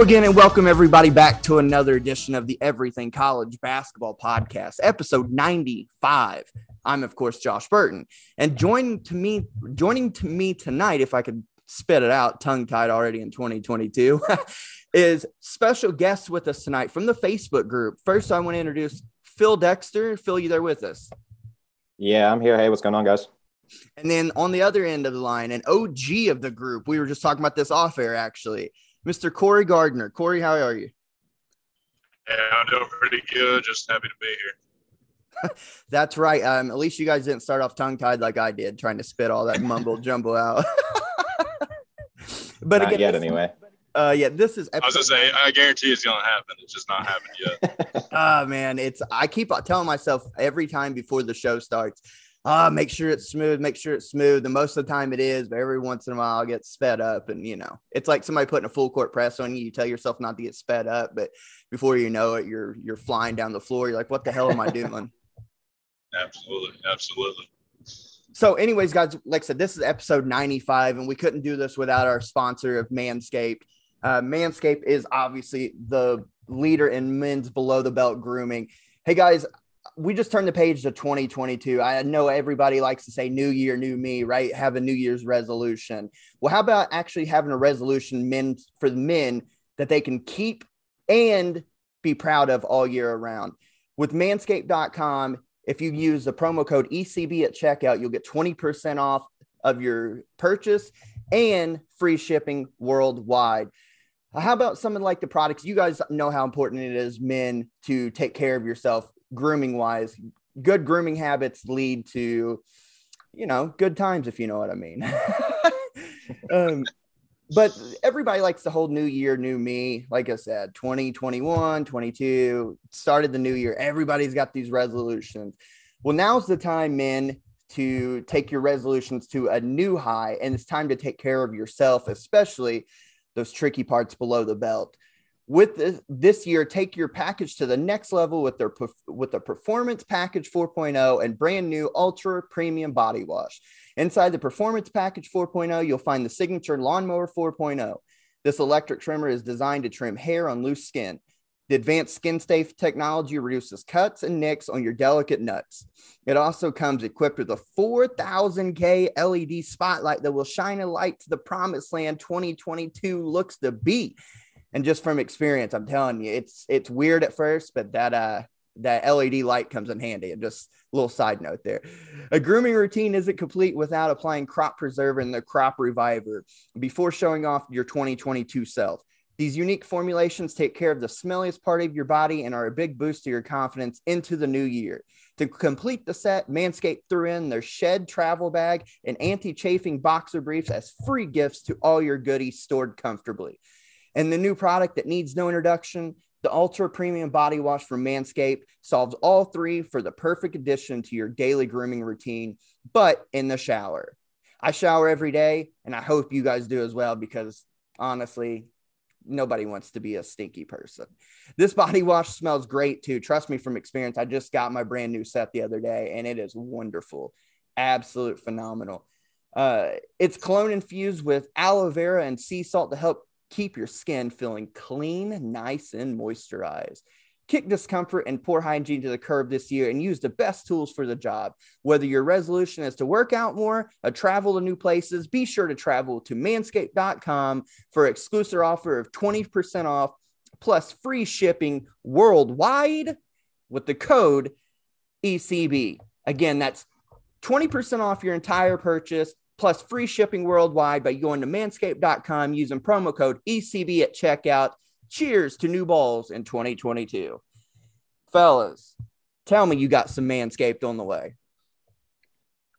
Hello again, and welcome everybody back to another edition of the Everything College Basketball Podcast, episode 95. I'm of course Josh Burton, and joining to me, joining to me tonight, if I could spit it out, tongue tied already in 2022, is special guests with us tonight from the Facebook group. First, I want to introduce Phil Dexter. Phil, you there with us? Yeah, I'm here. Hey, what's going on, guys? And then on the other end of the line, an OG of the group. We were just talking about this off air, actually. Mr. Corey Gardner. Corey, how are you? Yeah, I'm doing pretty good. Just happy to be here. That's right. Um, at least you guys didn't start off tongue tied like I did, trying to spit all that mumble jumble out. but Not again, yet, anyway. Uh, yeah, this is. I was gonna say, I guarantee it's gonna happen. It's just not happened yet. Ah, uh, man, it's. I keep telling myself every time before the show starts, ah, uh, make sure it's smooth, make sure it's smooth. And most of the time it is, but every once in a while I'll get sped up. And you know, it's like somebody putting a full court press on you. You tell yourself not to get sped up, but before you know it, you're you're flying down the floor. You're like, what the hell am I doing? absolutely, absolutely. So, anyways, guys, like I said, this is episode 95, and we couldn't do this without our sponsor of Manscaped. Uh, Manscaped is obviously the leader in men's below the belt grooming. Hey guys, we just turned the page to 2022. I know everybody likes to say new year, new me, right? Have a new year's resolution. Well, how about actually having a resolution men for the men that they can keep and be proud of all year around? With manscaped.com, if you use the promo code ECB at checkout, you'll get 20% off of your purchase and free shipping worldwide. How about something like the products? You guys know how important it is, men, to take care of yourself grooming wise. Good grooming habits lead to, you know, good times, if you know what I mean. um, but everybody likes the whole new year, new me. Like I said, 2021, 22 started the new year. Everybody's got these resolutions. Well, now's the time, men, to take your resolutions to a new high. And it's time to take care of yourself, especially those tricky parts below the belt. With this, this year, take your package to the next level with their with the Performance Package 4.0 and brand new Ultra Premium Body Wash. Inside the Performance Package 4.0, you'll find the Signature Lawnmower 4.0. This electric trimmer is designed to trim hair on loose skin. The advanced skin safe technology reduces cuts and nicks on your delicate nuts. It also comes equipped with a 4000K LED spotlight that will shine a light to the promised land 2022 looks to be. And just from experience, I'm telling you, it's it's weird at first, but that uh that LED light comes in handy. And just a little side note there. A grooming routine isn't complete without applying crop preserver and the crop reviver before showing off your 2022 self. These unique formulations take care of the smelliest part of your body and are a big boost to your confidence into the new year. To complete the set, Manscaped threw in their shed travel bag and anti chafing boxer briefs as free gifts to all your goodies stored comfortably. And the new product that needs no introduction, the Ultra Premium Body Wash from Manscaped, solves all three for the perfect addition to your daily grooming routine, but in the shower. I shower every day, and I hope you guys do as well because honestly, nobody wants to be a stinky person. This body wash smells great too. Trust me from experience. I just got my brand new set the other day and it is wonderful. Absolute phenomenal. Uh, it's cologne infused with aloe vera and sea salt to help keep your skin feeling clean, nice, and moisturized. Kick discomfort and poor hygiene to the curb this year and use the best tools for the job. Whether your resolution is to work out more or travel to new places, be sure to travel to manscaped.com for exclusive offer of 20% off plus free shipping worldwide with the code ECB. Again, that's 20% off your entire purchase plus free shipping worldwide by going to manscaped.com using promo code ECB at checkout cheers to new balls in 2022. Fellas, tell me you got some Manscaped on the way.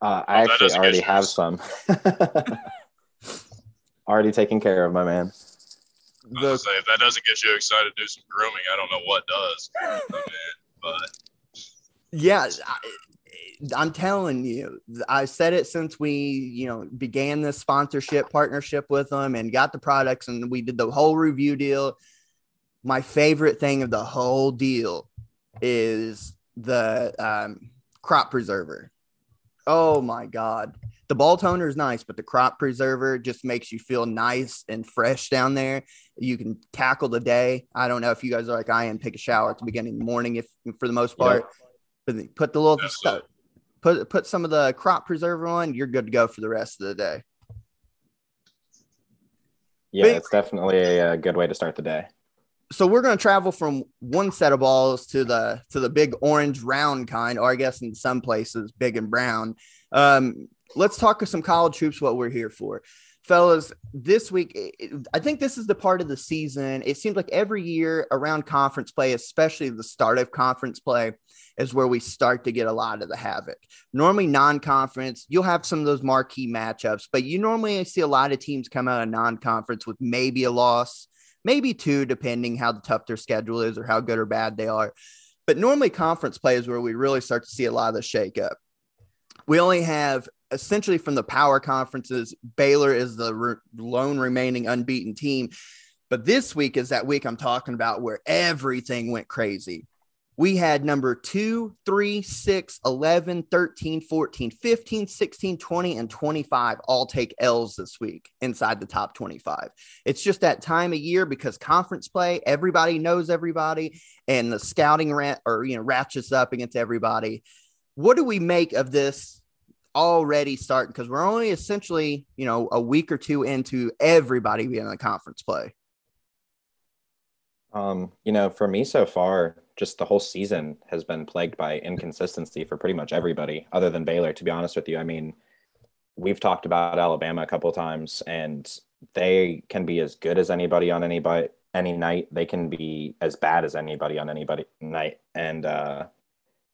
Uh, I oh, actually already have some. already taken care of, my man. The, say, if that doesn't get you excited to do some grooming, I don't know what does. but yeah, I, I'm telling you, I said it since we, you know, began this sponsorship partnership with them and got the products, and we did the whole review deal my favorite thing of the whole deal is the um, crop preserver. Oh my God. The ball toner is nice, but the crop preserver just makes you feel nice and fresh down there. You can tackle the day. I don't know if you guys are like I am, take a shower at the beginning of the morning, if for the most part. But put the little stuff, put put some of the crop preserver on, you're good to go for the rest of the day. Yeah, but, it's definitely a, a good way to start the day. So we're going to travel from one set of balls to the to the big orange round kind or i guess in some places big and brown. Um, let's talk to some college hoops what we're here for fellas this week i think this is the part of the season it seems like every year around conference play especially the start of conference play is where we start to get a lot of the havoc normally non-conference you'll have some of those marquee matchups but you normally see a lot of teams come out of non-conference with maybe a loss maybe two, depending how tough their schedule is or how good or bad they are. But normally, conference play is where we really start to see a lot of the shakeup. We only have essentially from the power conferences, Baylor is the re- lone remaining unbeaten team. But this week is that week I'm talking about where everything went crazy we had number 2, 3, 6, 11, 13, 14, 15, 16, 20, and 25 all take L's this week inside the top 25. It's just that time of year because conference play, everybody knows everybody, and the scouting rat or you know ratchets up against everybody. What do we make of this already starting? Because we're only essentially, you know, a week or two into everybody being in the conference play. Um, you know, for me so far, just the whole season has been plagued by inconsistency for pretty much everybody other than Baylor, to be honest with you. I mean, we've talked about Alabama a couple times and they can be as good as anybody on anybody any night. They can be as bad as anybody on anybody night. And uh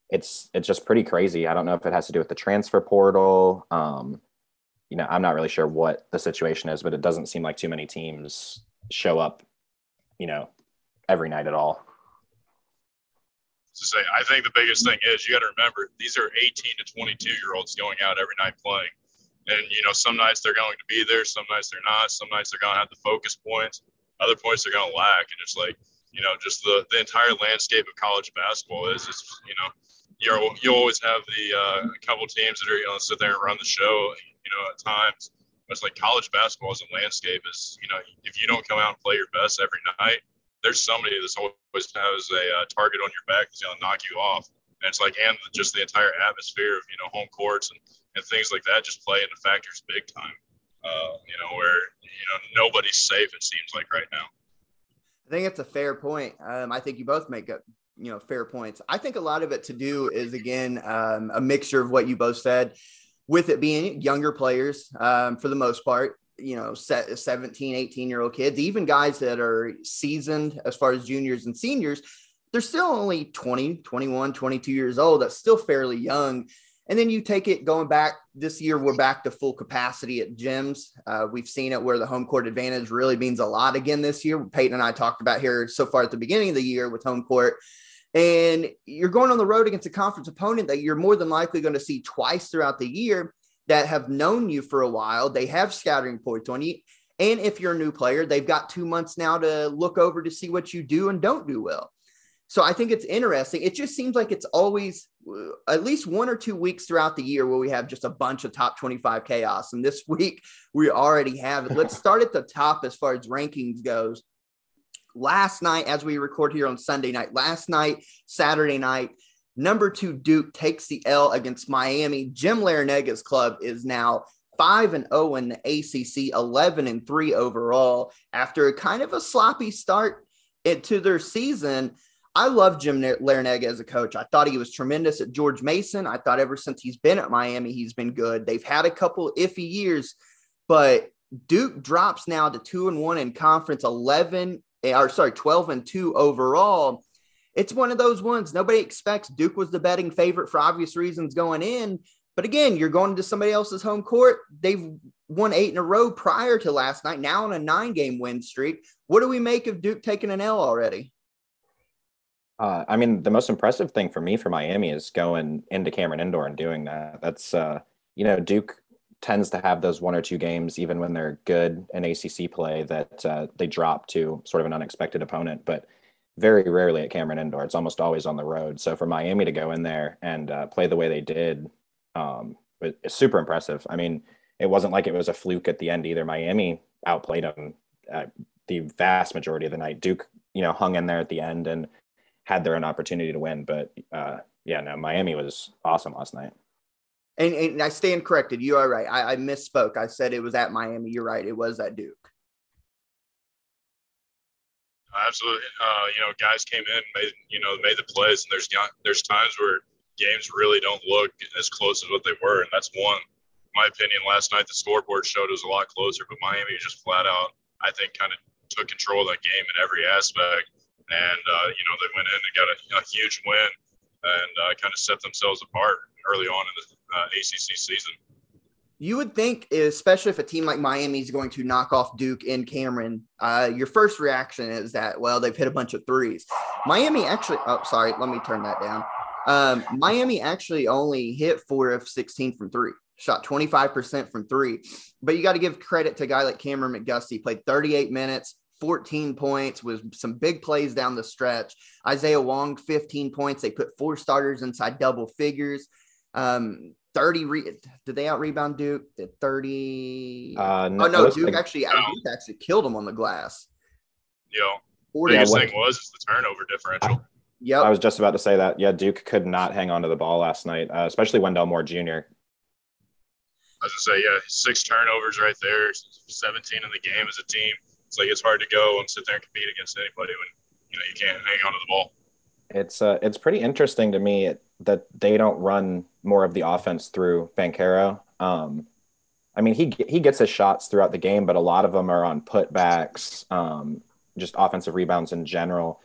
it's it's just pretty crazy. I don't know if it has to do with the transfer portal. Um, you know, I'm not really sure what the situation is, but it doesn't seem like too many teams show up, you know, every night at all. To say, I think the biggest thing is you got to remember these are 18 to 22 year olds going out every night playing, and you know some nights they're going to be there, some nights they're not, some nights they're going to have the focus points, other points they're going to lack, and it's like you know just the the entire landscape of college basketball is is you know you you always have the uh, couple teams that are you know sit there and run the show you know at times. It's like college basketball as a landscape is you know if you don't come out and play your best every night there's somebody that's always has a uh, target on your back that's to knock you off. And it's like, and just the entire atmosphere of, you know, home courts and, and things like that just play into factors big time. Uh, you know, where, you know, nobody's safe, it seems like right now. I think it's a fair point. Um, I think you both make you know, fair points. I think a lot of it to do is, again, um, a mixture of what you both said with it being younger players um, for the most part you know 17 18 year old kids even guys that are seasoned as far as juniors and seniors they're still only 20 21 22 years old. That's still fairly young. And then you take it going back this year we're back to full capacity at gyms. Uh, we've seen it where the home court advantage really means a lot again this year. Peyton and i talked about here so far at the beginning of the year with home court and you're going on the road against a conference opponent that you're more than likely going to see twice throughout the year that have known you for a while. They have scouting points on you. And if you're a new player, they've got two months now to look over to see what you do and don't do well. So I think it's interesting. It just seems like it's always uh, at least one or two weeks throughout the year where we have just a bunch of top 25 chaos. And this week we already have it. Let's start at the top as far as rankings goes. Last night, as we record here on Sunday night, last night, Saturday night, Number two, Duke takes the L against Miami. Jim Larranaga's club is now 5 and 0 in the ACC, 11 and 3 overall after a kind of a sloppy start to their season. I love Jim Larranaga as a coach. I thought he was tremendous at George Mason. I thought ever since he's been at Miami, he's been good. They've had a couple iffy years, but Duke drops now to 2 and 1 in conference, 11 or sorry, 12 and 2 overall it's one of those ones nobody expects Duke was the betting favorite for obvious reasons going in. But again, you're going to somebody else's home court. They've won eight in a row prior to last night, now on a nine game win streak. What do we make of Duke taking an L already? Uh, I mean, the most impressive thing for me for Miami is going into Cameron Indoor and doing that. That's, uh, you know, Duke tends to have those one or two games, even when they're good in ACC play, that uh, they drop to sort of an unexpected opponent. But very rarely at Cameron Indoor. It's almost always on the road. So for Miami to go in there and uh, play the way they did, um, it's super impressive. I mean, it wasn't like it was a fluke at the end either. Miami outplayed them the vast majority of the night. Duke, you know, hung in there at the end and had their own opportunity to win. But uh, yeah, no, Miami was awesome last night. And, and I stand corrected. You are right. I, I misspoke. I said it was at Miami. You're right. It was at Duke. Absolutely. Uh, you know, guys came in, made you know, made the plays, and there's there's times where games really don't look as close as what they were, and that's one. In my opinion, last night the scoreboard showed it was a lot closer, but Miami just flat out, I think, kind of took control of that game in every aspect, and uh, you know they went in and got a, a huge win, and uh, kind of set themselves apart early on in the uh, ACC season. You would think, especially if a team like Miami is going to knock off Duke in Cameron, uh, your first reaction is that, well, they've hit a bunch of threes. Miami actually, oh, sorry, let me turn that down. Um, Miami actually only hit four of 16 from three, shot 25% from three. But you got to give credit to a guy like Kameron McGusty, played 38 minutes, 14 points with some big plays down the stretch. Isaiah Wong, 15 points. They put four starters inside double figures. Um, 30 re- did they out rebound Duke? Did 30 uh, no, oh no, Duke actually Duke actually killed them on the glass. Yeah. The biggest thing was is the turnover differential. Yep. I was just about to say that. Yeah, Duke could not hang on to the ball last night, uh, especially Wendell Moore Jr. I was gonna say, yeah, six turnovers right there, 17 in the game as a team. It's like it's hard to go and sit there and compete against anybody when you know you can't hang on to the ball. It's uh, it's pretty interesting to me that they don't run more of the offense through Banchero. Um, I mean, he he gets his shots throughout the game, but a lot of them are on putbacks, um, just offensive rebounds in general.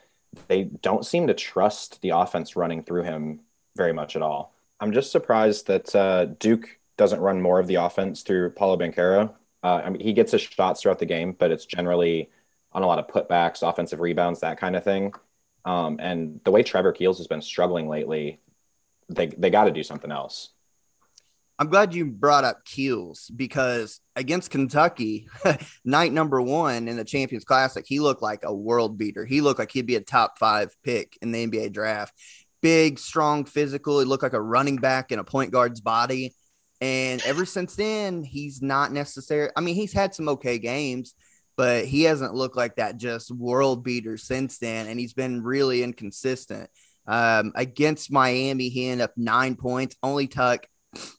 They don't seem to trust the offense running through him very much at all. I'm just surprised that uh, Duke doesn't run more of the offense through Paolo Banchero. Uh, I mean, he gets his shots throughout the game, but it's generally on a lot of putbacks, offensive rebounds, that kind of thing. Um, and the way Trevor Keels has been struggling lately, they they got to do something else. I'm glad you brought up Keels because against Kentucky, night number one in the Champions Classic, he looked like a world beater. He looked like he'd be a top five pick in the NBA draft. Big, strong, physical. He looked like a running back in a point guard's body. And ever since then, he's not necessary. I mean, he's had some okay games, but he hasn't looked like that just world beater since then. And he's been really inconsistent. Um, against Miami, he ended up nine points, only tuck.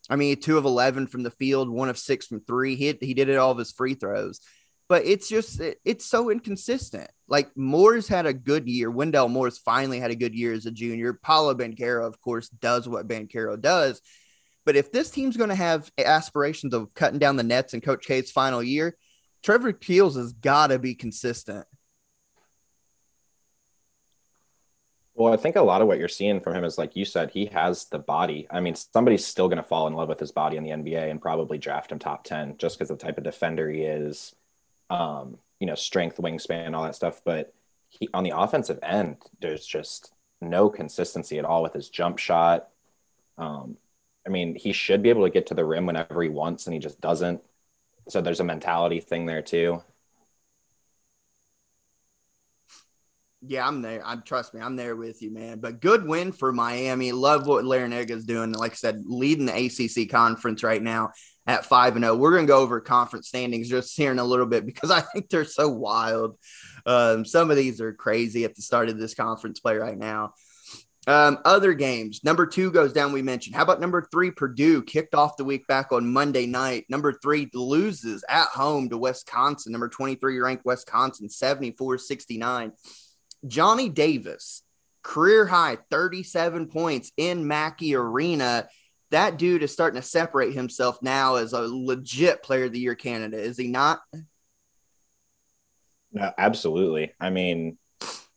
I mean, two of 11 from the field, one of six from three. He, he did it all of his free throws, but it's just, it, it's so inconsistent. Like Moore's had a good year. Wendell Moore's finally had a good year as a junior. Paolo Banchero, of course, does what Banchero does. But if this team's going to have aspirations of cutting down the nets in Coach K's final year, Trevor Keels has got to be consistent. Well, I think a lot of what you're seeing from him is like you said, he has the body. I mean, somebody's still going to fall in love with his body in the NBA and probably draft him top 10 just because of the type of defender he is, um, you know, strength, wingspan, all that stuff. But he, on the offensive end, there's just no consistency at all with his jump shot. Um, I mean, he should be able to get to the rim whenever he wants, and he just doesn't. So there's a mentality thing there too. Yeah, I'm there. I trust me, I'm there with you, man. But good win for Miami. Love what Larranaga is doing. Like I said, leading the ACC conference right now at five and zero. Oh. We're gonna go over conference standings just here in a little bit because I think they're so wild. Um, some of these are crazy at the start of this conference play right now. Um, other games. Number two goes down. We mentioned. How about number three? Purdue kicked off the week back on Monday night. Number three loses at home to Wisconsin. Number 23 ranked Wisconsin 74 69. Johnny Davis, career high 37 points in Mackey Arena. That dude is starting to separate himself now as a legit player of the year candidate, is he not? No, absolutely. I mean,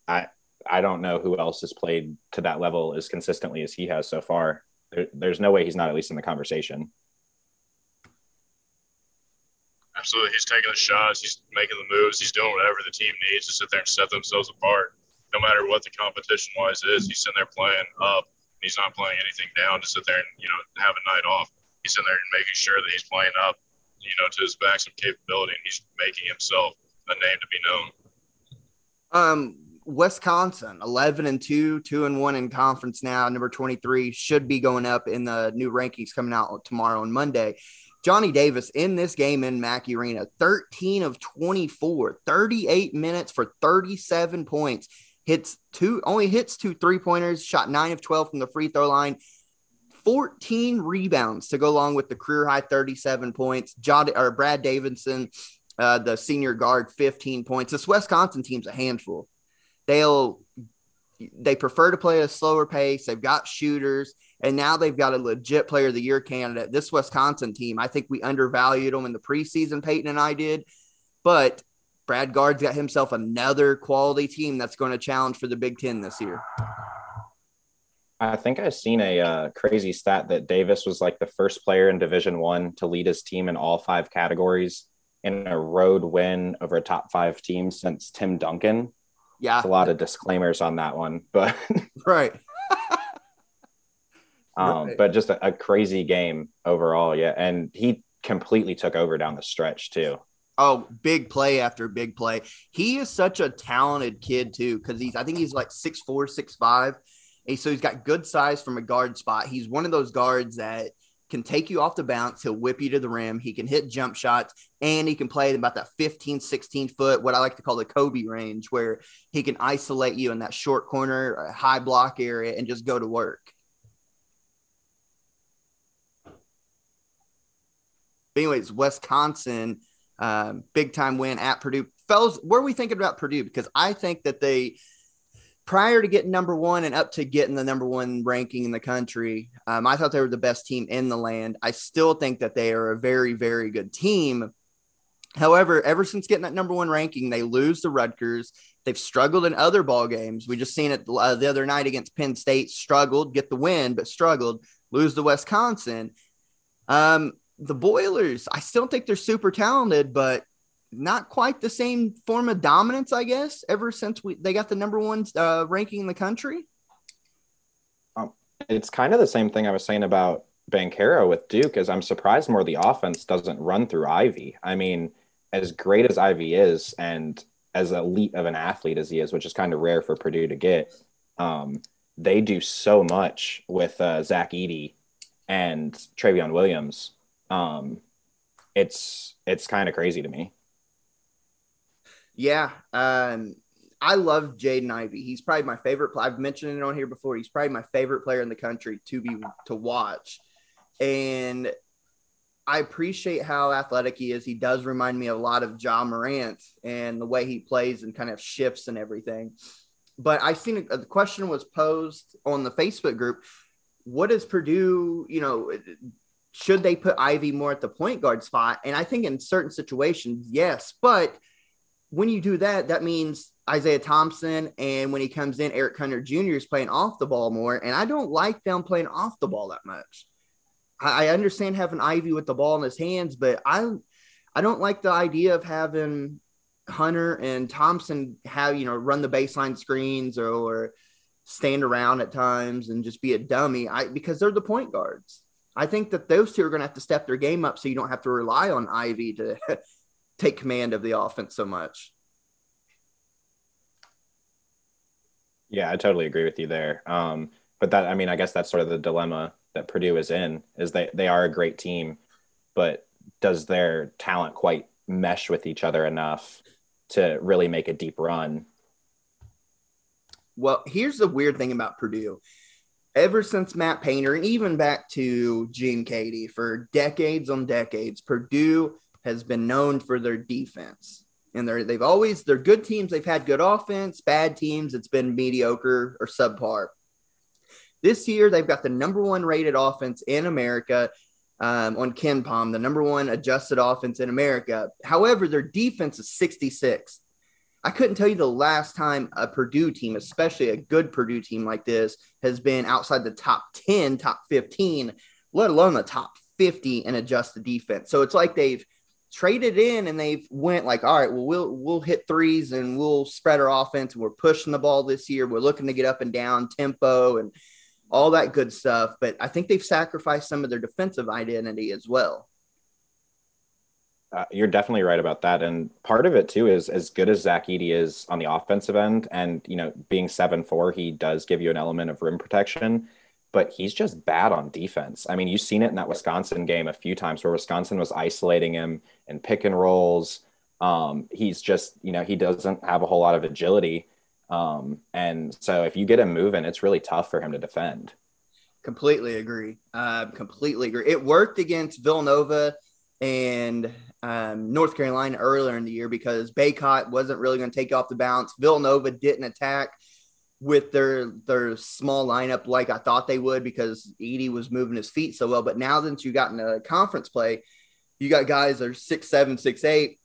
I I don't know who else has played to that level as consistently as he has so far. There, there's no way he's not at least in the conversation. Absolutely. He's taking the shots. He's making the moves. He's doing whatever the team needs to sit there and set themselves apart. No matter what the competition wise is, he's sitting there playing up. He's not playing anything down to sit there and, you know, have a night off. He's sitting there and making sure that he's playing up, you know, to his maximum capability and he's making himself a name to be known. Um, Wisconsin, 11 and 2, 2 and 1 in conference now, number 23, should be going up in the new rankings coming out tomorrow and Monday. Johnny Davis in this game in Mackey Arena, 13 of 24, 38 minutes for 37 points. Hits two, only hits two three pointers, shot nine of 12 from the free throw line, 14 rebounds to go along with the career high 37 points. John or Brad Davison, uh, the senior guard, 15 points. This Wisconsin team's a handful. They'll they prefer to play at a slower pace. They've got shooters, and now they've got a legit player of the year candidate. This Wisconsin team, I think we undervalued them in the preseason, Peyton and I did, but Brad Gard's got himself another quality team that's going to challenge for the Big Ten this year. I think I've seen a uh, crazy stat that Davis was like the first player in Division One to lead his team in all five categories in a road win over a top five team since Tim Duncan yeah. a lot of disclaimers on that one, but right. um, right. but just a, a, crazy game overall. Yeah. And he completely took over down the stretch too. Oh, big play after big play. He is such a talented kid too, because he's I think he's like six four, six five. And so he's got good size from a guard spot. He's one of those guards that can take you off the bounce. He'll whip you to the rim. He can hit jump shots and he can play about that 15, 16 foot, what I like to call the Kobe range, where he can isolate you in that short corner, high block area and just go to work. But anyways, Wisconsin, um, big time win at Purdue. Fellas, what are we thinking about Purdue? Because I think that they – prior to getting number one and up to getting the number one ranking in the country, um, I thought they were the best team in the land. I still think that they are a very, very good team. However, ever since getting that number one ranking, they lose to Rutgers. They've struggled in other ball games. We just seen it uh, the other night against Penn State. Struggled, get the win, but struggled. Lose to Wisconsin. Um, the Boilers, I still think they're super talented, but not quite the same form of dominance, I guess, ever since we they got the number one uh, ranking in the country. Um, it's kind of the same thing I was saying about Banchero with Duke, Is I'm surprised more the offense doesn't run through Ivey. I mean, as great as Ivey is, and as elite of an athlete as he is, which is kind of rare for Purdue to get, um, they do so much with uh, Zach Edey and Trevion Williams. Um, it's it's kind of crazy to me. Yeah. Um, I love Jaden Ivey. He's probably my favorite. I've mentioned it on here before. He's probably my favorite player in the country to be to watch, and I appreciate how athletic he is. He does remind me a lot of Ja Morant and the way he plays and kind of shifts and everything. But I seen a, the question was posed on the Facebook group. What is Purdue? You know, should they put Ivey more at the point guard spot? And I think in certain situations, yes, but when you do that, that means Isaiah Thompson and when he comes in, Eric Hunter Jr. is playing off the ball more. And I don't like them playing off the ball that much. I, I understand having Ivey with the ball in his hands, but I I don't like the idea of having Hunter and Thompson have, you know, run the baseline screens or, or stand around at times and just be a dummy. I because they're the point guards. I think that those two are going to have to step their game up so you don't have to rely on Ivey to take command of the offense so much. Yeah, I totally agree with you there. Um, but that, I mean, I guess that's sort of the dilemma that Purdue is in is they, they are a great team, but does their talent quite mesh with each other enough to really make a deep run? Well, here's the weird thing about Purdue. Ever since Matt Painter and even back to Gene Keady, for decades on decades, Purdue has been known for their defense. And they're they've always they're good teams. They've had good offense, bad teams, it's been mediocre or subpar. This year, they've got the number one rated offense in America um, on KenPom, the number one adjusted offense in America. However, their defense is 66. I couldn't tell you the last time a Purdue team, especially a good Purdue team like this, has been outside the top 10, top 15, let alone the top 50 in adjusted defense. So it's like they've traded in and they've went like, all right, well, we'll we'll hit threes and we'll spread our offense. And we're pushing the ball this year. We're looking to get up and down tempo and all that good stuff. But I think they've sacrificed some of their defensive identity as well. Uh, you're definitely right about that, and part of it too is as good as Zach Edey is on the offensive end, and you know, being seven four, he does give you an element of rim protection, but he's just bad on defense. I mean, you've seen it in that Wisconsin game a few times where Wisconsin was isolating him and pick and rolls. Um, he's just, you know, he doesn't have a whole lot of agility, um, and so if you get him moving, it's really tough for him to defend. Completely agree. Uh, completely agree. It worked against Villanova and um, North Carolina earlier in the year because Bacot wasn't really going to take off the bounce. Villanova didn't attack with their their small lineup like I thought they would because Edey was moving his feet so well. But now since you got into conference play, you got guys that are six seven, six eight,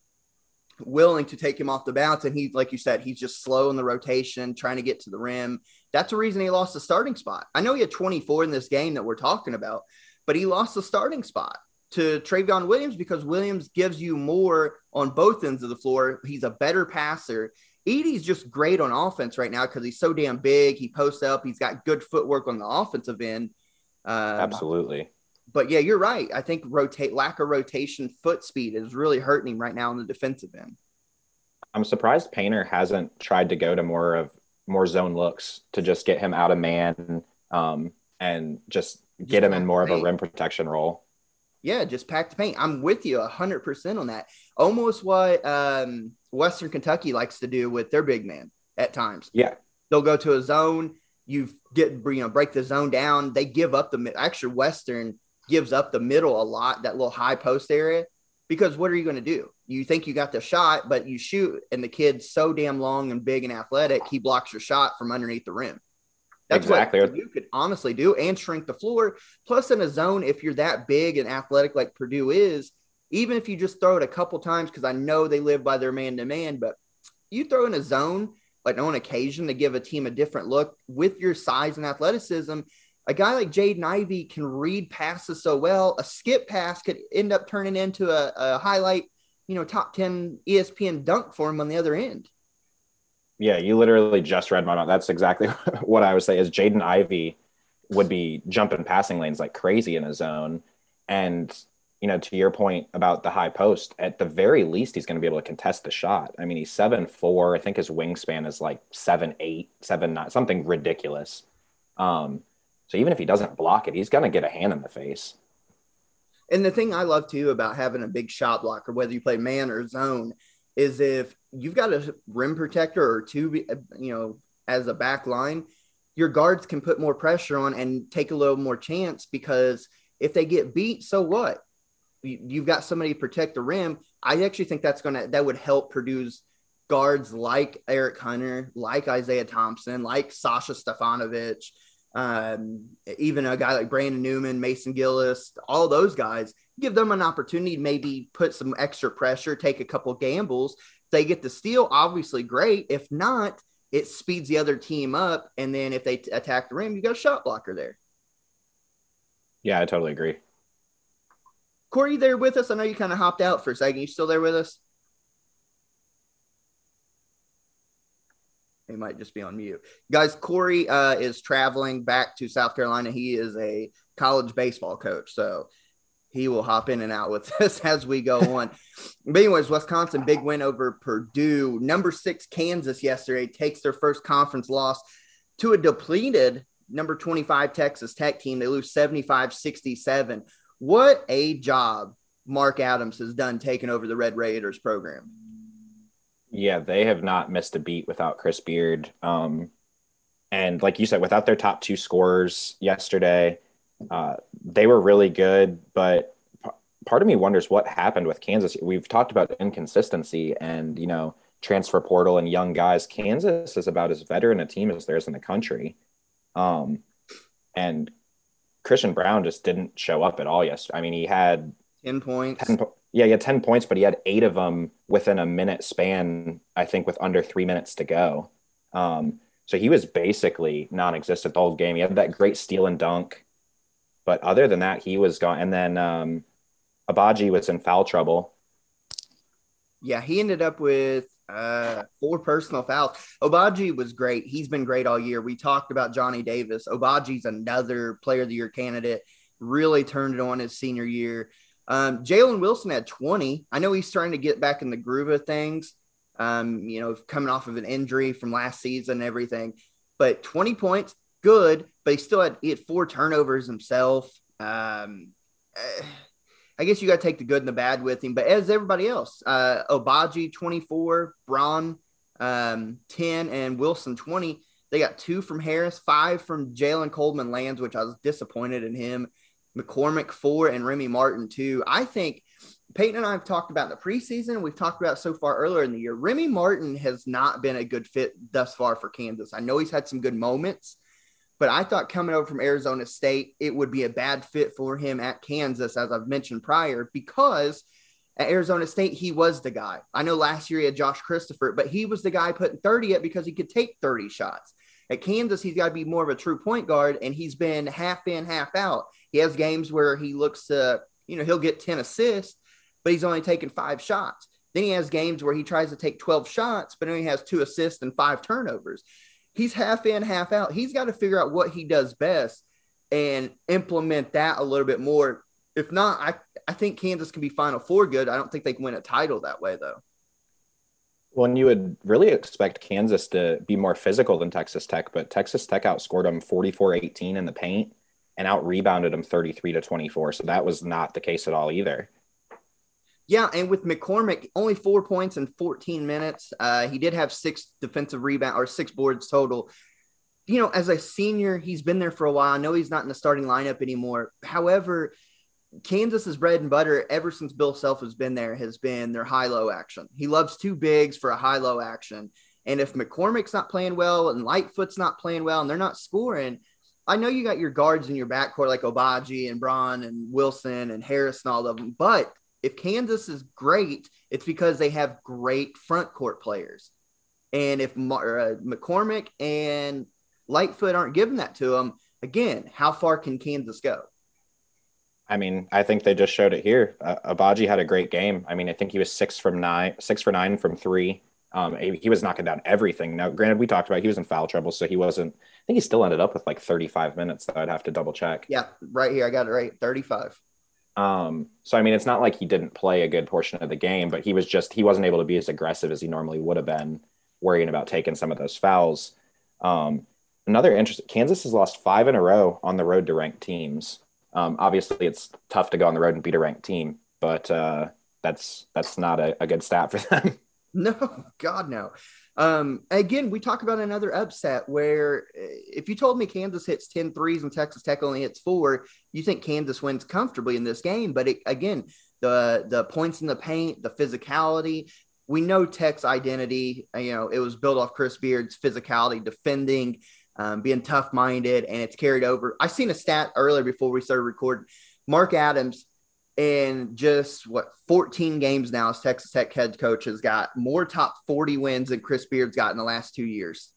willing to take him off the bounce. And he, like you said, he's just slow in the rotation, trying to get to the rim. That's the reason he lost the starting spot. I know he had 24 in this game that we're talking about, but he lost the starting spot to Trevion Williams because Williams gives you more on both ends of the floor. He's a better passer. Edey's just great on offense right now because he's so damn big. He posts up. He's got good footwork on the offensive end. Um, Absolutely. But yeah, you're right. I think rotate lack of rotation foot speed is really hurting him right now on the defensive end. I'm surprised Painter hasn't tried to go to more of more zone looks to just get him out of man um, and just get him in more of a rim protection role. Yeah, just pack the paint. I'm with you 100% on that. Almost what um, Western Kentucky likes to do with their big man at times. Yeah. They'll go to a zone, you get you know break the zone down, they give up the actually Western gives up the middle a lot, that little high post area because what are you going to do? You think you got the shot, but you shoot and the kid's so damn long and big and athletic, he blocks your shot from underneath the rim. That's exactly. what you could honestly do and shrink the floor. Plus, in a zone, if you're that big and athletic like Purdue is, even if you just throw it a couple times, because I know they live by their man to man, but you throw in a zone like on occasion to give a team a different look with your size and athleticism. A guy like Jaden Ivey can read passes so well. A skip pass could end up turning into a, a highlight, you know, top 10 ESPN dunk for him on the other end. Yeah, you literally just read my mind. That's exactly what I would say is Jaden Ivey would be jumping passing lanes like crazy in a zone. And, you know, to your point about the high post, at the very least, he's going to be able to contest the shot. I mean, he's seven four. I think his wingspan is like seven eight, seven nine, something ridiculous. Um, so even if he doesn't block it, he's going to get a hand in the face. And the thing I love too about having a big shot blocker, whether you play man or zone, is if you've got a rim protector or two, you know, as a back line, your guards can put more pressure on and take a little more chance because if they get beat, so what? You've got somebody to protect the rim. I actually think that's going to, that would help produce guards like Eric Hunter, like Isaiah Thompson, like Sasha Stefanovic, um, even a guy like Brandon Newman, Mason Gillis, all those guys give them an opportunity to maybe put some extra pressure, take a couple gambles. If they get the steal, obviously great. If not, it speeds the other team up. And then if they t- attack the rim, you got a shot blocker there. Yeah, I totally agree. Corey, there with us? I know you kind of hopped out for a second. You still there with us? He might just be on mute. Guys, Corey uh, is traveling back to South Carolina. He is a college baseball coach. So he will hop in and out with us as we go on. but anyways, Wisconsin big win over Purdue. Number six Kansas yesterday takes their first conference loss to a depleted number 25 Texas Tech team. They lose 75-67. What a job Mark Adams has done taking over the Red Raiders program. Yeah, they have not missed a beat without Chris Beard. Um, and like you said, without their top two scorers yesterday – uh, they were really good, but p- part of me wonders what happened with Kansas. We've talked about inconsistency and you know transfer portal and young guys. Kansas is about as veteran a team as there is in the country, um, and Christian Braun just didn't show up at all yesterday. I mean, he had ten points. 10 po- yeah, he had ten points, but he had eight of them within a minute span. I think with under three minutes to go. Um, so he was basically non-existent the whole game. He had that great steal and dunk. But other than that, he was gone. And then um, Agbaji was in foul trouble. Yeah, he ended up with uh, four personal fouls. Agbaji was great. He's been great all year. We talked about Johnny Davis. Agbaji's another player of the year candidate. Really turned it on his senior year. Um, Jalen Wilson had 20. I know he's starting to get back in the groove of things. Um, you know, coming off of an injury from last season and everything, but 20 points, good. But he still had he had four turnovers himself. Um, eh, I guess you got to take the good and the bad with him. But as everybody else, uh, Agbaji 24, Braun um, 10, and Wilson 20. They got two from Harris, five from Jalen Coleman Lands, which I was disappointed in him. McCormick four and Remy Martin two. I think Peyton and I have talked about the preseason. We've talked about so far earlier in the year. Remy Martin has not been a good fit thus far for Kansas. I know he's had some good moments, but I thought coming over from Arizona State, it would be a bad fit for him at Kansas, as I've mentioned prior, because at Arizona State, he was the guy. I know last year he had Josh Christopher, but he was the guy putting 30 up because he could take 30 shots. At Kansas, he's got to be more of a true point guard, and he's been half in, half out. He has games where he looks to, you know, he'll get 10 assists, but he's only taking five shots. Then he has games where he tries to take 12 shots, but only has two assists and five turnovers. He's half in, half out. He's got to figure out what he does best and implement that a little bit more. If not, I, I think Kansas can be Final Four good. I don't think they can win a title that way, though. Well, and you would really expect Kansas to be more physical than Texas Tech, but Texas Tech outscored them 44 18 in the paint and out rebounded them 33 to 24. So that was not the case at all either. Yeah, and with McCormick, only four points in 14 minutes. Uh, he did have six defensive rebound or six boards total. You know, as a senior, he's been there for a while. I know he's not in the starting lineup anymore. However, Kansas's bread and butter ever since Bill Self has been there has been their high low action. He loves two bigs for a high low action. And if McCormick's not playing well and Lightfoot's not playing well and they're not scoring, I know you got your guards in your backcourt like Agbaji and Braun and Wilson and Harris and all of them. But if Kansas is great, it's because they have great front court players. And if uh, McCormick and Lightfoot aren't giving that to them, again, how far can Kansas go? I mean, I think they just showed it here. Uh, Agbaji had a great game. I mean, I think he was six from nine, six for nine from three. Um, he was knocking down everything. Now, granted, we talked about he was in foul trouble, so he wasn't. I think he still ended up with like 35 minutes. That I'd have to double check. Yeah, right here, I got it right, 35. Um, so I mean, it's not like he didn't play a good portion of the game, but he was just he wasn't able to be as aggressive as he normally would have been, worrying about taking some of those fouls. Um, another interesting, Kansas has lost five in a row on the road to ranked teams. Um, obviously, it's tough to go on the road and beat a ranked team, but uh, that's that's not a, a, good stat for them. No, God, no. Um, again, we talk about another upset where eh, if you told me Kansas hits 10 threes and Texas Tech only hits four, you think Kansas wins comfortably in this game. But it, again, the the points in the paint, the physicality, we know Tech's identity. You know, it was built off Chris Beard's physicality, defending um, being tough minded, and it's carried over. I seen a stat earlier before we started recording. Mark Adams in just what 14 games now as Texas Tech head coach has got more top 40 wins than Chris Beard's got in the last two years.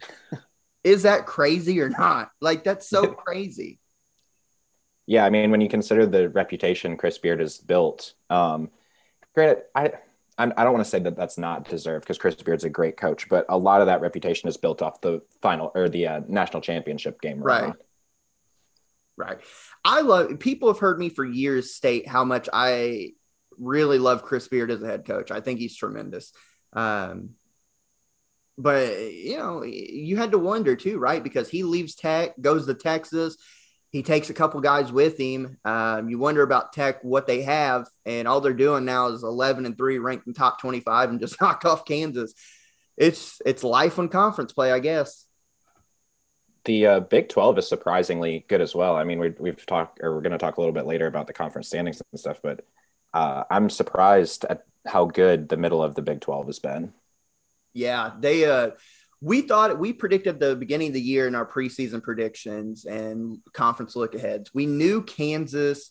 Is that crazy or not? Like that's so crazy. Yeah, I mean, when you consider the reputation Chris Beard has built, um, granted, I I don't want to say that that's not deserved because Chris Beard's a great coach, but a lot of that reputation is built off the final or the uh, national championship game. Right. Right. right. I love people have heard me for years state how much I really love Chris Beard as a head coach. I think he's tremendous. Um, but you know, you had to wonder too, right? Because he leaves Tech, goes to Texas, he takes a couple guys with him. Um, you wonder about Tech, what they have, and all they're doing now is 11 and three, ranked in top 25, and just knocked off Kansas. It's it's life on conference play, I guess. The uh, Big 12 is surprisingly good as well. I mean, we, we've talked, or we're going to talk a little bit later about the conference standings and stuff, but uh, I'm surprised at how good the middle of the Big 12 has been. Yeah, they uh we thought we predicted the beginning of the year in our preseason predictions and conference look aheads. We knew Kansas.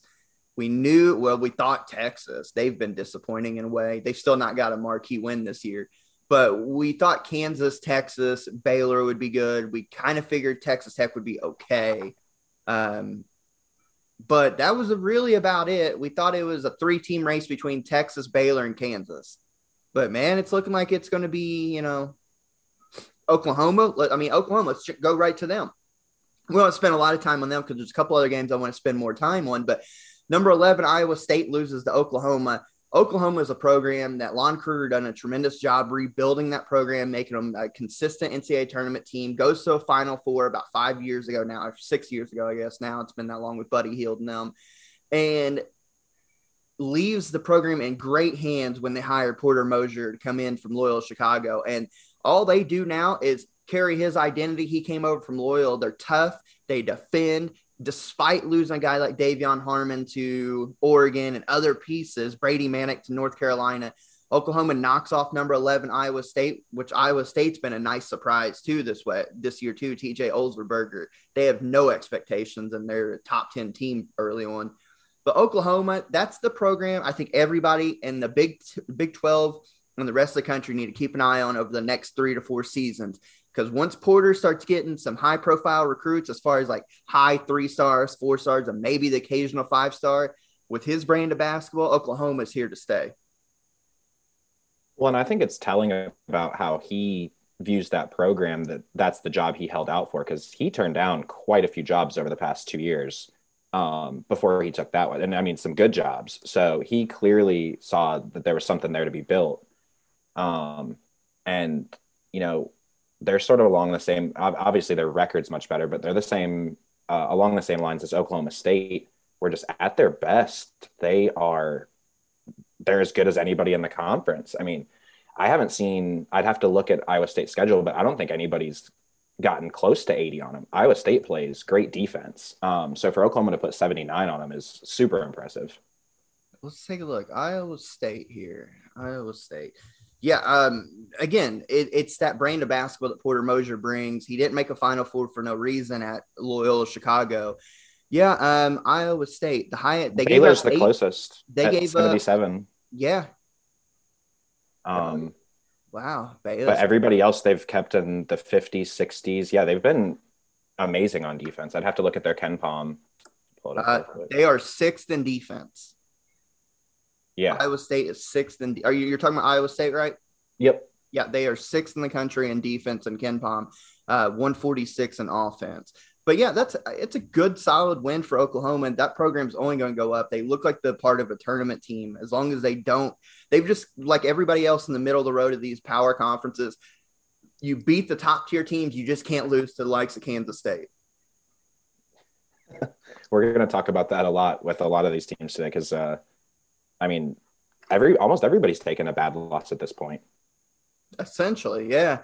We knew, well, we thought Texas. They've been disappointing in a way. They've still not got a marquee win this year. But we thought Kansas, Texas, Baylor would be good. We kind of figured Texas Tech would be okay. Um, but that was really about it. We thought it was a three team race between Texas, Baylor, and Kansas. But man, it's looking like it's going to be, you know, Oklahoma. I mean, Oklahoma. Let's go right to them. We don't spend a lot of time on them because there's a couple other games I want to spend more time on. But Number 11, Iowa State loses to Oklahoma. Oklahoma is a program that Lon Kruger done a tremendous job rebuilding that program, making them a consistent NCAA tournament team. Goes to a Final Four about five years ago now, or six years ago, I guess. Now it's been that long with Buddy Hield and them, and leaves the program in great hands when they hire Porter Moser to come in from Loyola Chicago. And all they do now is carry his identity. He came over from Loyola. They're tough. They defend despite losing a guy like De'Vion Harmon to Oregon and other pieces, Brady Manek to North Carolina, Oklahoma knocks off number 11 Iowa State, which Iowa State's been a nice surprise too this way this year too. TJ Otzelberger, they have no expectations and they're a top 10 team early on. But Oklahoma, that's the program I think everybody in the Big Big 12 and the rest of the country need to keep an eye on over the next 3 to 4 seasons because once Porter starts getting some high profile recruits, as far as like high three stars, four stars, and maybe the occasional five star, with his brand of basketball, Oklahoma is here to stay. Well, and I think it's telling about how he views that program that that's the job he held out for because he turned down quite a few jobs over the past two years um, before he took that one. And I mean, some good jobs. So he clearly saw that there was something there to be built. Um, and, you know, they're sort of along the same. Obviously, their record's much better, but they're the same uh, along the same lines as Oklahoma State. We're just at their best. They are they're as good as anybody in the conference. I mean, I haven't seen. I'd have to look at Iowa State's schedule, but I don't think anybody's gotten close to 80 on them. Iowa State plays great defense. Um, so for Oklahoma to put 79 on them is super impressive. Let's take a look. Iowa State here. Iowa State. Yeah, um, again, it, it's that brand of basketball that Porter Moser brings. He didn't make a Final Four for no reason at Loyola Chicago. Yeah, um, Iowa State, the high they Baylor's gave the eight, closest. They gave seventy-seven. yeah. Um. Wow, Baylor's but everybody else they've kept in the fifties, sixties. Yeah, they've been amazing on defense. I'd have to look at their KenPom. Uh, they are sixth in defense. Yeah. Iowa State is sixth in. Are you you're talking about Iowa State, right? Yep. Yeah, they are sixth in the country in defense and KenPom, uh, 146 in offense. But yeah, that's it's a good solid win for Oklahoma, and that program's only going to go up. They look like the part of a tournament team as long as they don't. They've just like everybody else in the middle of the road of these power conferences. You beat the top tier teams, you just can't lose to the likes of Kansas State. We're going to talk about that a lot with a lot of these teams today because uh, I mean, every almost everybody's taken a bad loss at this point. Essentially, yeah.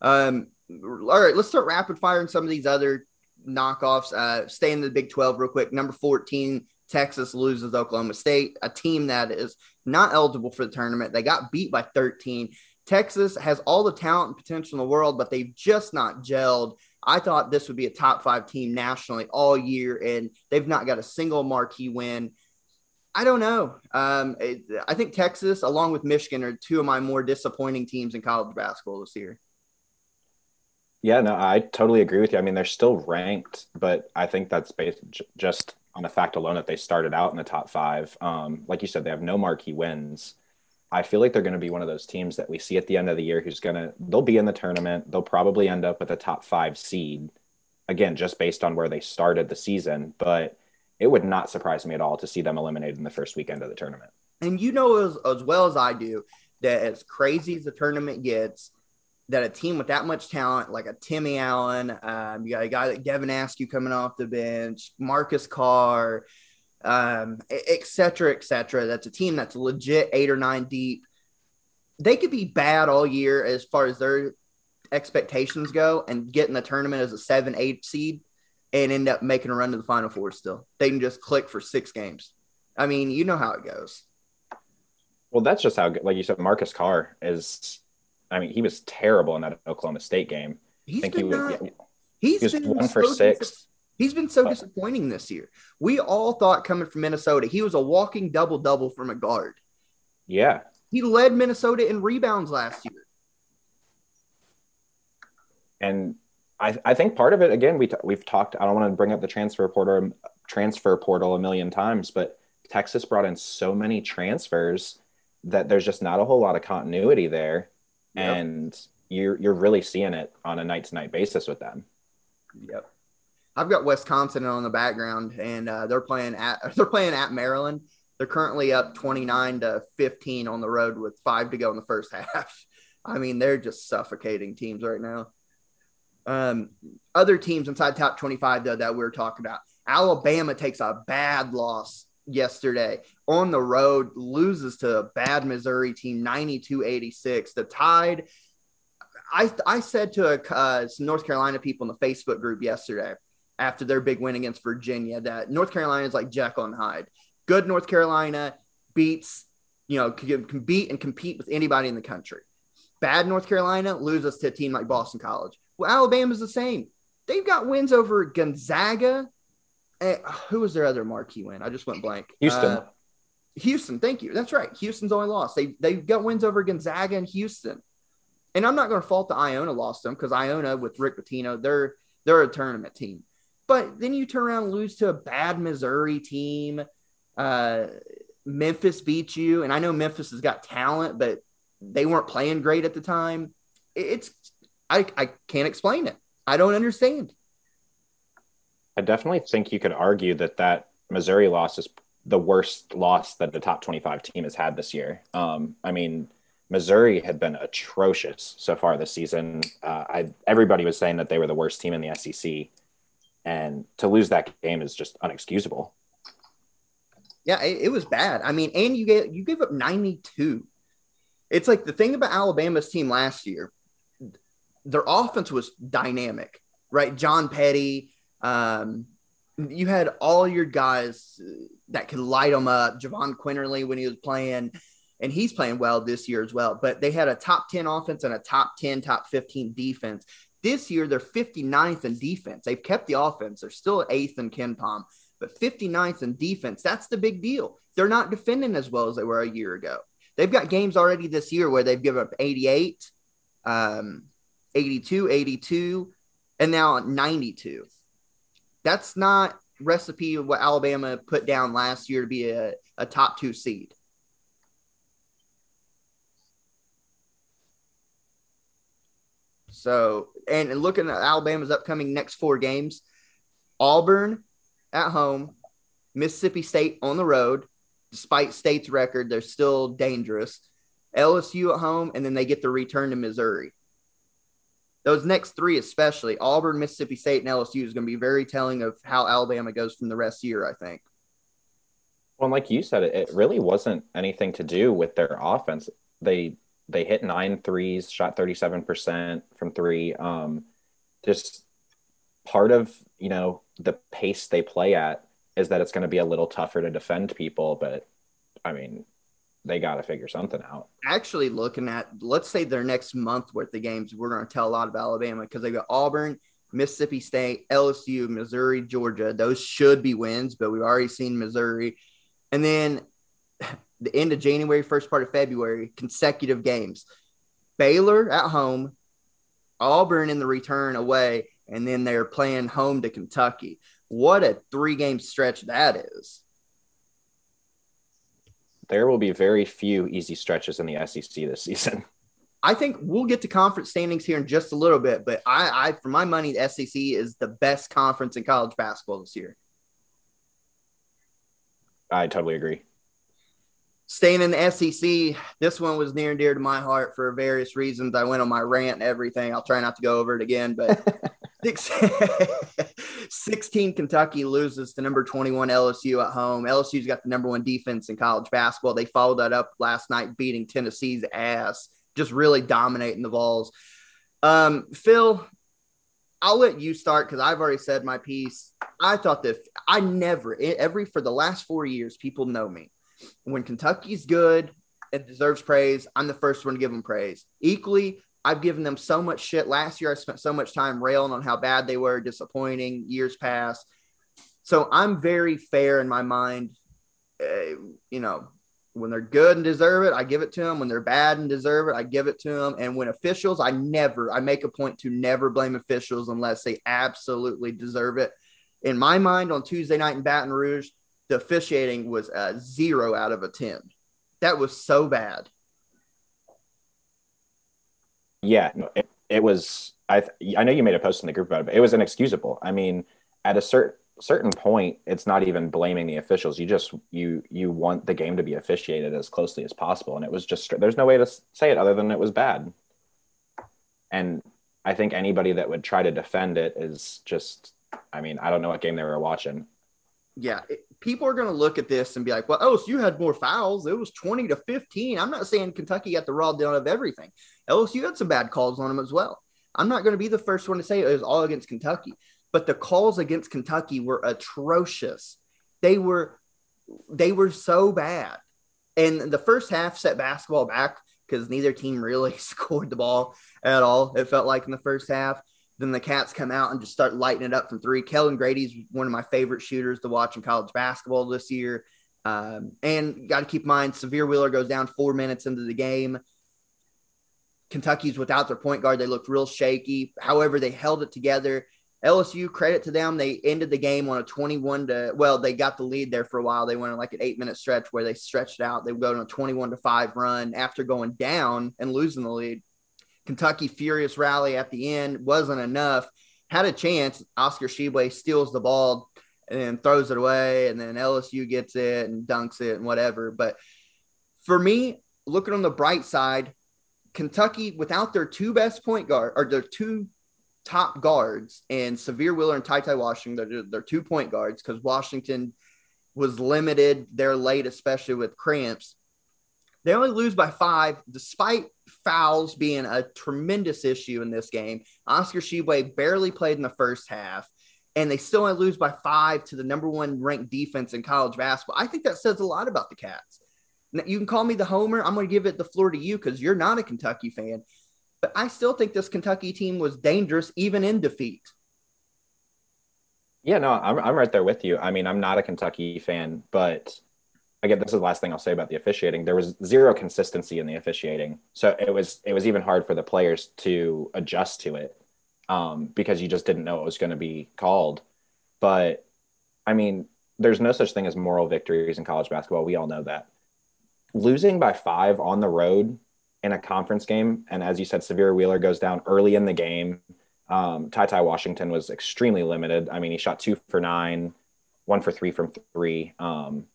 Um, all right, let's start rapid firing some of these other knockoffs. Uh, stay in the Big 12 real quick. Number 14, Texas loses Oklahoma State, a team that is not eligible for the tournament. They got beat by 13. Texas has all the talent and potential in the world, but they've just not gelled. I thought this would be a top five team nationally all year, and they've not got a single marquee win. I don't know. Um, it, I think Texas, along with Michigan, are two of my more disappointing teams in college basketball this year. Yeah, no, I totally agree with you. I mean, they're still ranked, but I think that's based just on the fact alone that they started out in the top five. Um, like you said, they have no marquee wins. I feel like they're going to be one of those teams that we see at the end of the year who's going to, they'll be in the tournament. They'll probably end up with a top five seed, again, just based on where they started the season. But it would not surprise me at all to see them eliminated in the first weekend of the tournament. And you know as, as well as I do that as crazy as the tournament gets, that a team with that much talent, like a Timmy Allen, um, you got a guy like Devin Askew coming off the bench, Marcus Carr, um, et cetera, et cetera. That's a team that's legit eight or nine deep. They could be bad all year as far as their expectations go and get in the tournament as a seven, eight seed and end up making a run to the final four still. They can just click for six games. I mean, you know how it goes. Well, that's just how, like you said, Marcus Carr is. I mean, he was terrible in that Oklahoma State game. He's I think been he was. Not, yeah, he's he was been one for so six. Dis- he's been so disappointing this year. We all thought coming from Minnesota, he was a walking double double from a guard. Yeah, he led Minnesota in rebounds last year. And I, I think part of it again we t- we've talked. I don't want to bring up the transfer portal transfer portal a million times, but Texas brought in so many transfers that there's just not a whole lot of continuity there, yep. and you're you're really seeing it on a night to night basis with them. Yep. I've got Wisconsin on the background, and uh, they're playing at they're playing at Maryland. They're currently up 29 to 15 on the road with five to go in the first half. I mean, they're just suffocating teams right now. Um, other teams inside top 25 though that we are talking about. Alabama takes a bad loss yesterday on the road, loses to a bad Missouri team 92 86. The Tide, I, I said to uh, some North Carolina people in the Facebook group yesterday after their big win against Virginia that North Carolina is like Jekyll and Hyde. Good North Carolina beats, you know, can, can beat and compete with anybody in the country. Bad North Carolina loses to a team like Boston College. Well, Alabama's the same. They've got wins over Gonzaga, uh, who was their other marquee win? I just went blank. Houston. Uh, Houston, thank you. That's right. Houston's only lost. They they've got wins over Gonzaga and Houston. And I'm not going to fault the Iona lost them because Iona with Rick Pitino, they're they're a tournament team. But then you turn around and lose to a bad Missouri team. Uh, Memphis beat you, and I know Memphis has got talent, but they weren't playing great at the time. It's I I can't explain it. I don't understand. I definitely think you could argue that that Missouri loss is the worst loss that the top 25 team has had this year. Um, I mean, Missouri had been atrocious so far this season. Uh, I, everybody was saying that they were the worst team in the SEC, and to lose that game is just unexcusable. Yeah, it, it was bad. I mean, and you get you give up 92. It's like the thing about Alabama's team last year. Their offense was dynamic, right? John Petty, um, you had all your guys that could light them up. Jahvon Quinerly when he was playing, and he's playing well this year as well. But they had a top 10 offense and a top 10, top 15 defense. This year, they're 59th in defense. They've kept the offense. They're still eighth in KenPom, but 59th in defense. That's the big deal. They're not defending as well as they were a year ago. They've got games already this year where they've given up 88, um, 82, 82, and now 92 that's not recipe of what Alabama put down last year to be a, a top two seed. So, and looking at Alabama's upcoming next four games, Auburn at home, Mississippi State on the road. Despite State's record, they're still dangerous. LSU at home, and then they get the return to Missouri those next three, especially Auburn, Mississippi State, and LSU, is going to be very telling of how Alabama goes from the rest of the year, I think. Well, like you said, it really wasn't anything to do with their offense. They they hit nine threes, shot 37% from three. Um, just part of, you know, the pace they play at is that it's going to be a little tougher to defend people. But I mean, they got to figure something out. Actually, looking at let's say their next month worth of games, we're going to tell a lot of Alabama because they got Auburn, Mississippi State, LSU, Missouri, Georgia. Those should be wins, but we've already seen Missouri, and then the end of January, first part of February, consecutive games. Baylor at home, Auburn in the return away, and then they're playing home to Kentucky. What a three game stretch that is there will be very few easy stretches in the SEC this season. I think we'll get to conference standings here in just a little bit, but I, I for my money, the SEC is the best conference in college basketball this year. I totally agree. Staying in the SEC, this one was near and dear to my heart for various reasons. I went on my rant and everything. I'll try not to go over it again, but 16 Kentucky loses to number 21 LSU at home. LSU's got the number one defense in college basketball. They followed that up last night, beating Tennessee's ass, just really dominating the Vols. Um, Phil, I'll let you start because I've already said my piece. I thought that I never, every for the last four years, people know me. When Kentucky's good, and deserves praise. I'm the first one to give them praise. Equally, I've given them so much shit. Last year, I spent so much time railing on how bad they were, disappointing, years past. So I'm very fair in my mind. Uh, you know, when they're good and deserve it, I give it to them. When they're bad and deserve it, I give it to them. And when officials, I never, I make a point to never blame officials unless they absolutely deserve it. In my mind, on Tuesday night in Baton Rouge, the officiating was a zero out of a 10. That was so bad. Yeah, it, it was. I I know you made a post in the group about it, but it was inexcusable. I mean, at a certain certain point it's not even blaming the officials. You just you you want the game to be officiated as closely as possible. And it was just there's no way to say it other than it was bad. And i think anybody that would try to defend it is just i mean i don't know what game they were watching. Yeah it, people are going to look at this and be like well oh, so you had more fouls. It was 20 to 15 i'm not saying kentucky got the raw deal of everything lsu had some bad calls on them as well i'm not going to be the first one to say it was all against kentucky but the calls against Kentucky were atrocious. They were they were so bad. And the first half set basketball back because neither team really scored the ball at all. It felt like in the first half. Then the Cats come out and just start lighting it up from three. Kellen Grady's one of my favorite shooters to watch in college basketball this year. Um, and got to keep in mind, Sahvir Wheeler goes down four minutes into the game. Kentucky's without their point guard. They looked real shaky. However, they held it together. LSU, credit to them. They ended the game on a 21 to, well, they got the lead there for a while. They went on like an eight minute stretch where they stretched out. They go on a 21 to five run after going down and losing the lead. Kentucky furious rally at the end wasn't enough. Had a chance. Oscar Tshiebwe steals the ball and throws it away. And then LSU gets it and dunks it and whatever. But for me, looking on the bright side, Kentucky, without their two best point guard or their two top guards and Sahvir Wheeler and Ty Ty Washington. They're, two point guards because Washington was limited. They're late, especially with cramps. They only lose by five, despite fouls being a tremendous issue in this game. Oscar Tshiebwe barely played in the first half, and they still only lose by five to the number one ranked defense in college basketball. I think that says a lot about the Cats. You can call me the homer. I'm going to give it the floor to you because you're not a Kentucky fan. But I still think this Kentucky team was dangerous even in defeat. Yeah, no, I'm, I'm right there with you. I mean, I'm not a Kentucky fan, but again, this is the last thing I'll say about the officiating. There was zero consistency in the officiating, so it was it was even hard for the players to adjust to it um, because you just didn't know it was going to be called. But I mean, there's no such thing as moral victories in college basketball. We all know that. Losing by five on the road in a conference game. And as you said, Sahvir Wheeler goes down early in the game. Um, Ty Ty Washington was extremely limited. I mean, he shot two for nine, one for three from three. Um,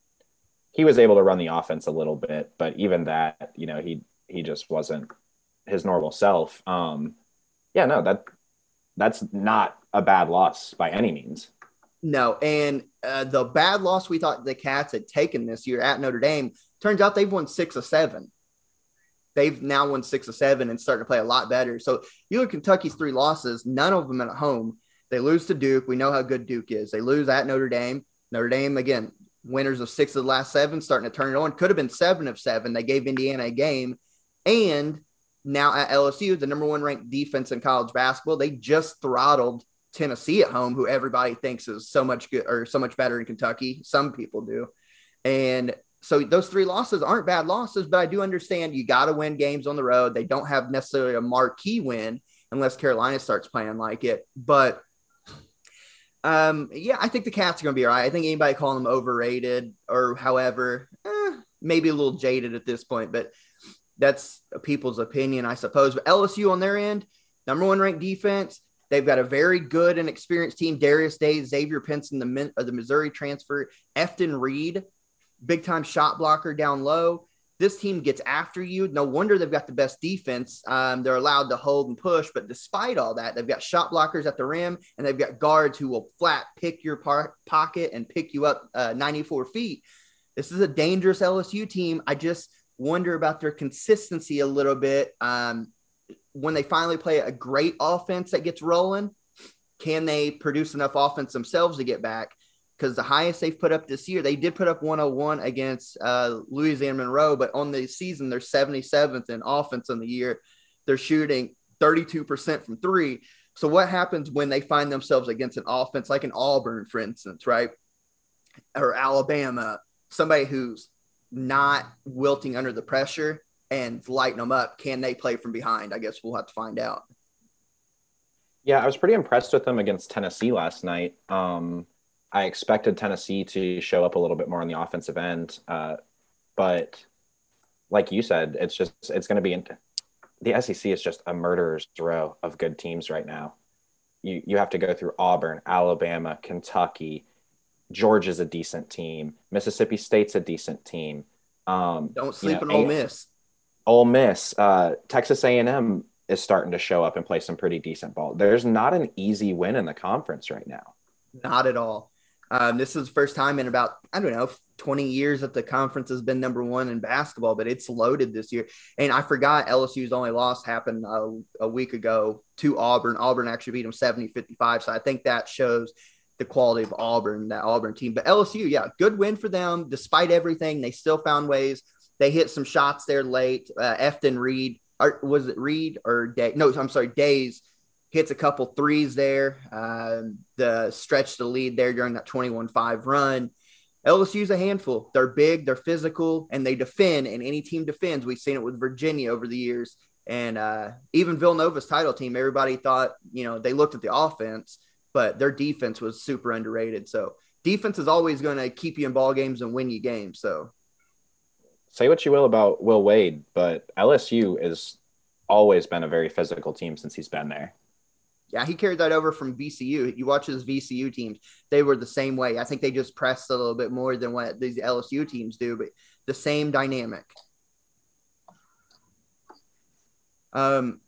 he was able to run the offense a little bit, but even that, you know, he he just wasn't his normal self. Um, yeah, no, that that's not a bad loss by any means. No, and uh, the bad loss we thought the Cats had taken this year at Notre Dame turns out they've won six or seven they've now won six or seven and starting to play a lot better. So you look at Kentucky's three losses, none of them at home. They lose to Duke. We know how good Duke is. They lose at Notre Dame. Notre Dame, again, winners of six of the last seven, starting to turn it on. Could have been seven of seven. They gave Indiana a game. And now at LSU, the number one ranked defense in college basketball, they just throttled Tennessee at home, who everybody thinks is so much good or so much better in Kentucky. Some people do. And so those three losses aren't bad losses, but I do understand you got to win games on the road. They don't have necessarily a marquee win unless Carolina starts playing like it. But um, yeah, I think the Cats are going to be all right. I think anybody calling them overrated or however, eh, maybe a little jaded at this point, but that's people's opinion, I suppose. But LSU on their end, number one ranked defense. They've got a very good and experienced team. Darius Day, Xavier Pinson, the, the Missouri transfer, Efton Reid, big time shot blocker down low. This team gets after you. No wonder they've got the best defense. Um, they're allowed to hold and push, but despite all that, they've got shot blockers at the rim and they've got guards who will flat pick your par- pocket and pick you up uh, 94 feet. This is a dangerous LSU team. I just wonder about their consistency a little bit. Um, when they finally play a great offense that gets rolling, can they produce enough offense themselves to get back? Because the highest they've put up this year, they did put up 101 against uh, Louisiana Monroe, but on the season, they're 77th in offense on the year. They're shooting 32% from three. So, what happens when they find themselves against an offense like an Auburn, for instance, right? Or Alabama, somebody who's not wilting under the pressure and lighting them up? Can they play from behind? I guess we'll have to find out. Yeah, I was pretty impressed with them against Tennessee last night. Um, I expected Tennessee to show up a little bit more on the offensive end, uh, but like you said, it's just it's going to be in, the SEC is just a murderer's row of good teams right now, you you have to go through Auburn, Alabama, Kentucky. Georgia's a decent team. Mississippi State's a decent team. Um, Don't sleep you know, on Ole Miss. Ole Miss, uh, Texas A&M is starting to show up and play some pretty decent ball. There's not an easy win in the conference right now. Not at all. Um, this is the first time in about I don't know 20 years that the conference has been number one in basketball, but it's loaded this year. And I forgot LSU's only loss happened a, week ago to Auburn. Auburn actually beat them 70 55. So I think that shows the quality of Auburn, that Auburn team. But LSU, yeah, good win for them. Despite everything, they still found ways. They hit some shots there late. Uh, Efton Reid, or was it Reid or Day? No, I'm sorry, Days hits a couple threes there. Um, the stretch the lead there during that 21 5 run. LSU's a handful. They're big, they're physical, and they defend. And any team defends. We've seen it with Virginia over the years. And uh, even Villanova's title team, everybody thought, you know, they looked at the offense, but their defense was super underrated. So defense is always going to keep you in ball games and win you games. So say what you will about Will Wade, but LSU has always been a very physical team since he's been there. Yeah, he carried that over from VCU. You watch his VCU teams; they were the same way. I think they just pressed a little bit more than what these LSU teams do, but the same dynamic. Um,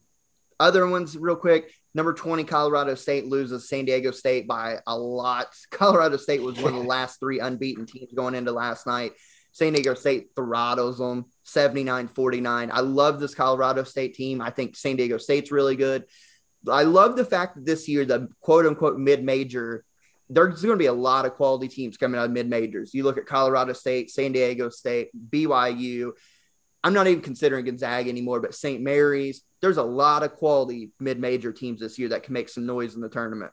other ones, real quick. Number 20, Colorado State loses San Diego State by a lot. Colorado State was one of the last three unbeaten teams going into last night. San Diego State throttles them 79 49. I love this Colorado State team. I think San Diego State's really good. I love the fact that this year, the quote unquote mid major, there's going to be a lot of quality teams coming out of mid majors. You look at Colorado State, San Diego State, BYU. I'm not even considering Gonzaga anymore, but St. Mary's. There's a lot of quality mid major teams this year that can make some noise in the tournament.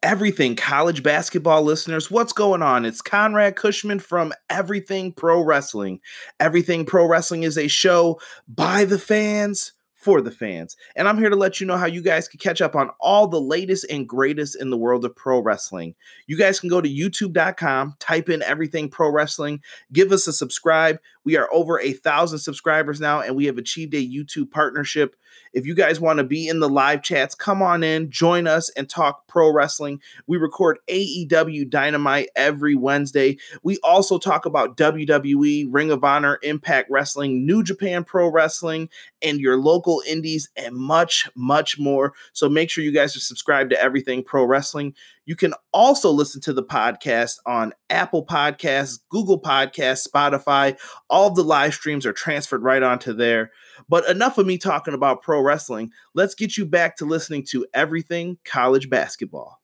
Everything college basketball listeners, what's going on? It's Conrad Cushman from Everything Pro Wrestling. Everything Pro Wrestling is a show by the fans for the fans. And I'm here to let you know how you guys can catch up on all the latest and greatest in the world of pro wrestling. You guys can go to youtube.com, type in everything pro wrestling, give us a subscribe. We are over a thousand subscribers now, and we have achieved a YouTube partnership. If you guys want to be in the live chats, come on in, join us, and talk pro wrestling. We record AEW Dynamite every Wednesday. We also talk about WWE, Ring of Honor, Impact Wrestling, New Japan Pro Wrestling, and your local indies, and much, much more. So make sure you guys are subscribed to Everything Pro Wrestling. You can also listen to the podcast on Apple Podcasts, Google Podcasts, Spotify. All the live streams are transferred right onto there. But enough of me talking about pro wrestling. Let's get you back to listening to everything college basketball.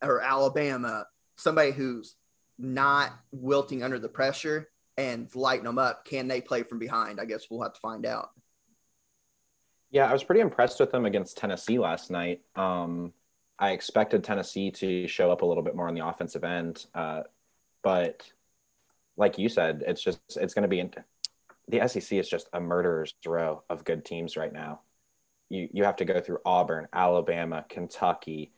Or Alabama, somebody who's not wilting under the pressure and lighten them up. Can they play from behind? I guess we'll have to find out. Yeah, I was pretty impressed with them against Tennessee last night. Um, I expected Tennessee to show up a little bit more on the offensive end, uh, but like you said, it's just it's going to be in, the SEC is just a murderer's row of good teams right now. You you have to go through Auburn, Alabama, Kentucky,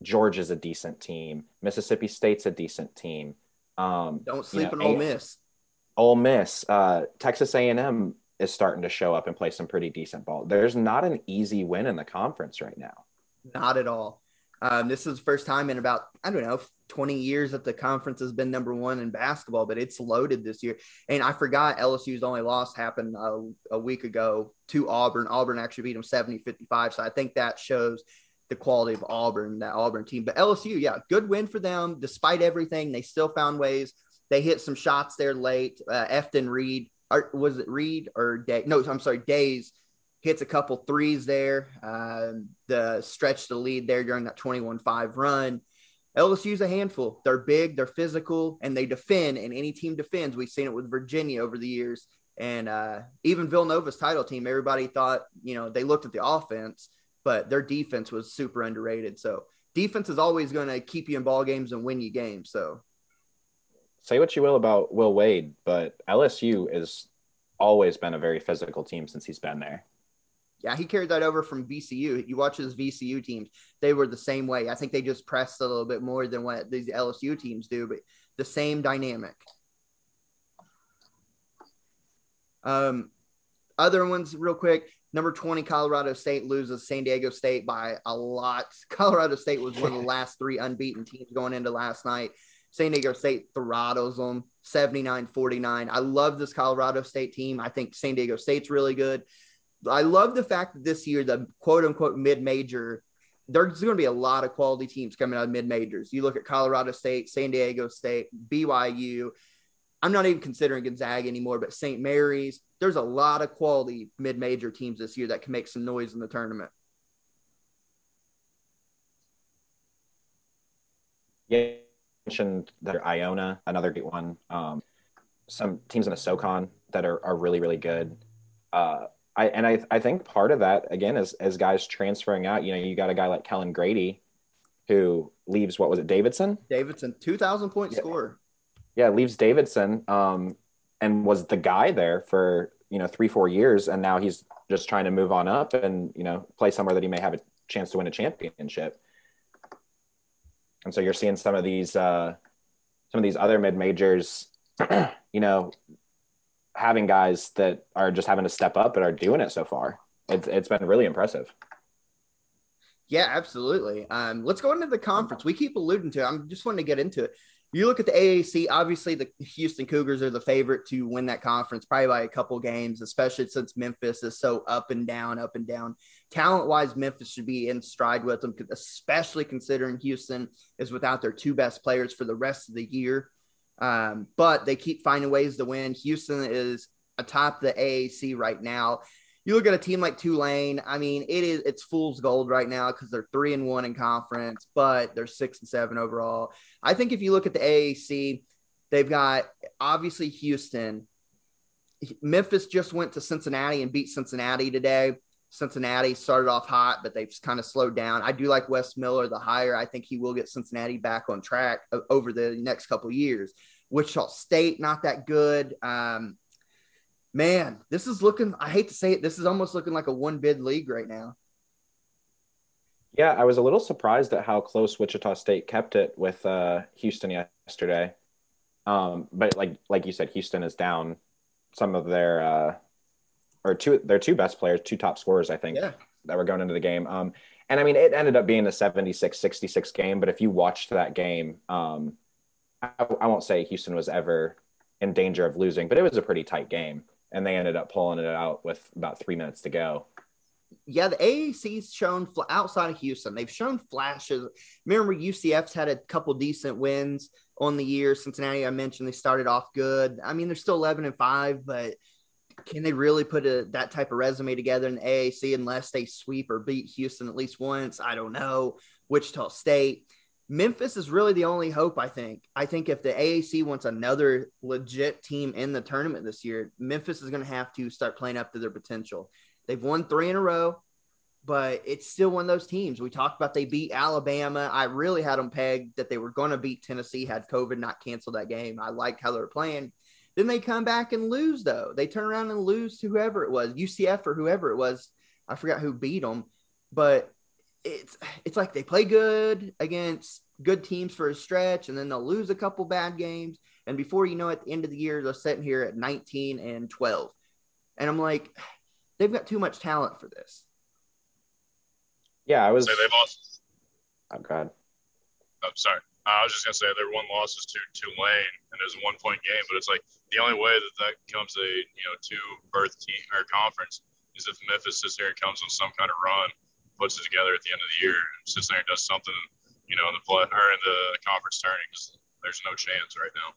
Georgia's a decent team, Mississippi State's a decent team. Um, Don't sleep you know, on Ole Miss. Ole Miss, uh, Texas A&M is starting to show up and play some pretty decent ball. There's not an easy win in the conference right now. Not at all. Um, this is the first time in about, I don't know, 20 years that the conference has been number one in basketball, but it's loaded this year. And I forgot LSU's only loss happened a, week ago to Auburn. Auburn actually beat them 70 55. So I think that shows the quality of Auburn, that Auburn team. But LSU, yeah, good win for them. Despite everything, they still found ways. They hit some shots there late. Uh, Efton Reid, or was it Reid or Day? No, I'm sorry, Days hits a couple threes there. Um, the stretch the lead there during that 21 5 run. LSU's a handful. They're big, they're physical, and they defend. And any team defends. We've seen it with Virginia over the years. And uh, even Villanova's title team, everybody thought, you know, they looked at the offense, but their defense was super underrated. So defense is always going to keep you in ball games and win you games. So say what you will about Will Wade, but LSU has always been a very physical team since he's been there. Yeah, he carried that over from VCU. You watch his VCU teams; they were the same way. I think they just pressed a little bit more than what these LSU teams do, but the same dynamic. Um, other ones, real quick. Number 20, Colorado State loses San Diego State by a lot. Colorado State was one of the last three unbeaten teams going into last night. San Diego State throttles them 79 49. I love this Colorado State team. I think San Diego State's really good. I love the fact that this year, the quote unquote mid major, there's going to be a lot of quality teams coming out of mid majors. You look at Colorado State, San Diego State, BYU. I'm not even considering Gonzaga anymore, but St. Mary's. There's a lot of quality mid major teams this year that can make some noise in the tournament. Yeah, mentioned that Iona, another great one. Um, some teams in the SoCon that are, are really, really good. Uh, I, and I, I think part of that again is as guys transferring out. You know, you got a guy like Kellen Grady, who leaves. What was it, Davidson? Davidson, two thousand point yeah. scorer. Yeah, leaves Davidson, um, and was the guy there for you know three, four years, and now he's just trying to move on up and you know play somewhere that he may have a chance to win a championship. And so you're seeing some of these uh, some of these other mid majors, you know, having guys that are just having to step up and are doing it so far. It's it's been really impressive. Yeah, absolutely. Um, let's go into the conference. We keep alluding to. It. I'm just wanting to get into it. You look at the AAC. Obviously, the Houston Cougars are the favorite to win that conference, probably by a couple games, especially since Memphis is so up and down, up and down. Talent wise, Memphis should be in stride with them, especially considering Houston is without their two best players for the rest of the year. Um, but they keep finding ways to win. Houston is atop the AAC right now. You look at a team like Tulane. I mean, it is it's fool's gold right now because they're three and one in conference, but they're six and seven overall. I think if you look at the AAC, they've got obviously Houston. Memphis just went to Cincinnati and beat Cincinnati today. Cincinnati started off hot, but they've kind of slowed down. I do like Wes Miller, the hire. I think he will get Cincinnati back on track over the next couple years. Wichita State, not that good. Um, man, this is looking, I hate to say it, this is almost looking like a one bid league right now. Yeah, I was a little surprised at how close Wichita State kept it with uh, Houston yesterday. Um, but like like you said, Houston is down some of their uh, or two their two best players, two top scorers, I think, yeah. that were going into the game. Um, and I mean, it ended up being a 76-66 game, but if you watched that game, um, I, I won't say Houston was ever in danger of losing, but it was a pretty tight game, and they ended up pulling it out with about three minutes to go. Yeah, the AAC's shown outside of Houston. They've shown flashes. Remember, UCF's had a couple decent wins on the year. Cincinnati, I mentioned, they started off good. I mean, they're still eleven and five, but can they really put a, that type of resume together in the AAC unless they sweep or beat Houston at least once? I don't know. Wichita State. Memphis is really the only hope, I think. I think if the AAC wants another legit team in the tournament this year, Memphis is going to have to start playing up to their potential. They've won three in a row, but it's still one of those teams. We talked about they beat Alabama. I really had them pegged that they were going to beat Tennessee had COVID not canceled that game. I liked how they were playing. Then they come back and lose, though. They turn around and lose to whoever it was, UCF or whoever it was. I forgot who beat them, but it's it's like they play good against good teams for a stretch, and then they'll lose a couple bad games, and before you know, it, at the end of the year, they're sitting here at 19 and 12, and I'm like, they've got too much talent for this. Yeah, I was. Say they've also. Oh God. I'm oh, sorry. I was just gonna say their one loss is to Tulane, and there's a one point game, but it's like the only way that that becomes a you know two berth team or conference is if Memphis sits there and comes on some kind of run, puts it together at the end of the year, and sits there and does something, you know, in the play or in the conference tourney because there's no chance right now.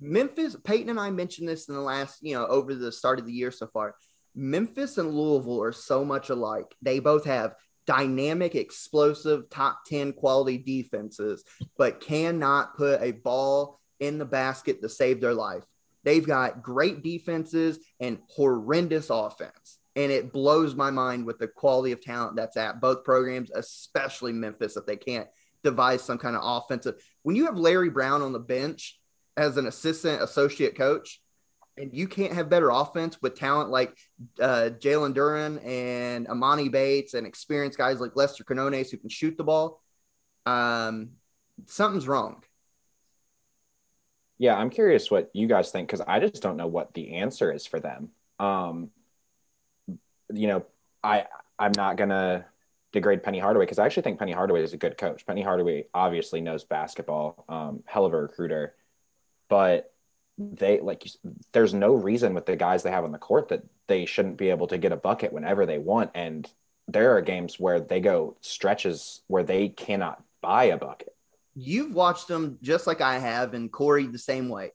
Memphis, Peyton and I mentioned this in the last, you know, over the start of the year so far. Memphis and Louisville are so much alike. They both have dynamic, explosive, top 10 quality defenses, but cannot put a ball in the basket to save their life. They've got great defenses and horrendous offense. And it blows my mind with the quality of talent that's at both programs, especially Memphis, if they can't devise some kind of offensive. When you have Larry Brown on the bench as an assistant associate coach, and you can't have better offense with talent like uh, Jalen Duren and Emoni Bates and experienced guys like Lester Quinones who can shoot the ball. Um, something's wrong. Yeah, I'm curious what you guys think because I just don't know what the answer is for them. Um, you know, I I'm not gonna degrade Penny Hardaway because I actually think Penny Hardaway is a good coach. Penny Hardaway obviously knows basketball, um, hell of a recruiter, but they like there's no reason with the guys they have on the court that they shouldn't be able to get a bucket whenever they want. And there are games where they go stretches where they cannot buy a bucket. You've watched them just like I have, and Corey the same way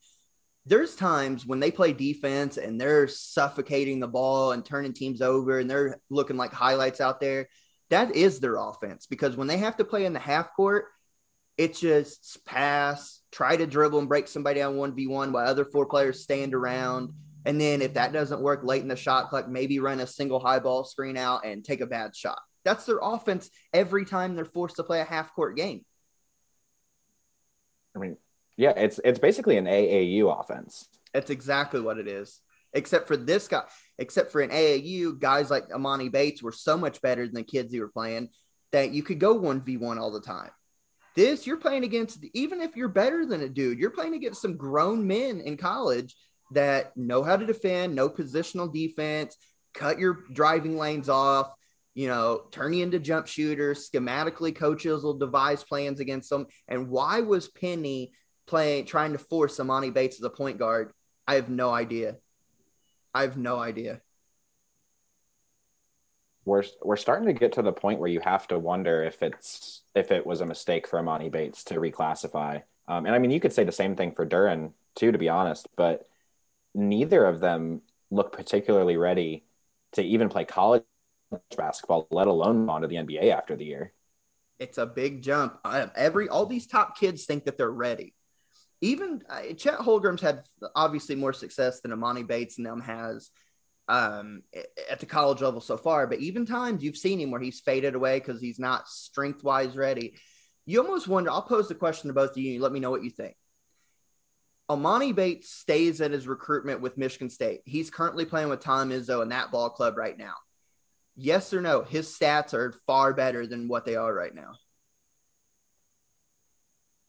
there's times when they play defense and they're suffocating the ball and turning teams over and they're looking like highlights out there. That is their offense because when they have to play in the half court, it's just pass, try to dribble and break somebody down 1v1 while other four players stand around. And then if that doesn't work late in the shot clock, maybe run a single high ball screen out and take a bad shot. That's their offense every time they're forced to play a half court game. I mean, yeah, it's it's basically an AAU offense. That's exactly what it is. Except for this guy, except for an AAU, guys like Emoni Bates were so much better than the kids you were playing that you could go 1v1 all the time. This, you're playing against, even if you're better than a dude, you're playing against some grown men in college that know how to defend, know positional defense, cut your driving lanes off, you know, turn you into jump shooters. Schematically, coaches will devise plans against them. And why was Penny playing, trying to force Emoni Bates as a point guard. I have no idea. I have no idea. We're we're starting to get to the point where you have to wonder if it's if it was a mistake for Emoni Bates to reclassify. Um, and I mean, you could say the same thing for Duren too, to be honest. But neither of them look particularly ready to even play college basketball, let alone on to the NBA after the year. It's a big jump. every all these top kids think that they're ready even uh, Chet Holmgren's had obviously more success than Emoni Bates and them has um, at the college level so far. But even times you've seen him where he's faded away because he's not strength wise ready. You almost wonder. I'll pose the question to both of you. let me know what you think. Emoni Bates stays at his recruitment with Michigan State. He's currently playing with Tom Izzo in that ball club right now. Yes or no? His stats are far better than what they are right now.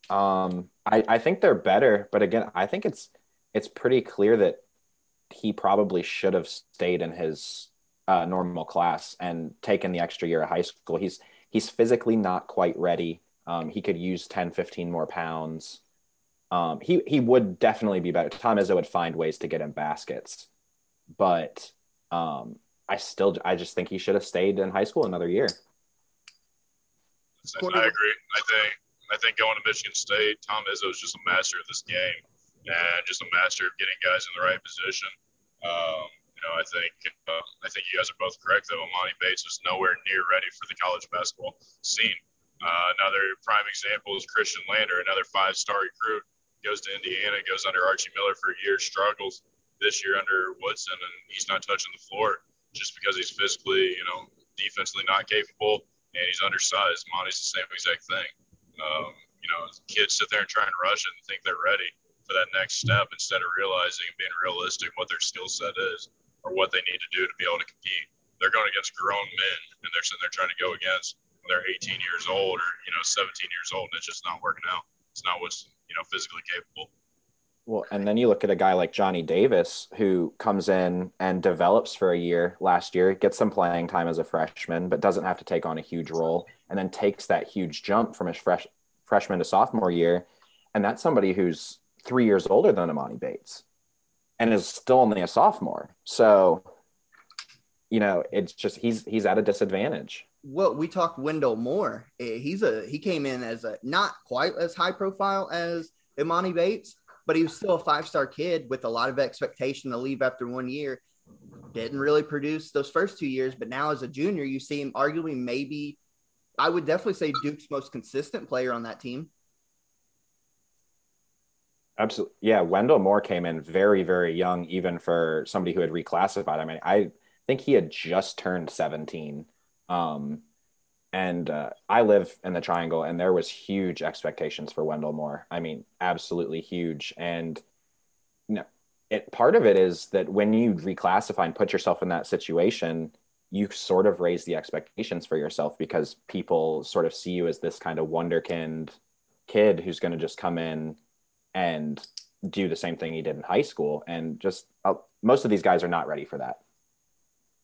Um, I, I think they're better, but again, I think it's it's pretty clear that he probably should have stayed in his uh, normal class and taken the extra year of high school. He's he's physically not quite ready. Um, he could use 10, 15 more pounds. Um, he he would definitely be better. Tom Izzo would find ways to get him baskets, but um, I still I just think he should have stayed in high school another year. I agree. I think I think going to Michigan State, Tom Izzo is just a master of this game and just a master of getting guys in the right position. Um, you know, I think uh, I think you guys are both correct. Though Emoni Bates was nowhere near ready for the college basketball scene. Uh, another prime example is Khristian Lander, another five-star recruit, goes to Indiana, goes under Archie Miller for a year, struggles this year under Woodson, and he's not touching the floor just because he's physically, you know, defensively not capable and he's undersized. Monty's the same exact thing. Um, you know, kids sit there and try and rush it and think they're ready for that next step instead of realizing and being realistic what their skill set is or what they need to do to be able to compete. They're going against grown men and they're sitting there trying to go against they're 18 years old or, you know, 17 years old and it's just not working out. It's not what's, you know, physically capable. Well, and then you look at a guy like Johnny Davis who comes in and develops for a year last year, gets some playing time as a freshman, but doesn't have to take on a huge role, and then takes that huge jump from his fresh freshman to sophomore year. And that's somebody who's three years older than Emoni Bates and is still only a sophomore. So, you know, it's just he's he's at a disadvantage. Well, we talked Wendell Moore. Eh, he's a he came in as a not quite as high profile as Emoni Bates, but he was still a five star kid with a lot of expectation to leave after one year. Didn't really produce those first two years, but now as a junior, you see him arguably maybe, I would definitely say Duke's most consistent player on that team. Absolutely. Yeah. Wendell Moore came in very, very young, even for somebody who had reclassified. I mean, I think he had just turned 17. Um, and uh, I live in the Triangle, and there was huge expectations for Wendell Moore. I mean, absolutely huge. And you know, it part of it is that when you reclassify and put yourself in that situation, you sort of raise the expectations for yourself because people sort of see you as this kind of wonderkind kid who's going to just come in and do the same thing he did in high school. And just uh, most of these guys are not ready for that.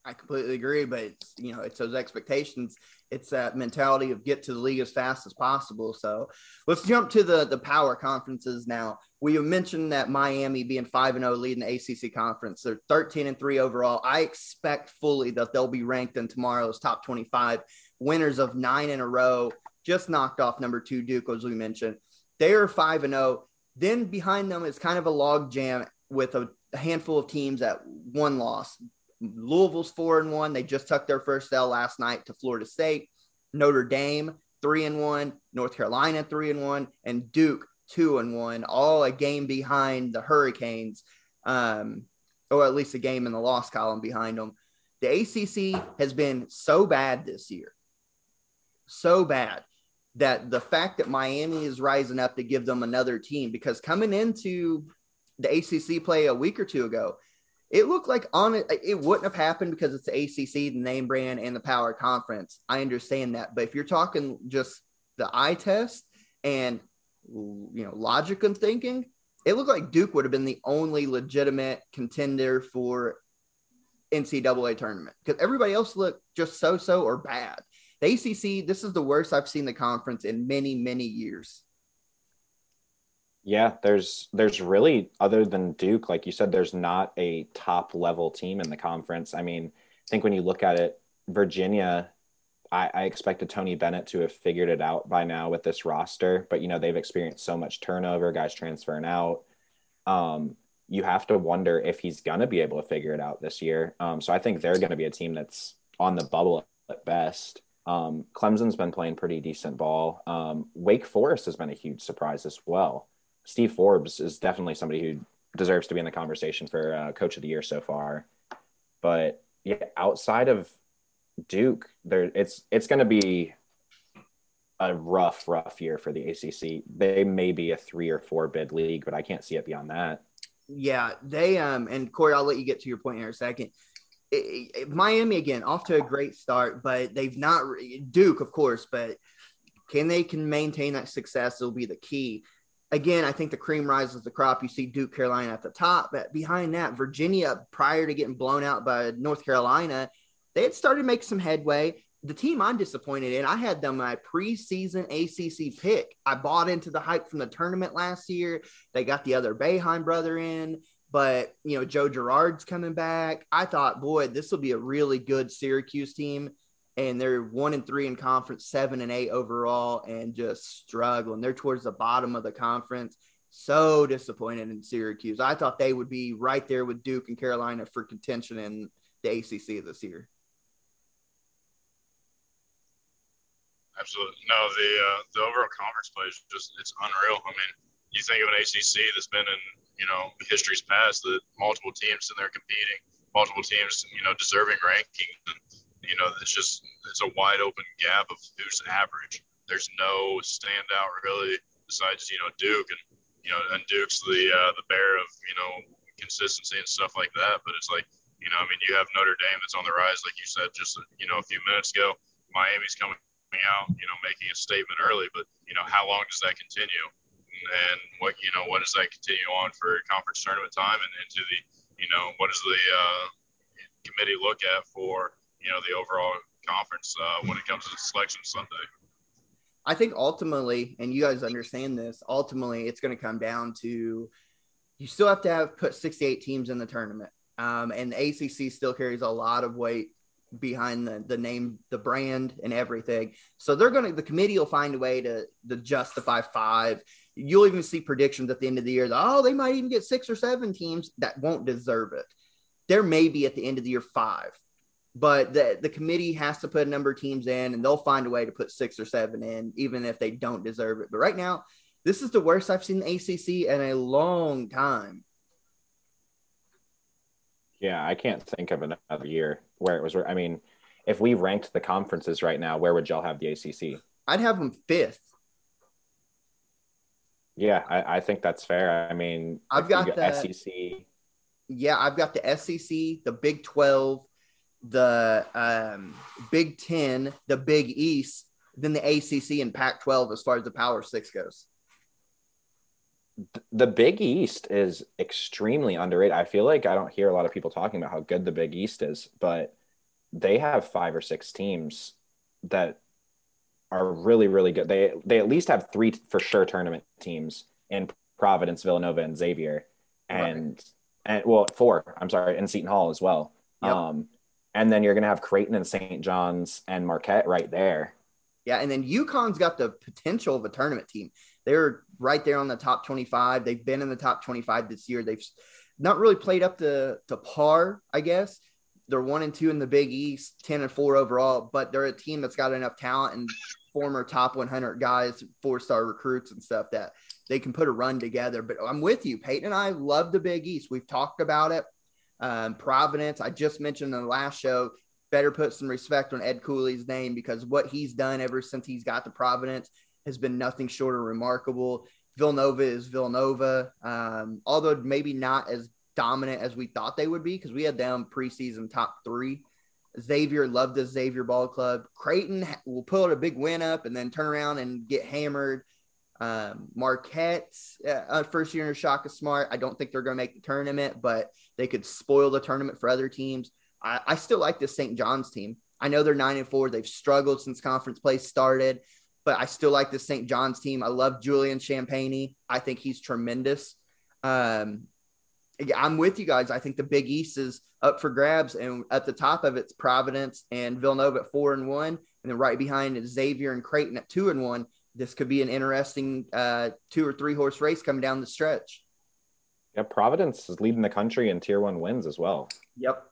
I completely agree, but it's, you know, it's those expectations. It's that mentality of get to the league as fast as possible. So let's jump to the the power conferences now. We mentioned that Miami being five and zero leading the ACC conference. They're thirteen and three overall. I expect fully that they'll be ranked in tomorrow's top twenty five. Winners of nine in a row, just knocked off number two Duke, as we mentioned. They are five and zero. Then behind them is kind of a log jam with a handful of teams at one loss. Louisville's four and one. They just took their first L last night to Florida State. Notre Dame three and one. North Carolina three and one, and Duke two and one. All a game behind the Hurricanes, um, or at least a game in the loss column behind them. The ACC has been so bad this year, so bad that the fact that Miami is rising up to give them another team because coming into the ACC play a week or two ago, it looked like on it, it wouldn't have happened because it's the ACC, the name brand, and the power conference. I understand that, but if you're talking just the eye test and you know logic and thinking, it looked like Duke would have been the only legitimate contender for NCAA tournament because everybody else looked just so so or bad. The ACC, this is the worst I've seen the conference in many many years. Yeah, there's there's really other than Duke, like you said, there's not a top level team in the conference. I mean, I think when you look at it, Virginia, I, I expected Tony Bennett to have figured it out by now with this roster, but you know they've experienced so much turnover, guys transferring out. Um, you have to wonder if he's gonna be able to figure it out this year. Um, so I think they're gonna be a team that's on the bubble at best. Um, Clemson's been playing pretty decent ball. Um, Wake Forest has been a huge surprise as well. Steve Forbes is definitely somebody who deserves to be in the conversation for uh, coach of the year so far. But yeah, outside of Duke, there it's it's going to be a rough, rough year for the ACC. They may be a three or four bid league, but I can't see it beyond that. Yeah, they um and Corey, I'll let you get to your point in a second. Miami again off to a great start, but they've not Duke, of course, but can they can maintain that success? Will be the key again, I think the cream rises the crop. You see Duke Carolina at the top, but behind that, Virginia, prior to getting blown out by North Carolina, they had started to make some headway. The team I'm disappointed in, I had them my preseason ACC pick. I bought into the hype from the tournament last year. They got the other Boeheim brother in, but you know Joe Girard's coming back. I thought, boy, this will be a really good Syracuse team and they're one and three in conference, seven and eight overall, and just struggling. They're towards the bottom of the conference. So disappointed in Syracuse. I thought they would be right there with Duke and Carolina for contention in the ACC this year. Absolutely. No, the uh, the overall conference play is just it's unreal. I mean, you think of an ACC that's been in you know history's past that multiple teams in there competing, multiple teams you know deserving ranking. And, you know, it's just it's a wide open gap of who's average. There's no standout really besides you know Duke and you know and Duke's the uh, the bear of you know consistency and stuff like that. But it's like you know I mean you have Notre Dame that's on the rise like you said just you know a few minutes ago. Miami's coming out you know making a statement early, but you know how long does that continue? And what you know what does that continue on for conference tournament time and into the you know what does the uh, committee look at for you know the overall conference uh, when it comes to selection Sunday. I think ultimately, and you guys understand this, ultimately it's going to come down to you still have to have put 68 teams in the tournament. Um, and the ACC still carries a lot of weight behind the, the name, the brand, and everything. So they're going to, the committee will find a way to, to justify five. You'll even see predictions at the end of the year that, oh, they might even get six or seven teams that won't deserve it. There may be at the end of the year five but the the committee has to put a number of teams in and they'll find a way to put six or seven in even if they don't deserve it but right now this is the worst i've seen the acc in a long time yeah i can't think of another year where it was i mean if we ranked the conferences right now where would y'all have the acc i'd have them fifth. Yeah i, I think that's fair. I mean i've got the sec yeah i've got the sec the big 12 the um, Big Ten, the Big East, then the ACC and Pac 12 as far as the Power Six goes. The Big East is extremely underrated. I feel like I don't hear a lot of people talking about how good the Big East is, but they have five or six teams that are really really good. They they at least have three for sure tournament teams in Providence, Villanova, and Xavier, and right. and well four. I'm sorry, and Seton Hall as well. Yep. Um, and then you're gonna have Creighton and St. John's and Marquette right there. Yeah, and then UConn's got the potential of a tournament team. They're right there on the top 25. They've been in the top 25 this year. They've not really played up to, to par, I guess. They're one and two in the Big East, 10 and four overall, but they're a team that's got enough talent and former top 100 guys, four star recruits and stuff that they can put a run together. But I'm with you. Peyton and I love the Big East. We've talked about it. Um, Providence, I just mentioned in the last show, better put some respect on Ed Cooley's name because what he's done ever since he's got to Providence has been nothing short of remarkable. Villanova is Villanova, um, although maybe not as dominant as we thought they would be because we had them preseason top three. Xavier loved the Xavier Ball Club. Creighton will pull a big win up and then turn around and get hammered. Um, Marquette, uh, first year in Shaka Smart. I don't think they're going to make the tournament, but they could spoil the tournament for other teams. I, I still like this St. John's team. I know they're nine and four. They've struggled since conference play started, but I still like the St. John's team. I love Julian Champagnie. I think he's tremendous. Um, I'm with you guys. I think the Big East is up for grabs, and at the top of it's Providence and Villanova at four and one, and then right behind is Xavier and Creighton at two and one. This could be an interesting uh, two or three horse race coming down the stretch. Yeah, Providence is leading the country in Tier One wins as well. Yep.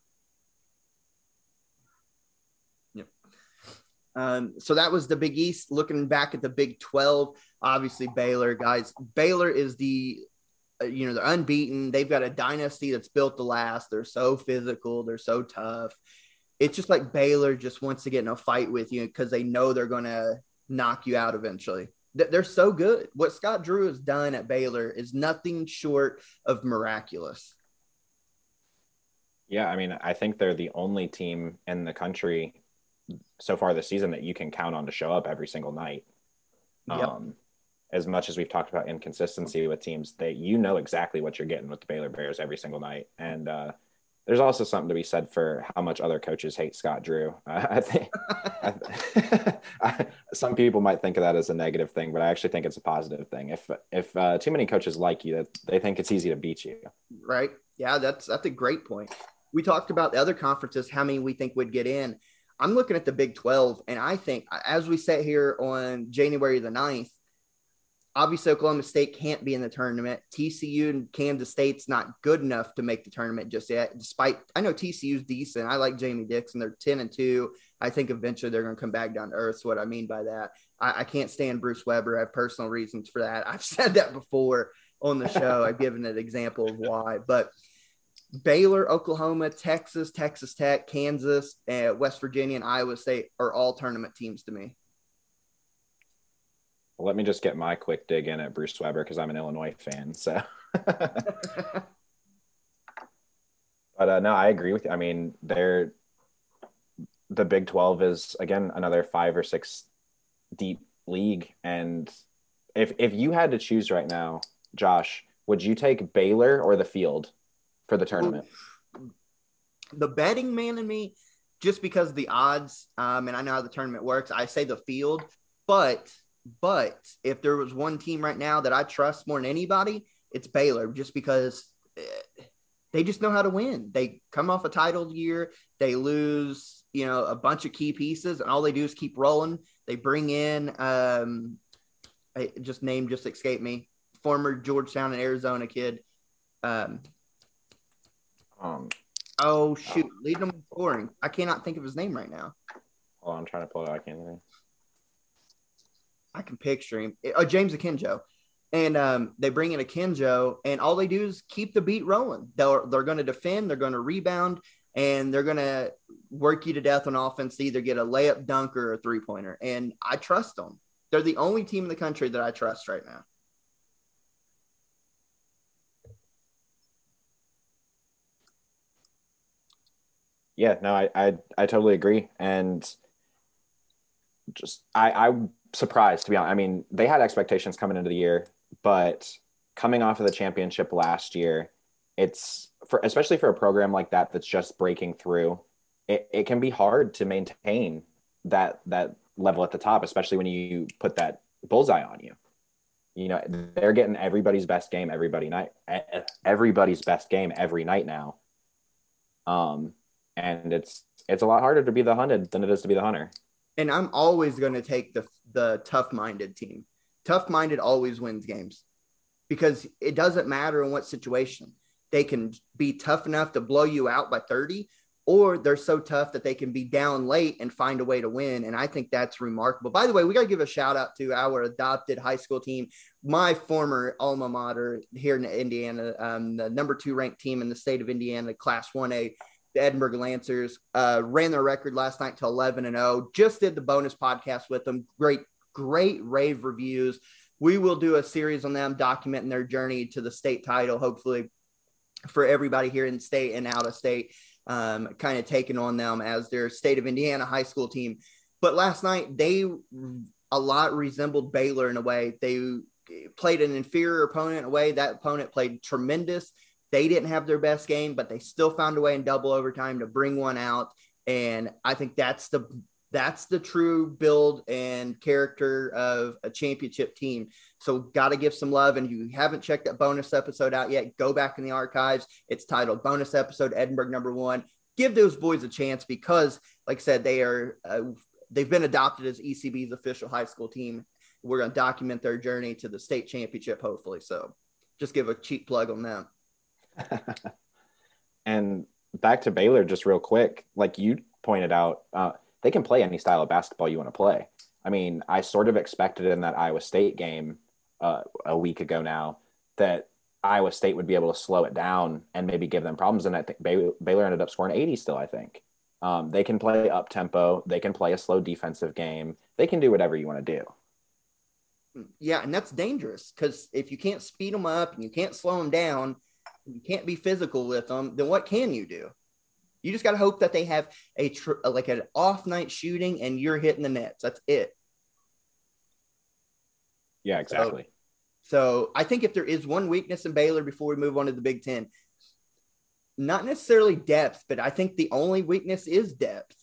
Um, so that was the Big East. Looking back at the Big 12, obviously Baylor, guys. Baylor is the, uh, you know, they're unbeaten. They've got a dynasty that's built to last. They're so physical. They're so tough. It's just like Baylor just wants to get in a fight with you because they know they're going to knock you out eventually. They're so good. What Scott Drew has done at Baylor is nothing short of miraculous. Yeah, I mean, I think they're the only team in the country so far this season that you can count on to show up every single night. Yep. Um, as much as we've talked about inconsistency with teams, that you know exactly what you're getting with the Baylor Bears every single night. And uh, there's also something to be said for how much other coaches hate Scott Drew. Uh, I think I, some people might think of that as a negative thing, but I actually think it's a positive thing. If if uh, too many coaches like you, that they think it's easy to beat you. Right? Yeah, that's that's a great point. We talked about the other conferences, how many we think would get in. I'm looking at the Big 12, and I think as we sit here on January the 9th, obviously Oklahoma State can't be in the tournament. TCU and Kansas State's not good enough to make the tournament just yet. Despite I know TCU's decent. I like Jamie Dixon. They're 10 and 2. I think eventually they're going to come back down to earth. So what I mean by that. I, I, can't stand Bruce Weber. I have personal reasons for that. I've said that before on the show. I've given an example of why. But Baylor, Oklahoma, Texas, Texas Tech, Kansas, uh, West Virginia, and Iowa State are all tournament teams to me. Well, let me just get my quick dig in at Bruce Weber because I'm an Illinois fan. So, but uh, no, I agree with you. I mean, they're the Big 12 is again another five or six deep league, and if if you had to choose right now, Josh, would you take Baylor or the field? For the tournament? The betting man in me, just because the odds, um, and I know how the tournament works, I say the field. But but if there was one team right now that I trust more than anybody, it's Baylor, just because eh, they just know how to win. They come off a title year, they lose, you know, a bunch of key pieces, and all they do is keep rolling. They bring in, um, I just name just escaped me, former Georgetown and Arizona kid. Um, um, oh shoot, uh, lead them scoring. I cannot think of his name right now. Hold on, I'm trying to pull it out. I can't think. I can picture him. Oh, James Akinjo. And um, they bring in Akinjo, and all they do is keep the beat rolling. They're they're going to defend, they're going to rebound, and they're going to work you to death on offense. Either get a layup, dunk, or a three pointer. And I trust them. They're the only team in the country that I trust right now. Yeah, no, I, I, I totally agree. And just, I, I'm surprised to be honest. I mean, they had expectations coming into the year, but coming off of the championship last year, it's for, especially for a program like that, that's just breaking through. it, it can be hard to maintain that that level at the top, especially when you put that bullseye on you. You know, they're getting everybody's best game everybody night, everybody's best game every night now. Um, and it's it's a lot harder to be the hunted than it is to be the hunter. And I'm always going to take the the tough minded team. Tough minded always wins games because it doesn't matter in what situation. They can be tough enough to blow you out by 30, or they're so tough that they can be down late and find a way to win. And I think that's remarkable. By the way, we got to give a shout out to our adopted high school team, my former alma mater here in Indiana, um, the number two ranked team in the state of Indiana, Class 1A. The Edinburgh Lancers uh, ran their record last night to 11 and 0. Just did the bonus podcast with them. Great, great rave reviews. We will do a series on them documenting their journey to the state title, hopefully for everybody here in state and out of state um, kind of taking on them as their state of Indiana high school team. But last night, they a lot resembled Baylor in a way. They played an inferior opponent in a way. That opponent played tremendous. They didn't have their best game, but they still found a way in double overtime to bring one out. And I think that's the that's the true build and character of a championship team. So, got to give some love. And if you haven't checked that bonus episode out yet, go back in the archives. It's titled Bonus Episode Edinburgh Number One. Give those boys a chance because, like I said, they are uh, they've been adopted as ECB's official high school team. We're going to document their journey to the state championship, hopefully. So, just give a cheap plug on them. and back to Baylor, just real quick, like you pointed out. Uh, they can play any style of basketball you want to play. I mean, I sort of expected in that Iowa State game uh, a week ago now that Iowa State would be able to slow it down and maybe give them problems. And I think Baylor ended up scoring 80 still, I think. Um, they can play up tempo. They can play a slow defensive game. They can do whatever you want to do. Yeah, and that's dangerous because if you can't speed them up and you can't slow them down, you can't be physical with them, then what can you do? You just got to hope that they have a tr- like an off night shooting and you're hitting the nets. That's it. Yeah, exactly. So, so I think if there is one weakness in Baylor before we move on to the Big Ten, not necessarily depth, but I think the only weakness is depth.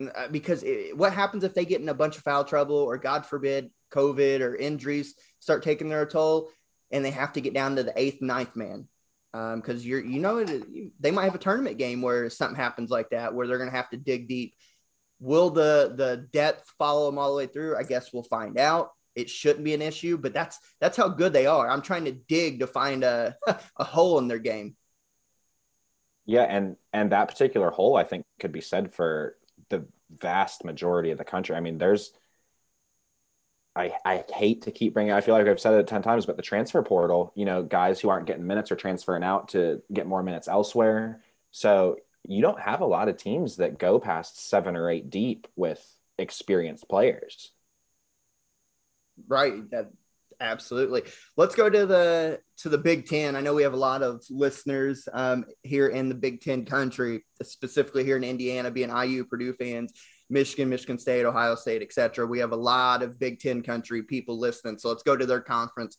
Uh, because it, what happens if they get in a bunch of foul trouble or, God forbid, COVID or injuries start taking their toll and they have to get down to the eighth, ninth man? Because um, you're you know they might have a tournament game where something happens like that where they're going to have to dig deep. Will the the depth follow them all the way through? I guess we'll find out. It shouldn't be an issue, but that's that's how good they are. I'm trying to dig to find a a hole in their game. Yeah, and and that particular hole I think could be said for the vast majority of the country. I mean, there's I, I hate to keep bringing. I feel like I've said it ten times, but the transfer portal, you know, guys who aren't getting minutes are transferring out to get more minutes elsewhere. So you don't have a lot of teams that go past seven or eight deep with experienced players. Right. That absolutely. Let's go to the to the Big Ten. I know we have a lot of listeners um, here in the Big Ten country, specifically here in Indiana, being IU Purdue fans. Michigan, Michigan State, Ohio State, etc. We have a lot of Big Ten country people listening. So let's go to their conference.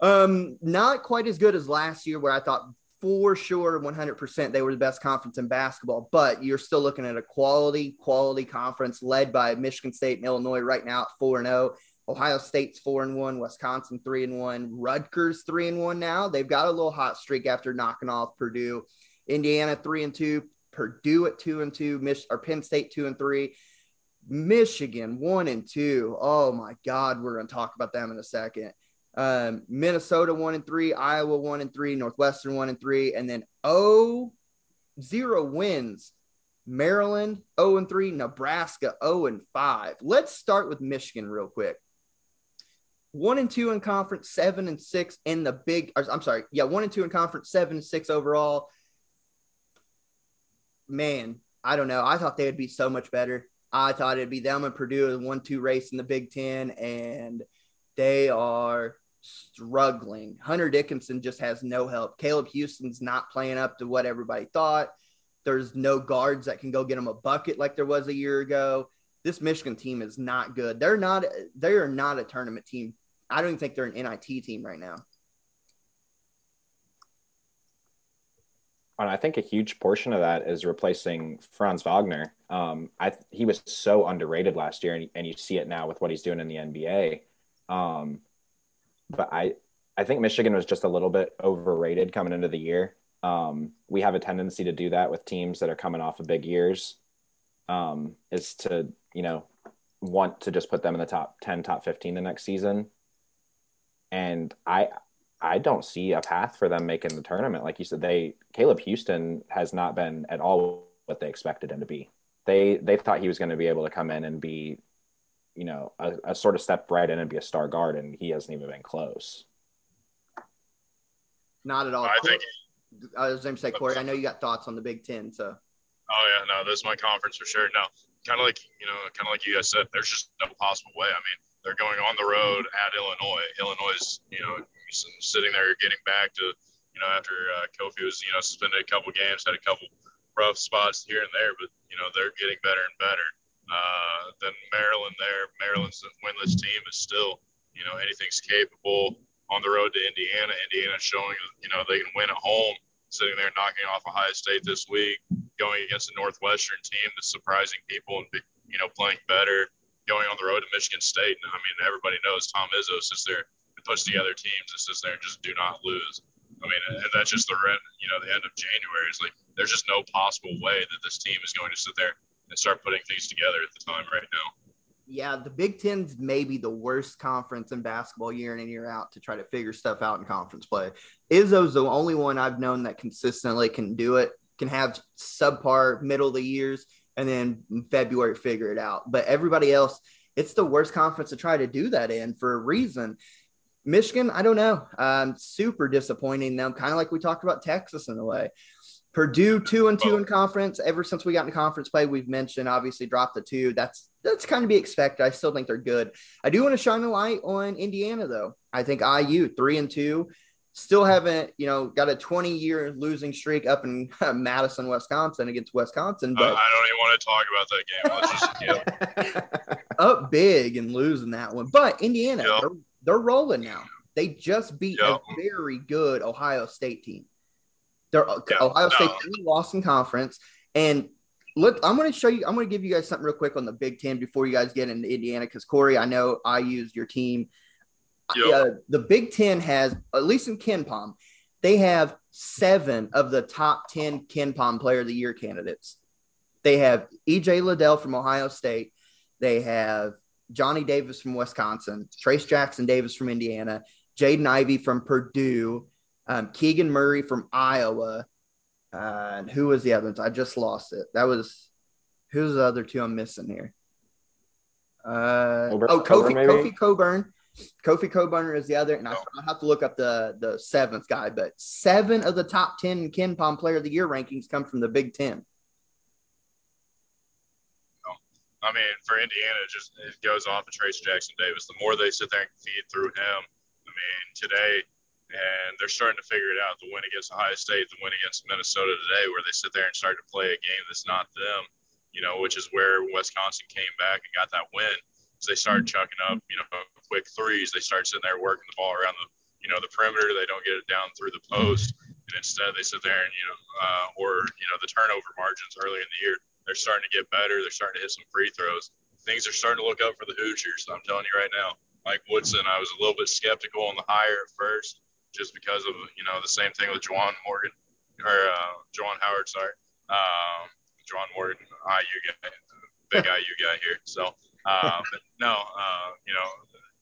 Um, not quite as good as last year, where I thought for sure 100% they were the best conference in basketball, but you're still looking at a quality, quality conference led by Michigan State and Illinois right now at 4 and 0. Ohio State's 4 and 1, Wisconsin 3 and 1, Rutgers 3 and 1 now. They've got a little hot streak after knocking off Purdue. Indiana 3 and 2, Purdue at two and two, Mich- or Penn State two and three, Michigan one and two. Oh my God, we're going to talk about them in a second. Um, Minnesota one and three, Iowa one and three, Northwestern one and three, and then oh zero wins. Maryland 0 and 3, Nebraska 0 and 5. Let's start with Michigan real quick. 1 and 2 in conference, 7 and 6 in the big I'm sorry. Yeah, 1 and 2 in conference, 7 and 6 overall man, I don't know. I thought they would be so much better. I thought it'd be them and Purdue in one two race in the Big Ten, and they are struggling. Hunter Dickinson just has no help. Caleb Houstan's not playing up to what everybody thought. There's no guards that can go get him a bucket like there was a year ago. This Michigan team is not good. They're not. They are not a tournament team. I don't even think they're an NIT team right now. And I think a huge portion of that is replacing Franz Wagner. Um, I he was so underrated last year, and, and you see it now with what he's doing in the NBA. Um, but I I think Michigan was just a little bit overrated coming into the year. Um, we have a tendency to do that with teams that are coming off of big years. Um, is to you know want to just put them in the top ten, top fifteen the next season. And I I don't see a path for them making the tournament. Like you said, they Caleb Houstan has not been at all what they expected him to be. They they thought he was going to be able to come in and be, you know, a, a sort of step right in and be a star guard, and he hasn't even been close. Not at all. I think. I was going to say, Corey. I know you got thoughts on the Big Ten, so. Oh yeah, no, this is my conference for sure. No, kind of like you know, kind of like you guys said. There's just no possible way. I mean, they're going on the road at Illinois. Illinois is, you know, sitting there getting back to, you know, after uh, Kofi was, you know, suspended a couple games, had a couple rough spots here and there, but, you know, they're getting better and better. Uh, then Maryland there, Maryland's winless team is still, you know, anything's capable on the road to Indiana. Indiana showing, you know, they can win at home, sitting there knocking off Ohio State this week, going against a Northwestern team that's surprising people and, you know, playing better going on the road to Michigan State. And I mean, everybody knows Tom Izzo sits there and the other teams and sits there and just do not lose. I mean, and that's just the you know the end of January. It's like there's just no possible way that this team is going to sit there and start putting things together at the time right now. Yeah, the Big Ten's maybe the worst conference in basketball year in and year out to try to figure stuff out in conference play. Izzo's the only one I've known that consistently can do it, can have subpar middle of the years, and then February figure it out. But everybody else, it's the worst conference to try to do that in for a reason. Michigan, I don't know. Um, super disappointing them, kind of like we talked about Texas in a way. Purdue two and two in conference. Ever since we got in conference play, we've mentioned obviously dropped the two. That's that's kind of be expected. I still think they're good. I do want to shine a light on Indiana though. I think IU three and two still haven't, you know, got a 20 year losing streak up in Madison, Wisconsin against Wisconsin. But uh, I don't even want to talk about that game. Let's just, yeah. up big and losing that one. But Indiana, yep. They're, rolling now. They just beat a very good Ohio State team. They're uh, yep. Ohio no. State lost in conference. And look, I'm going to show you, I'm going to give you guys something real quick on the Big Ten before you guys get into Indiana. Because Corey, I know I used your team Yep. Uh, the Big Ten has, at least in KenPom, they have seven of the top 10 KenPom Player of the Year candidates. They have EJ Liddell from Ohio State. They have Johnny Davis from Wisconsin, Trayce Jackson Davis from Indiana, Jaden Ivey from Purdue, um, Keegan Murray from Iowa. Uh, and who was the other ones? I just lost it. That was who's the other two I'm missing here? Uh, oh, Kofi, Kofi Cockburn Kofi Cockburn is the other, and I, I have to look up the the seventh guy, but seven of the top ten KenPom Player of the Year rankings come from the Big Ten. I mean, for Indiana, it just it goes off of Trayce Jackson Davis. The more they sit there and feed through him, I mean, today, and they're starting to figure it out. The win against Ohio State, the win against Minnesota today, where they sit there and start to play a game that's not them, you know, which is where Wisconsin came back and got that win. So they started chucking up, you know, quick threes. They start sitting there working the ball around the, you know, the perimeter. They don't get it down through the post, and instead they sit there and you know, uh, or you know, the turnover margins early in the year, they're starting to get better. They're starting to hit some free throws. Things are starting to look up for the Hoosiers. I'm telling you right now, Mike Woodson. I was a little bit skeptical on the hire at first, just because of you know the same thing with Juwan Morgan or uh, Juwan Howard. Sorry, um, Juwan Morgan, IU guy, big IU guy here. So. Um, no, uh, you know,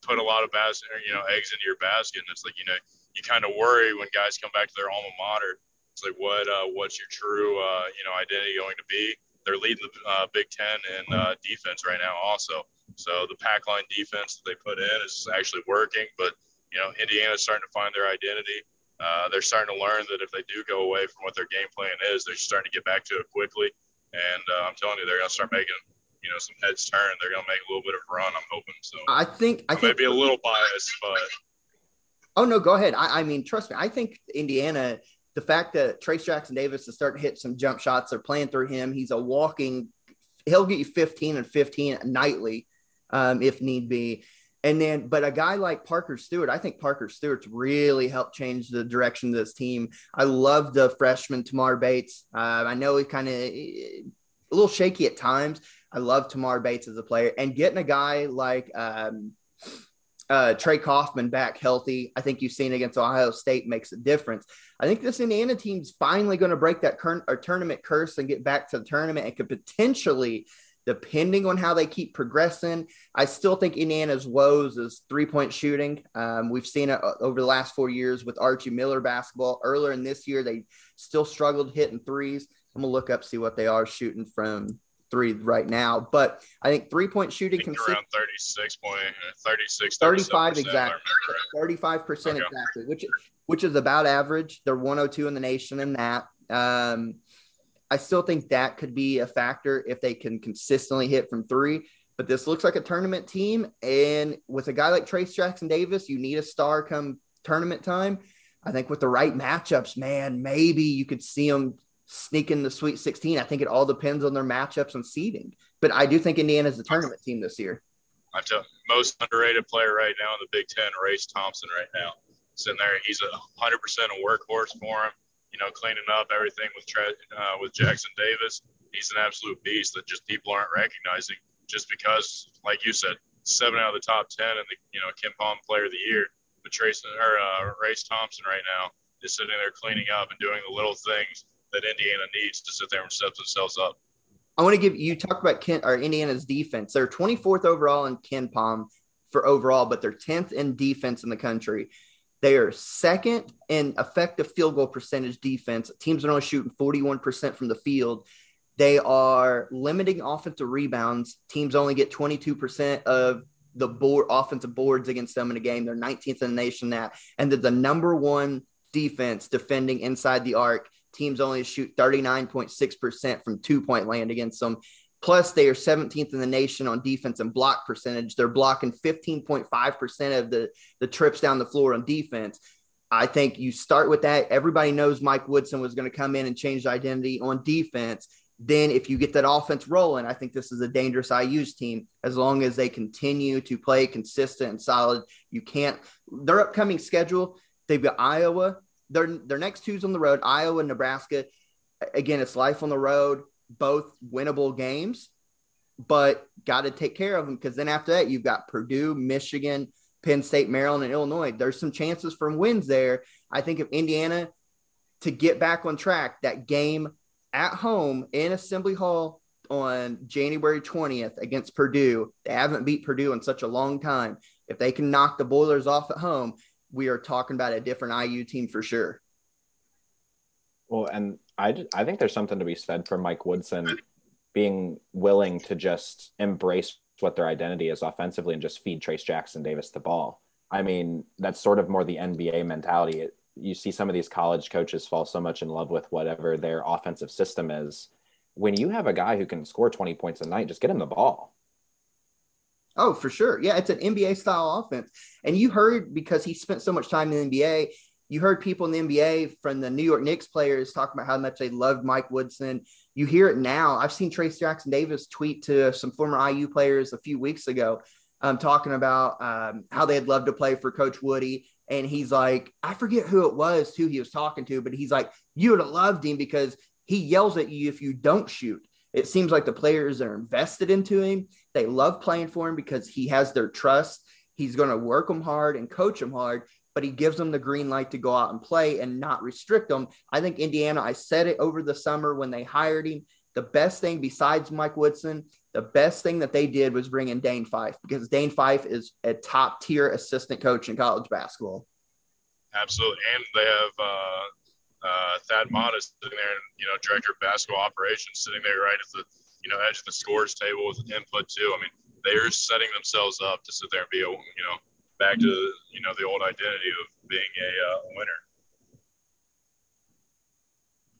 put a lot of bas- you know eggs into your basket, and it's like you know you kind of worry when guys come back to their alma mater. It's like what uh, what's your true uh, you know identity going to be? They're leading the uh, Big Ten in uh, defense right now, also. So the pack line defense that they put in is actually working, but you know Indiana's starting to find their identity. Uh, they're starting to learn that if they do go away from what their game plan is, they're starting to get back to it quickly. And uh, I'm telling you, they're going to start making you know some heads turn. They're going to make a little bit of a run. I'm hoping so. I think I, I think, may be a little biased, but oh no, go ahead. I, I mean, trust me. I think Indiana. The fact that Trayce Jackson Davis is starting to hit some jump shots, they're playing through him. He's a walking. He'll get you 15 and 15 nightly, um, if need be. And then, but a guy like Parker Stewart, I think Parker Stewart's really helped change the direction of this team. I love the freshman Tamar Bates. Uh, I know he's kind of a little shaky at times. I love Tamar Bates as a player, and getting a guy like um, uh, Trey Kaufman back healthy, I think you've seen against Ohio State makes a difference. I think this Indiana team's finally going to break that current or tournament curse and get back to the tournament and could potentially depending on how they keep progressing. I still think Indiana's woes is three point shooting. Um, we've seen it uh, over the last four years with Archie Miller basketball. Earlier in this year, they still struggled hitting threes. I'm gonna look up see what they are shooting from three right now. But I think three point shooting can around 36 point, uh, 36, 35 exactly, 35 percent exactly, which which is about average. They're 102 in the nation in that. Um, I still think that could be a factor if they can consistently hit from three. But this looks like a tournament team. And with a guy like Trayce Jackson Davis, you need a star come tournament time. I think with the right matchups, man, maybe you could see them sneak in the Sweet 16. I think it all depends on their matchups and seeding. But I do think Indiana's the tournament team this year. I tell most underrated player right now in the Big Ten, Race Thompson, right now. Sitting there, he's a 100% a workhorse for him you know, cleaning up everything with uh, with Jackson Davis. He's an absolute beast that just people aren't recognizing just because, like you said, seven out of the top ten and the you know KenPom Player of the Year. But Trace or uh, Race Thompson right now is sitting there cleaning up and doing the little things that Indiana needs to sit there and step themselves up. I want to give you talk about Kent or Indiana's defense. They're 24th overall in KenPom for overall, but they're 10th in defense in the country. They are second in effective field goal percentage defense. Teams are only shooting 41% from the field. They are limiting offensive rebounds. Teams only get 22% of the board offensive boards against them in a game. They're 19th in the nation that, and they're the number one defense defending inside the arc. Teams only shoot 39.6% from two point land against them. Plus, they are 17th in the nation on defense and block percentage. They're blocking 15.5% of the, the trips down the floor on defense. I think you start with that. Everybody knows Mike Woodson was going to come in and change the identity on defense. Then, if you get that offense rolling, I think this is a dangerous IU's team as long as they continue to play consistent and solid. You can't, their upcoming schedule, they've got Iowa. Their, their next two's on the road, Iowa and Nebraska. Again, it's life on the road both winnable games, but got to take care of them because then after that, you've got Purdue, Michigan, Penn State, Maryland, and Illinois. There's some chances from wins there. I think if Indiana to get back on track, that game at home in Assembly Hall on January 20th against Purdue, they haven't beat Purdue in such a long time. If they can knock the Boilers off at home, we are talking about a different IU team for sure. Well, and I, I think there's something to be said for Mike Woodson being willing to just embrace what their identity is offensively and just feed Trayce Jackson Davis the ball. I mean, that's sort of more the NBA mentality. It, you see some of these college coaches fall so much in love with whatever their offensive system is. When you have a guy who can score 20 points a night, just get him the ball. Oh, for sure. Yeah, it's an NBA style offense. And you heard because he spent so much time in the NBA, you heard people in the NBA from the New York Knicks players talking about how much they loved Mike Woodson. You hear it now. I've seen Trayce Jackson Davis tweet to some former IU players a few weeks ago, um, talking about um, how they'd love to play for Coach Woody. And he's like, I forget who it was who he was talking to, but he's like, you would have loved him because he yells at you if you don't shoot. It seems like the players are invested into him. They love playing for him because he has their trust. He's going to work them hard and coach them hard but he gives them the green light to go out and play and not restrict them. I think Indiana, I said it over the summer when they hired him. The best thing besides Mike Woodson, the best thing that they did was bring in Dane Fife because Dane Fife is a top tier assistant coach in college basketball. Absolutely. And they have uh, uh, Thad Matta sitting there, and, you know, director of basketball operations sitting there right at the, you know, edge of the scores table with input too. I mean, they're setting themselves up to sit there and be a, you know, back to you know the old identity of being a uh, winner.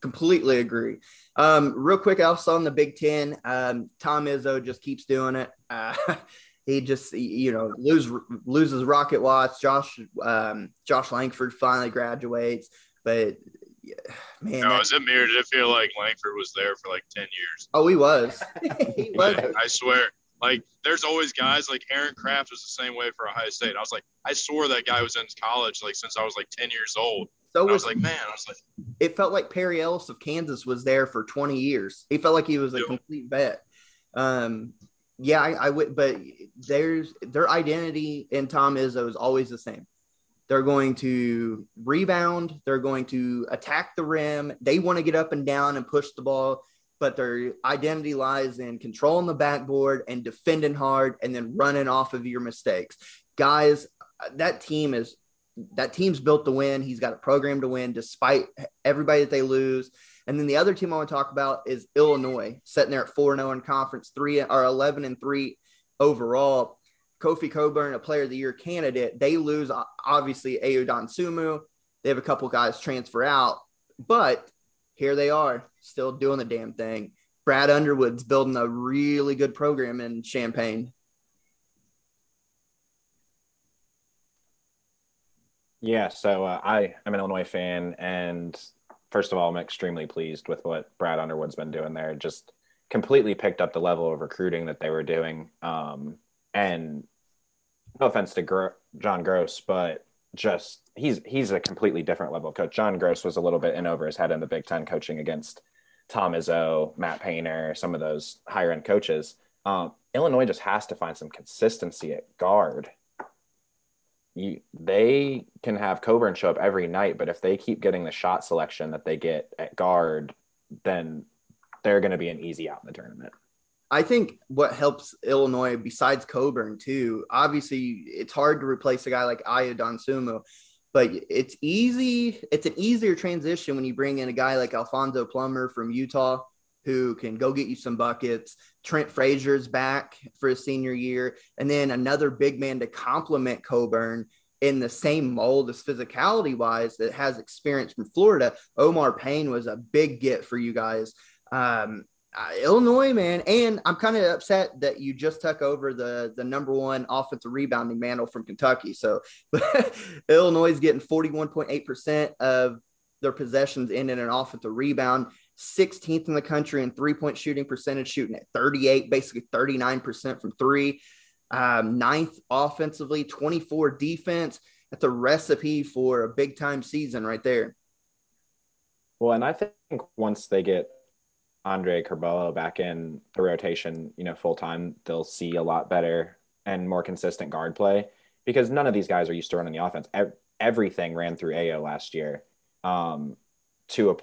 Completely agree. Um, real quick, also on the Big Ten, um, Tom Izzo just keeps doing it. Uh, he just you know lose, loses Rocket Watts. Josh um, Josh Langford finally graduates, but man, no, is it mirrored? Did it feel like Langford was there for like ten years? Oh, he was. he was. I swear, Like there's always guys like Aaron Craft was the same way for Ohio State. I was like, I swore that guy was in college like since I was like 10 years old. So I was, was like, man, I was like, it felt like Perry Ellis of Kansas was there for 20 years. He felt like he was a Yeah. complete vet. Um, yeah, I, I would, but there's their identity in Tom Izzo is always the same. They're going to rebound. They're going to attack the rim. They want to get up and down and push the ball, but their identity lies in controlling the backboard and defending hard and then running off of your mistakes. Guys, that team is that team's built to win. He's got a program to win despite everybody that they lose. And then the other team I want to talk about is Illinois, sitting there at 4 0 in conference, three or 11 and 3 overall. Kofi Cockburn, a player of the year candidate, they lose obviously Ayo Dosunmu. They have a couple guys transfer out, but here they are still doing the damn thing. Brad Underwood's building a really good program in Champaign. Yeah, so uh, I am an Illinois fan, and first of all, I'm extremely pleased with what Brad Underwood's been doing there. Just completely picked up the level of recruiting that they were doing. Um, and no offense to Gro- John Groce, but just he's he's a completely different level of coach. John Groce was a little bit in over his head in the Big Ten coaching against Tom Izzo, Matt Painter, some of those higher end coaches. Um, Illinois just has to find some consistency at guard you they can have Cockburn show up every night, but if they keep getting the shot selection that they get at guard, then they're going to be an easy out in the tournament. I think what helps Illinois, besides Cockburn too, obviously it's hard to replace a guy like Ayo Dosunmu, but it's easy. It's an easier transition when you bring in a guy like Alfonso Plummer from Utah, who can go get you some buckets. Trent Frazier's back for his senior year, and then another big man to complement Cockburn in the same mold as physicality wise that has experience from Florida. Omar Payne was a big get for you guys. Um, uh, Illinois, man, and I'm kind of upset that you just took over the the number one offensive rebounding mantle from Kentucky. So Illinois is getting 41.8 percent of their possessions in an offensive rebound. 16th in the country in three point shooting percentage, shooting at 38, basically 39% from three. Um, ninth offensively, 24 defense. That's a recipe for a big time season right there. Well, and I think once they get Andre Curbelo back in the rotation, you know, full time, they'll see a lot better and more consistent guard play because none of these guys are used to running the offense. Everything ran through Ayo last year um, to a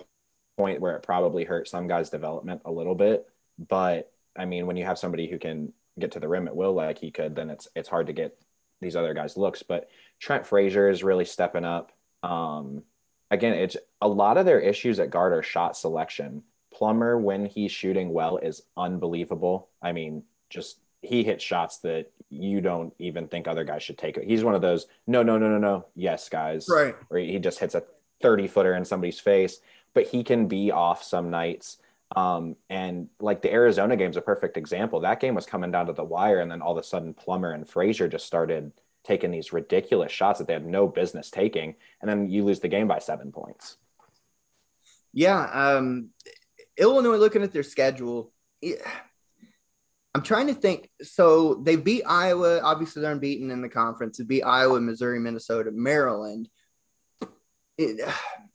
point where it probably hurt some guys' development a little bit. But I mean, when you have somebody who can get to the rim at will like he could, then it's it's hard to get these other guys looks. But Trent Frazier is really stepping up. Um, again, it's a lot of their issues at guard are shot selection. Plummer, when he's shooting well, is unbelievable. I mean, just he hits shots that you don't even think other guys should take. He's one of those no, no, no, no, no, yes, guys, Right. Where he just hits a thirty footer in somebody's face, but he can be off some nights. Um, and like the Arizona game's a perfect example. That game was coming down to the wire, and then all of a sudden, Plummer and Frazier just started taking these ridiculous shots that they had no business taking, and then you lose the game by seven points. Yeah. Um, Illinois, looking at their schedule, it- I'm trying to think. So they beat Iowa. Obviously, they're unbeaten in the conference. They beat Iowa, Missouri, Minnesota, Maryland. It,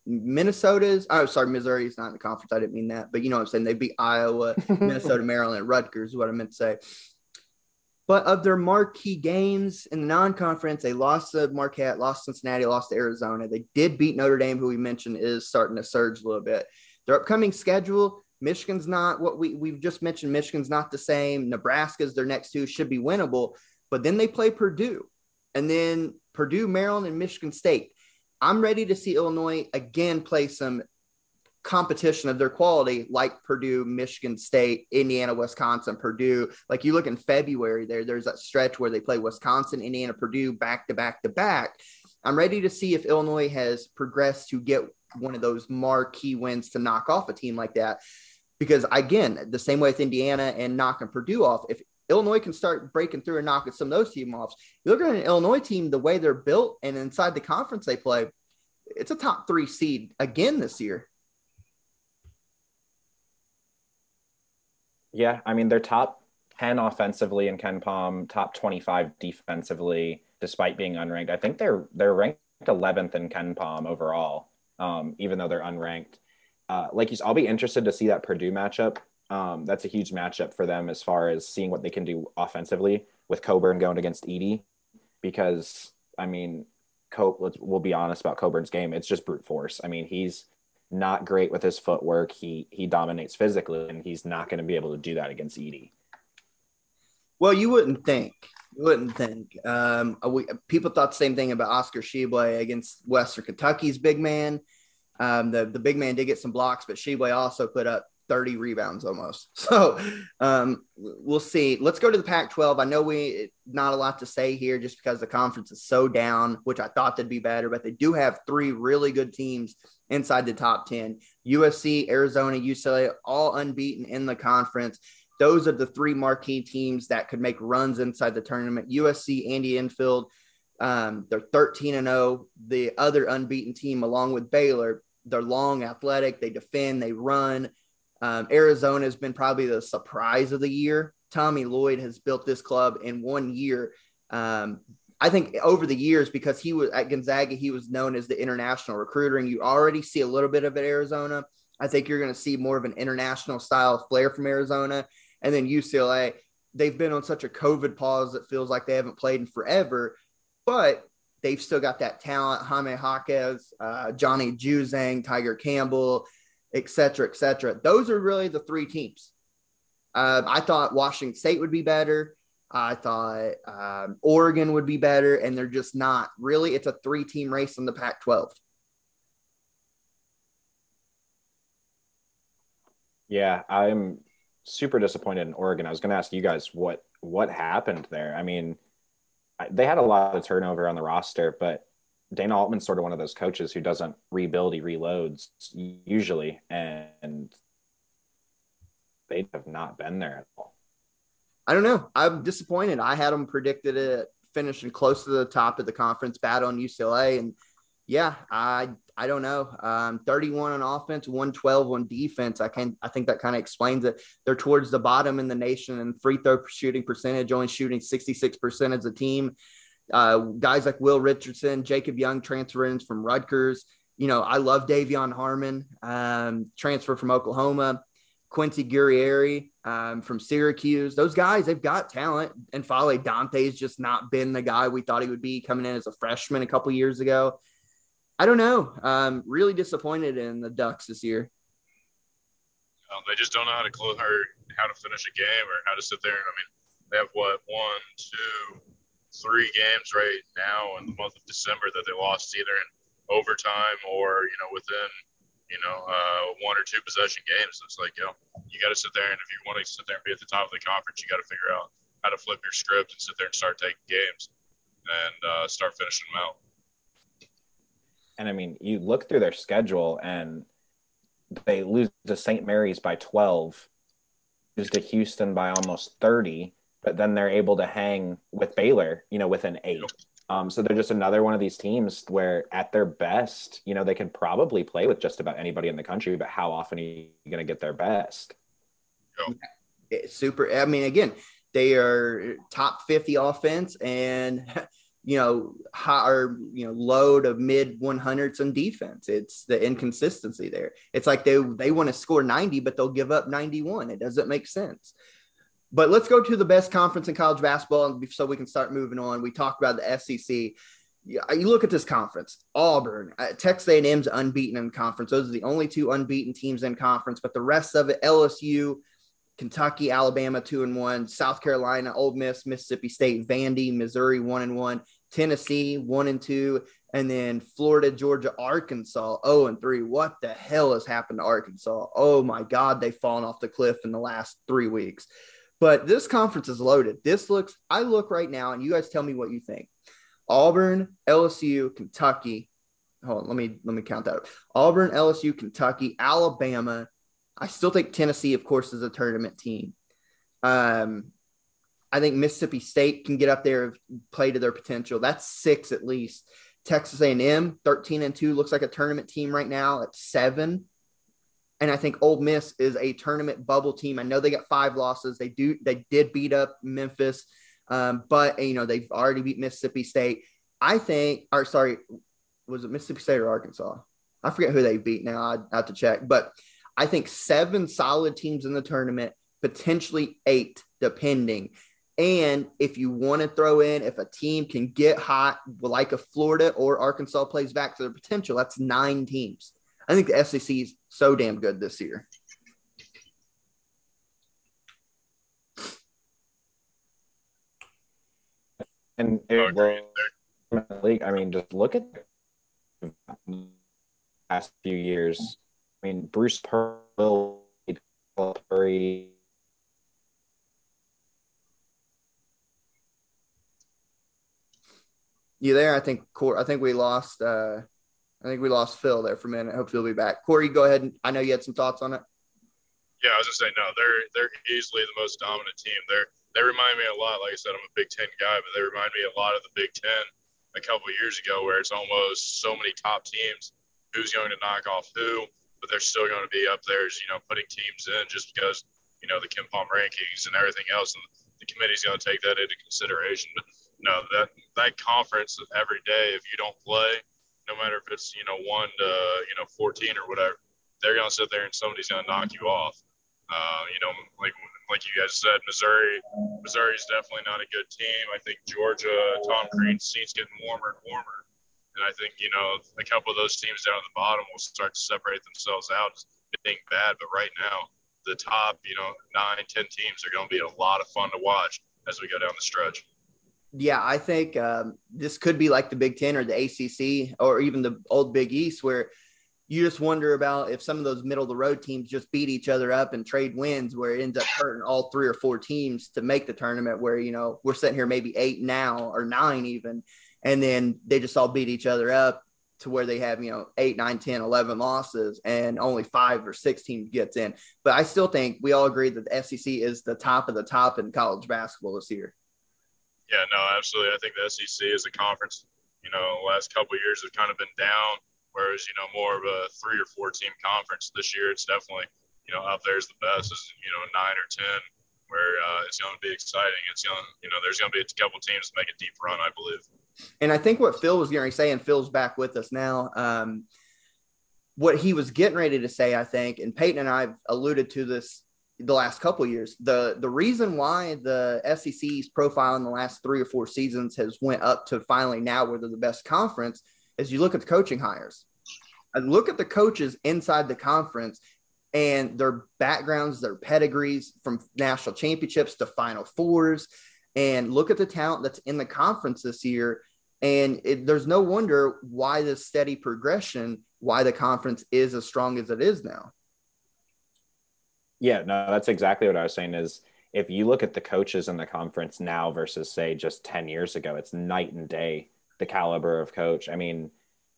Minnesota's, oh, sorry, Missouri is not in the conference. I didn't mean that. But you know what I'm saying? They beat Iowa, Minnesota, Maryland, Rutgers is what I meant to say. But of their marquee games in the non-conference, they lost to Marquette, lost to Cincinnati, lost to Arizona. They did beat Notre Dame, who we mentioned is starting to surge a little bit. Their upcoming schedule, Michigan's not what we we've just mentioned. Michigan's not the same. Nebraska's their next two should be winnable, but then they play Purdue, and then Purdue, Maryland, and Michigan State. I'm ready to see Illinois again play some competition of their quality, like Purdue, Michigan State, Indiana, Wisconsin, Purdue. Like you look in February there, there's that stretch where they play Wisconsin, Indiana, Purdue back to back to back. I'm ready to see if Illinois has progressed to get one of those marquee wins to knock off a team like that. Because again, the same way with Indiana and knocking Purdue off, if Illinois can start breaking through and knocking some of those team off, you look at an Illinois team, the way they're built and inside the conference they play, it's a top three seed again this year. Yeah, I mean they're top 10 offensively in KenPom, top 25 defensively, despite being unranked. I think they're they're ranked 11th in KenPom overall, um, even though they're unranked. Uh, like you, I'll be interested to see that Purdue matchup. Um, that's a huge matchup for them as far as seeing what they can do offensively with Cockburn going against Edey, because I mean, let's, we'll be honest about Cockburn's game. It's just brute force. I mean, he's not great with his footwork. He he dominates physically, and he's not going to be able to do that against Edey. Well, you wouldn't think. You wouldn't think. Um, we, people thought the same thing about Oscar Tshiebwe against Western Kentucky's big man. Um, the the big man did get some blocks, but Tshiebwe also put up 30 rebounds almost. So um, we'll see. Let's go to the Pac 12. I know we not a lot to say here just because the conference is so down, which I thought they'd be better, but they do have three really good teams inside the top 10 USC, Arizona, UCLA, all unbeaten in the conference. Those are the three marquee teams that could make runs inside the tournament. USC, Andy Enfield, um, they're 13 and 0. The other unbeaten team, along with Baylor, they're long, athletic, they defend, they run. Um, Arizona has been probably the surprise of the year. Tommy Lloyd has built this club in one year. Um, I think over the years, because he was at Gonzaga, he was known as the international recruiter, and you already see a little bit of it Arizona. I think you're going to see more of an international style flair from Arizona. And then UCLA, they've been on such a COVID pause that feels like they haven't played in forever, but they've still got that talent. Jaime Jaquez, uh, Johnny Juzang, Tiger Campbell, et cetera, et cetera. Those are really the three teams. Uh, I thought Washington State would be better. I thought um, Oregon would be better, and they're just not. Really, it's a three team race in the Pac 12. Yeah, I'm super disappointed in Oregon. I was going to ask you guys what what happened there. I mean, they had a lot of turnover on the roster, but Dana Altman's sort of one of those coaches who doesn't rebuild, he reloads usually, and they have not been there at all. I don't know. I'm disappointed. I had them predicted it finishing close to the top of the conference, bad on UCLA, and yeah, I I don't know. Um, 31 on offense, 112 on defense. I can I think that kind of explains it. They're towards the bottom in the nation in free throw shooting percentage, only shooting 66% as a team. Uh, guys like Will Richardson, Jacob Young transferring from Rutgers. You know, I love De'Vion Harmon, um, transfer from Oklahoma. Quincy Guerrier um, from Syracuse. Those guys, they've got talent. And Fale Dante's just not been the guy we thought he would be coming in as a freshman a couple years ago. I don't know. Um, really disappointed in the Ducks this year. Um, they just don't know how to close or how to finish a game or how to sit there. I mean, they have what one, two, three games right now in the month of December that they lost either in overtime or you know within you know uh, one or two possession games. It's like yo, you got to sit there and if you want to sit there and be at the top of the conference, you got to figure out how to flip your script and sit there and start taking games and uh, start finishing them out. And I mean, you look through their schedule and they lose to St. Mary's by 12, lose to Houston by almost 30, but then they're able to hang with Baylor, you know, with an eight. Um, so they're just another one of these teams where, at their best, you know, they can probably play with just about anybody in the country. But how often are you going to get their best? It's super. I mean, again, they are top fifty offense and you know high or you know low to mid 100s on defense it's the inconsistency there it's like they they want to score 90 but they'll give up 91 it doesn't make sense but let's go to the best conference in college basketball so we can start moving on. We talked about the SEC. You look at this conference: Auburn, uh, Texas A&M's unbeaten in conference. Those are the only two unbeaten teams in conference. But the rest of it: LSU, Kentucky, Alabama, two and one; South Carolina, Ole Miss, Mississippi State, Vandy, Missouri, one and one; Tennessee, one and two, and then Florida, Georgia, Arkansas, oh and three. What the hell has happened to Arkansas? Oh my God, they've fallen off the cliff in the last three weeks. But this conference is loaded. This looks, I look right now, and you guys tell me what you think. Auburn, LSU, Kentucky. Hold on, let me let me count that. Up. Auburn, LSU, Kentucky, Alabama. I still think Tennessee, of course, is a tournament team. Um, I think Mississippi State can get up there, and play to their potential. That's six at least. Texas A&M, 13 and two, looks like a tournament team right now at seven. And I think Ole Miss is a tournament bubble team. I know they got five losses. They do they did beat up Memphis, um, but you know they've already beat Mississippi State. I think, or sorry, was it Mississippi State or Arkansas? I forget who they beat now. I have to check, but I think seven solid teams in the tournament, potentially eight, depending. And if you want to throw in, if a team can get hot, like a Florida or Arkansas plays back to their potential, that's nine teams. I think the SEC is so damn good this year. And it, league, I mean, just look at the past few years. I mean, Bruce Pearl, Curry, you there? I think I think we lost. Uh, I think we lost Phil there for a minute. Hopefully, he'll be back. Corey, go ahead. And, I know you had some thoughts on it. Yeah, I was just saying, no, they're they're easily the most dominant team. They're they remind me a lot. Like I said, I'm a Big Ten guy, but they remind me a lot of the Big Ten a couple years ago, where it's almost so many top teams. Who's going to knock off who? But they're still going to be up there, you know, putting teams in just because you know the KenPom rankings and everything else, and the committee's going to take that into consideration. But no, that that conference every day, if you don't play, no matter if it's you know one to you know 14 or whatever, they're gonna sit there and somebody's gonna knock you off. Uh, you know, like like you guys said, Missouri, Missouri is definitely not a good team. I think Georgia, Tom Crean's seat's getting warmer and warmer, and I think you know a couple of those teams down at the bottom will start to separate themselves out being bad. But right now, the top, you know, nine, ten teams are going to be a lot of fun to watch as we go down the stretch yeah, I think um, this could be like the Big Ten or the ACC or even the old Big East, where you just wonder about if some of those middle of the road teams just beat each other up and trade wins, where it ends up hurting all three or four teams to make the tournament. Where you know we're sitting here maybe eight now or nine even, and then they just all beat each other up to where they have you know eight, nine, 10, 11 losses, and only five or six teams gets in. But I still think we all agree that the SEC is the top of the top in college basketball this year. Yeah, no, absolutely. I think the SEC is a conference, you know, last couple years have kind of been down, whereas you know more of a three or four team conference. This year, it's definitely you know up there is the best. Is you know nine or ten, where uh, it's going to be exciting. It's going, you know, there's going to be a couple teams make a deep run, I believe. And I think what Phil was going to say, and Phil's back with us now. Um, what he was getting ready to say, I think, and Peyton and I have alluded to this the last couple years. The the reason why the SEC's profile in the last three or four seasons has went up to finally now where they're the best conference is you look at the coaching hires. And look at the coaches inside the conference and their backgrounds, their pedigrees from national championships to final fours. And look at the talent that's in the conference this year. And it, there's no wonder why this steady progression, why the conference is as strong as it is now. Yeah, no, that's exactly what I was saying is if you look at the coaches in the conference now versus say just 10 years ago, it's night and day the caliber of coach. I mean,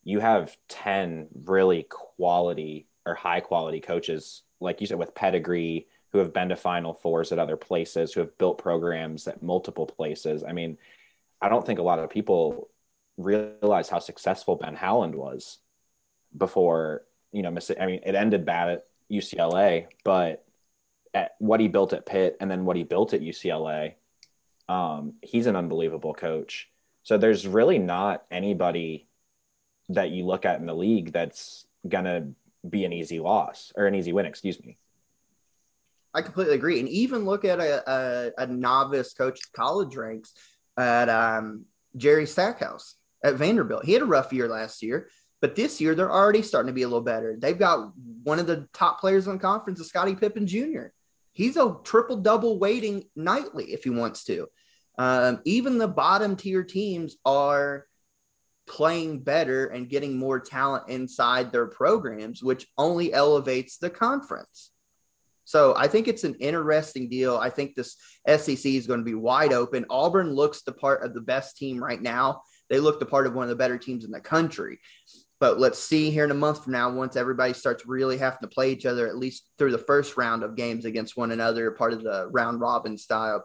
you have 10 really quality or high quality coaches, like you said, with pedigree who have been to final fours at other places, who have built programs at multiple places. I mean, I don't think a lot of people realize how successful Ben Howland was before, you know, I mean, it ended bad at UCLA, but at what he built at Pitt and then what he built at UCLA, um, he's an unbelievable coach. So there's really not anybody that you look at in the league that's gonna be an easy loss or an easy win. Excuse me. I completely agree, and even look at a, a, a novice coach college ranks at um, Jerry Stackhouse at Vanderbilt. He had a rough year last year, but this year they're already starting to be a little better. They've got one of the top players in the conference, is Scottie Pippen Jr he's a triple double waiting nightly if he wants to. Um, even the bottom tier teams are playing better and getting more talent inside their programs, which only elevates the conference. So I think it's an interesting deal. I think this SEC is going to be wide open. Auburn looks the part of the best team right now. They look the part of one of the better teams in the country. But let's see here in a month from now, once everybody starts really having to play each other, at least through the first round of games against one another, part of the round robin style.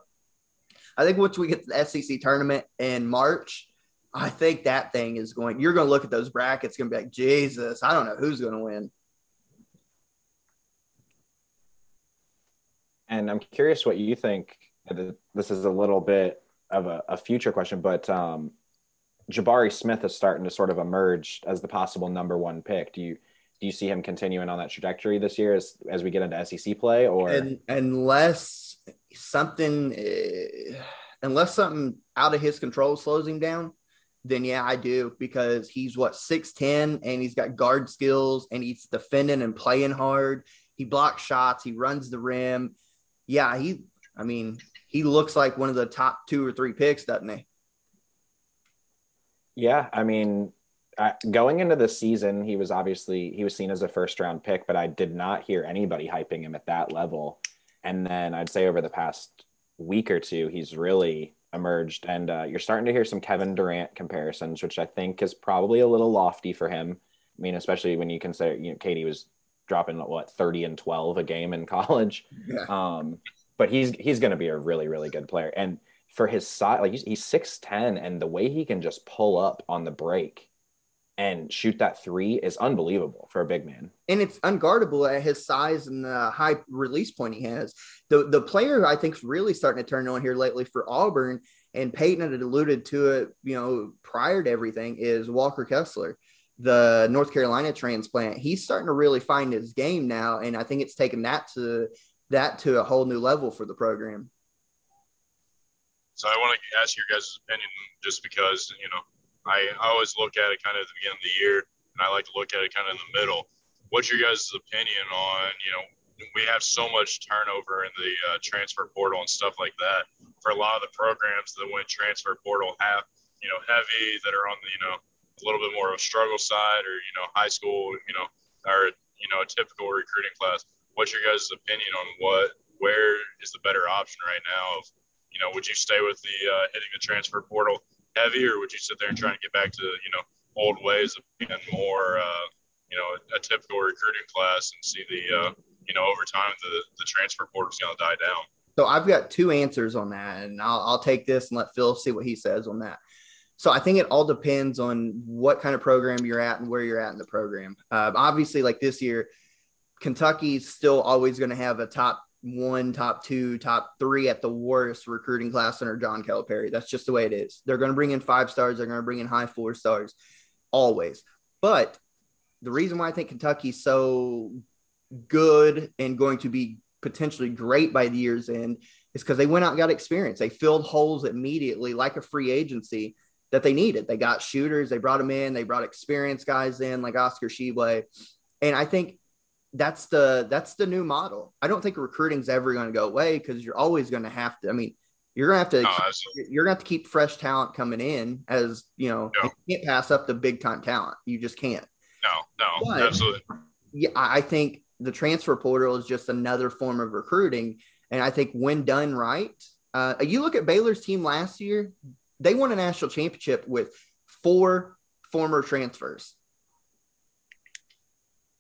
I think once we get to the SEC tournament in March, I think that thing is going, you're going to look at those brackets, going to be like, Jesus, I don't know who's going to win. And I'm curious what you think. This is a little bit of a, a future question, but um, Jabari Smith is starting to sort of emerge as the possible number one pick. Do you do you see him continuing on that trajectory this year as as we get into SEC play, or and, unless something uh, unless something out of his control slows him down, then yeah, I do because he's what six ten and he's got guard skills and he's defending and playing hard. He blocks shots. He runs the rim. Yeah, he. I mean, he looks like one of the top two or three picks, doesn't he? Yeah, I mean, I, going into the season, he was obviously he was seen as a first round pick, but I did not hear anybody hyping him at that level. And then I'd say over the past week or two, he's really emerged, and uh, you're starting to hear some Kevin Durant comparisons, which I think is probably a little lofty for him. I mean, especially when you consider you know KD was dropping what 30 and 12 a game in college. Yeah. Um, but he's he's going to be a really really good player, and for his size, like he's six ten, and the way he can just pull up on the break and shoot that three is unbelievable for a big man. And it's unguardable at his size and the high release point he has. The the player I think is really starting to turn on here lately for Auburn, and Peyton had alluded to it, you know, prior to everything, is Walker Kessler, the North Carolina transplant. He's starting to really find his game now, and I think it's taken that to that to a whole new level for the program. So I want to ask your guys' opinion, just because you know I, always look at it kind of at the beginning of the year, and I like to look at it kind of in the middle. What's your guys' opinion on, you know, we have so much turnover in the uh, transfer portal and stuff like that. For a lot of the programs that went transfer portal have, you know, heavy that are on the, you know, a little bit more of a struggle side or, you know, high school, you know, or, you know, a typical recruiting class. What's your guys' opinion on what, where is the better option right now? Of, you know, would you stay with the uh, hitting the transfer portal heavy, or would you sit there and try and get back to you know old ways of being more uh, you know a, a, typical recruiting class and see the uh, you know over time the the transfer portal is going to die down? So I've got two answers on that, and I'll, I'll take this and let Phil see what he says on that. So I think it all depends on what kind of program you're at and where you're at in the program. Uh, obviously, like this year, Kentucky's still always going to have a top one, top two, top three at the worst recruiting class under John Calipari. That's just the way it is. They're going to bring in five stars. They're going to bring in high four stars, always. But the reason why I think Kentucky's so good and going to be potentially great by the year's end is because they went out and got experience. They filled holes immediately, like a free agency that they needed. They got shooters. They brought them in. They brought experienced guys in, like Oscar Tshiebwe. And I think that's the that's the new model. I don't think recruiting's ever going to go away because you're always going to have to. I mean, you're gonna have to. You're gonna have to keep fresh talent coming in as you know. No. You can't pass up the big time talent. You just can't. No, no, but, absolutely. Yeah, I think the transfer portal is just another form of recruiting, and I think when done right, uh, you look at Baylor's team last year. They won a national championship with four former transfers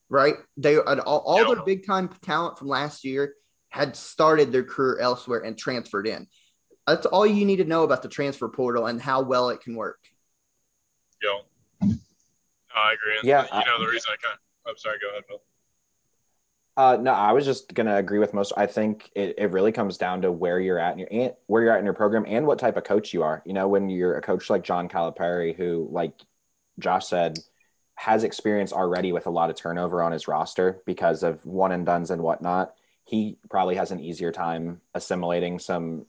right? They all, all their big time talent from last year had started their career elsewhere and transferred in. That's all you need to know about the transfer portal and how well it can work. Yeah, I agree. Yeah, you know the reason I kind. Of, I'm sorry. Go ahead, Bill. Uh, no, I was just gonna agree with most. I think it, it really comes down to where you're at in your where you're at in your program and what type of coach you are. You know, when you're a coach like John Calipari, who, like Josh said, has experience already with a lot of turnover on his roster because of one and dones and whatnot. He probably has an easier time assimilating some,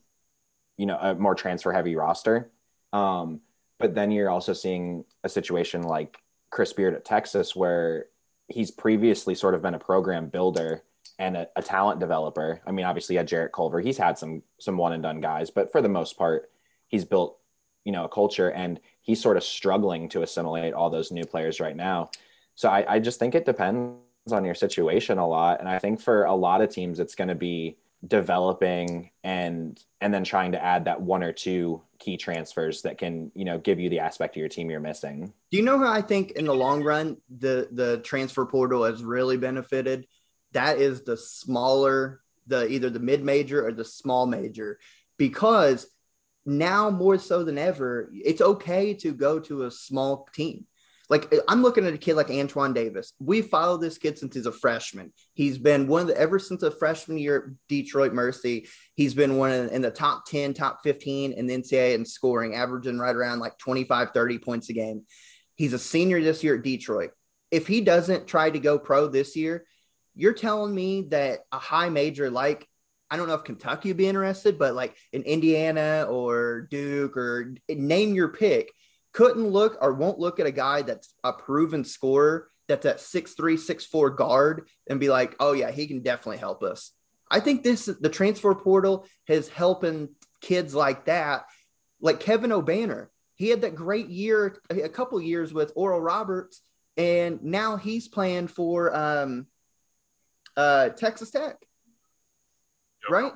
you know, a more transfer heavy roster. Um, but then you're also seeing a situation like Chris Beard at Texas, where he's previously sort of been a program builder and a, a talent developer. I mean, obviously, had Jarrett Culver, he's had some some one and done guys, but for the most part, he's built you know a culture and he's sort of struggling to assimilate all those new players right now so I, I just think it depends on your situation a lot and i think for a lot of teams it's going to be developing and and then trying to add that one or two key transfers that can you know give you the aspect of your team you're missing do you know how i think in the long run the the transfer portal has really benefited that is the smaller the either the mid major or the small major because now more so than ever, it's okay to go to a small team. Like eh, I'm looking at a kid like Antoine Davis. We followed this kid since he's a freshman. He's been one of the ever since the freshman year at Detroit Mercy. He's been one in the top 10, top 15 in the NCAA in scoring, averaging right around like 25, 30 points a game. He's a senior this year at Detroit. If he doesn't try to go pro this year, you're telling me that a high major like I don't know if Kentucky would be interested, but like in Indiana or Duke or eh, name your pick, couldn't look or won't look at a guy that's a proven scorer that's at six three, six four guard and be like, oh yeah, he can definitely help us. I think this the transfer portal has helping kids like that, like Kevin Obanor. He had that great year, a couple years with Oral Roberts, and now he's playing for um, uh, Texas Tech, Yep. right?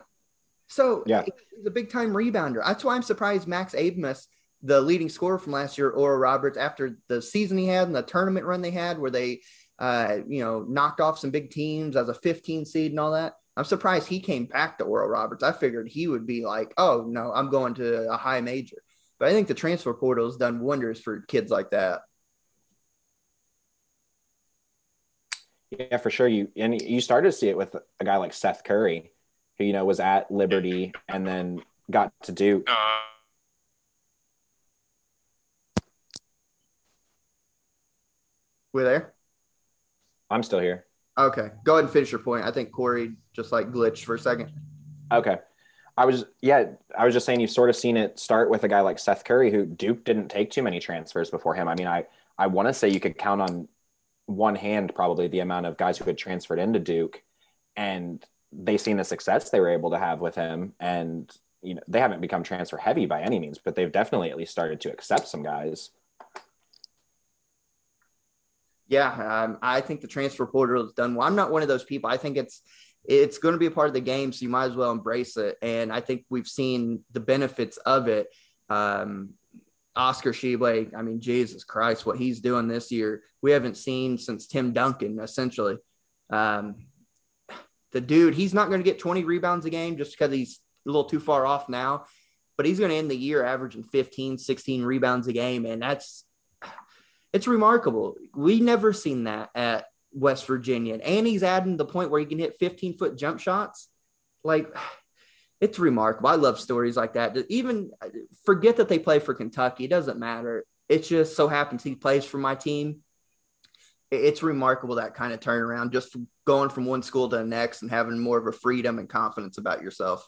So Yeah. he's a big time rebounder. That's why I'm surprised Max Abmas, the leading scorer from last year, Oral Roberts, after the season he had and the tournament run they had, where they, uh, you know, knocked off some big teams as a 15 seed and all that. I'm surprised he came back to Oral Roberts. I figured he would be like, oh no, I'm going to a high major. But I think the transfer portal has done wonders for kids like that. Yeah, for sure. You and you started to see it with a guy like Seth Curry, who you know was at Liberty and then got to Duke. Uh, We there? I'm still here. Okay, go ahead and finish your point. I think Corey just like glitched for a second. Okay. I was yeah, I was just saying you've sort of seen it start with a guy like Seth Curry, who Duke didn't take too many transfers before him. I mean, I I want to say you could count on one hand probably the amount of guys who had transferred into Duke, and they seen the success they were able to have with him, and you know they haven't become transfer heavy by any means, but they've definitely at least started to accept some guys. Yeah, um, I think the transfer portal is done well. I'm not one of those people. I think it's it's going to be a part of the game, so you might as well embrace it. And I think we've seen the benefits of it. Um, Oscar Tshiebwe, I mean, Jesus Christ, what he's doing this year, we haven't seen since Tim Duncan, essentially. Um, the dude, he's not going to get 20 rebounds a game just because he's a little too far off now, but he's going to end the year averaging 15, 16 rebounds a game. And that's, it's remarkable. We never seen that at West Virginia. And he's adding the point where he can hit 15 foot jump shots. Like, it's remarkable. I love stories like that. Even uh, forget that they play for Kentucky. It doesn't matter. It just so happens he plays for my team. It's remarkable that kind of turnaround, just going from one school to the next and having more of a freedom and confidence about yourself.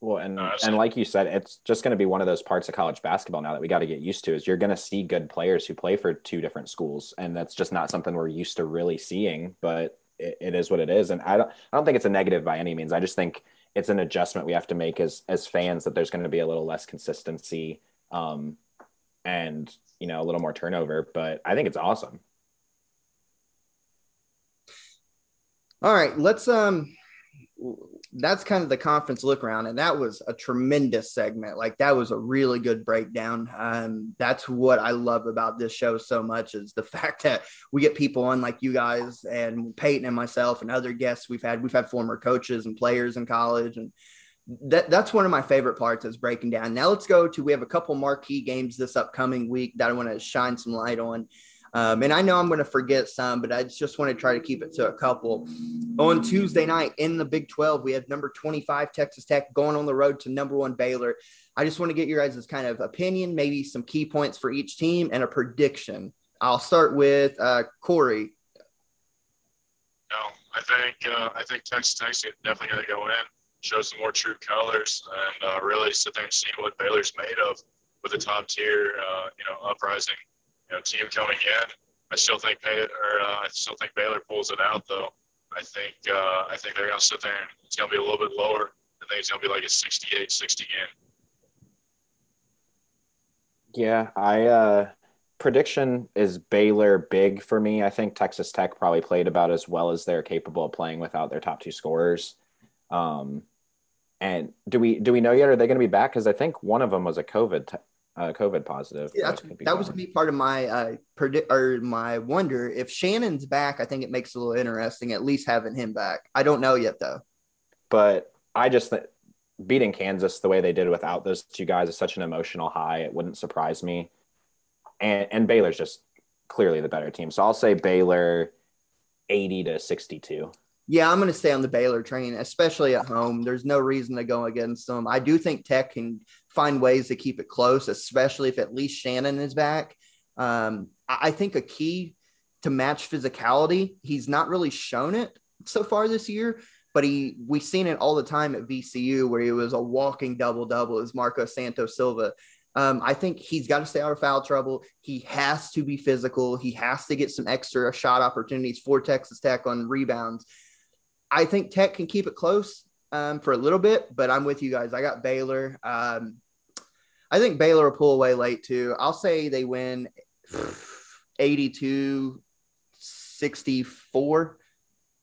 Well, and No, that's- and like you said, it's just going to be one of those parts of college basketball now that we got to get used to. Is you're going to see good players who play for two different schools, and that's just not something we're used to really seeing. But it, it is what it is, and I don't I don't think it's a negative by any means. I just think it's an adjustment we have to make as as fans that there's going to be a little less consistency, um, and you know a little more turnover. But I think it's awesome. All right, let's um that's kind of the conference look around and that was a tremendous segment. Like that was a really good breakdown. Um that's what I love about this show so much is the fact that we get people on like you guys and Peyton and myself and other guests we've had we've had former coaches and players in college and that that's one of my favorite parts is breaking down. Now let's go to we have a couple marquee games this upcoming week that I want to shine some light on. Um, and I know I'm going to forget some, but I just want to try to keep it to a couple. On Tuesday night in the Big 12, we have number 25 Texas Tech going on the road to number one Baylor. I just want to get your guys' kind of opinion, maybe some key points for each team and a prediction. I'll start with uh, Corey. No, I think uh, I think Texas Tech's definitely going to go in, show some more true colors, and uh, really sit there and see what Baylor's made of with a top tier, uh, you know, uprising, you know, team coming in. I still think or uh, I still think Baylor pulls it out though. I think uh, I think they're to sit there and it's to be a little bit lower. I think it's to be like a 68-60 game. Yeah, I uh prediction is Baylor big for me. I think Texas Tech probably played about as well as they're capable of playing without their top two scorers. Um and do we do we know yet are they going to be back cuz I think one of them was a COVID te- uh, COVID positive. Yeah, that's, That was gone. to be part of my uh, predict or my wonder. If Shannon's back, I think it makes it a little interesting, at least having him back. I don't know yet, though. but I just th- beating Kansas the way they did without those two guys is such an emotional high. It wouldn't surprise me. and and Baylor's just clearly the better team. So I'll say Baylor 80 to 62. Yeah, I'm going to stay on the Baylor train, especially at home. There's no reason to go against them. I do think Tech can find ways to keep it close, especially if at least Shannon is back. Um, I think a key to match physicality, he's not really shown it so far this year, but he we've seen it all the time at VCU where he was a walking double double as Marcus Santos-Silva. Um, I think he's got to stay out of foul trouble. He has to be physical. He has to get some extra shot opportunities for Texas Tech on rebounds. I think Tech can keep it close um, for a little bit, but I'm with you guys. I got Baylor. Um, I think Baylor will pull away late too. I'll say they win 82 64.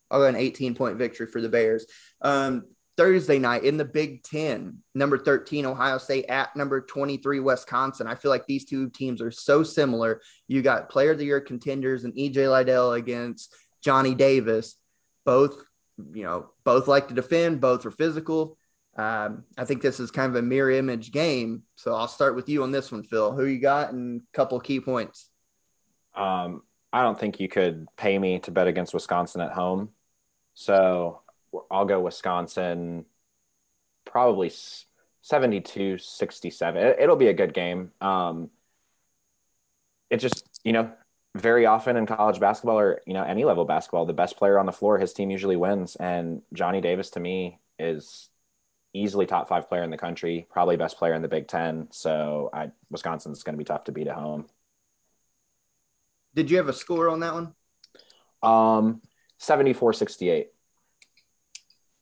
I'll go an 18 point victory for the Bears. Um, Thursday night in the Big Ten, number 13, Ohio State at number 23, Wisconsin. I feel like these two teams are so similar. You got player of the year contenders and EJ Liddell against Johnny Davis. Both, you know, both like to defend, both are physical. Um, I think this is kind of a mirror image game. So I'll start with you on this one, Phil. Who you got and a couple key points? Um, I don't think you could pay me to bet against Wisconsin at home. So I'll go Wisconsin probably 72 67. It, will be a good game. Um, it just, you know, very often in college basketball or, you know, any level basketball, the best player on the floor, his team usually wins. And Johnny Davis to me is easily top five player in the country, probably best player in the Big Ten. So I, Wisconsin's going to be tough to beat at home. Did you have a score on that one? Um, 74 68.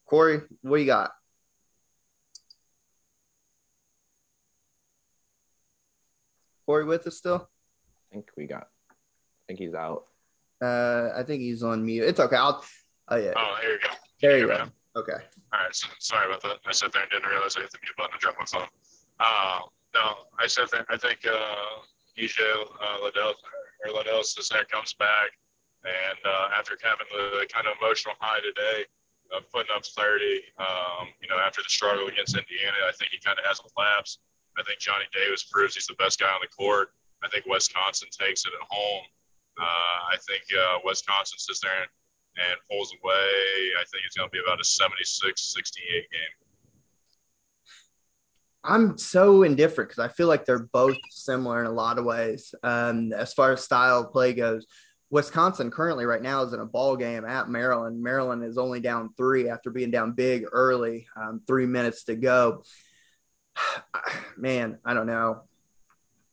Corey, what you got? Corey with us still? I think we got. I think he's out. Uh, I think he's on mute. It's okay. I'll. Oh yeah. Oh, here you go. There you go. Okay. All right. So, sorry about that. I sat there and didn't realize I hit the mute button to drop my phone. Uh, no, I said that. I think uh, EJ uh, Liddell or Liddell Cesare comes back, and uh, after having the kind of emotional high today, of putting up 30. Um, you know, after the struggle against Indiana, I think he kind of has a lapse. I think Johnny Davis proves he's the best guy on the court. I think Wisconsin takes it at home. Uh, I think uh, Wisconsin sits there and, and pulls away. I think it's going to be about a 76 68 game. I'm so indifferent because I feel like they're both similar in a lot of ways um, as far as style of play goes. Wisconsin currently right now is in a ball game at Maryland. Maryland is only down three after being down big early, um, three minutes to go. Man, I don't know.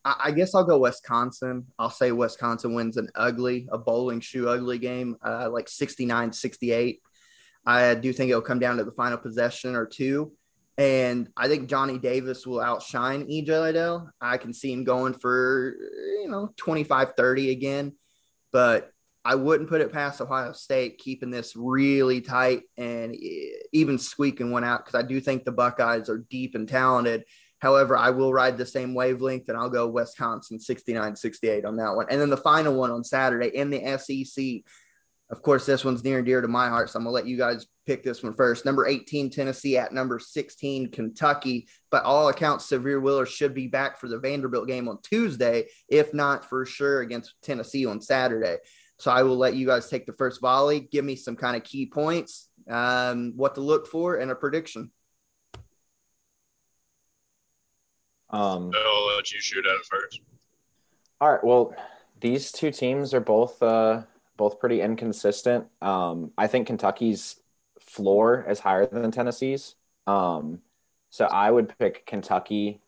I, I, guess I'll go Wisconsin. I'll say Wisconsin wins an ugly, a bowling shoe ugly game, uh, like 69 68. I do think it'll come down to the final possession or two. And I think Johnny Davis will outshine EJ Liddell. I can see him going for, you know, 25 30 again but I wouldn't put it past Ohio State keeping this really tight and even squeaking one out because I do think the Buckeyes are deep and talented. However, I will ride the same wavelength and I'll go Wisconsin 69 68 on that one. And then the final one on Saturday in the SEC. Of course, this one's near and dear to my heart. So I'm to let you guys pick this one first. Number 18, Tennessee at number 16, Kentucky. By all accounts, Sahvir Wheeler should be back for the Vanderbilt game on Tuesday, if not for sure against Tennessee on Saturday. So I will let you guys take the first volley. Give me some kind of key points, um, what to look for, and a prediction. Um, I'll let you shoot at it first. All right. Well, these two teams are both uh, both pretty inconsistent. Um, I think Kentucky's floor is higher than Tennessee's. Um, so I would pick Kentucky.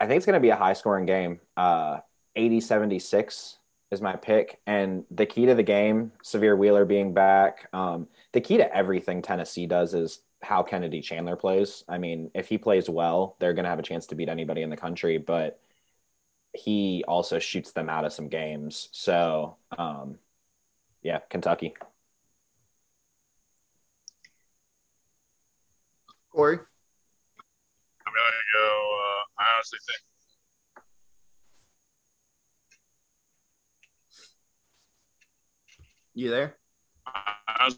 I think it's going to be a high scoring game. Uh, 80 76 is my pick. And the key to the game, Sahvir Wheeler being back, um, the key to everything Tennessee does is how Kennedy Chandler plays. I mean, if he plays well, they're going to have a chance to beat anybody in the country, but he also shoots them out of some games. So, um, yeah, Kentucky. Corey? I'm going to go, uh, I honestly think. You there? I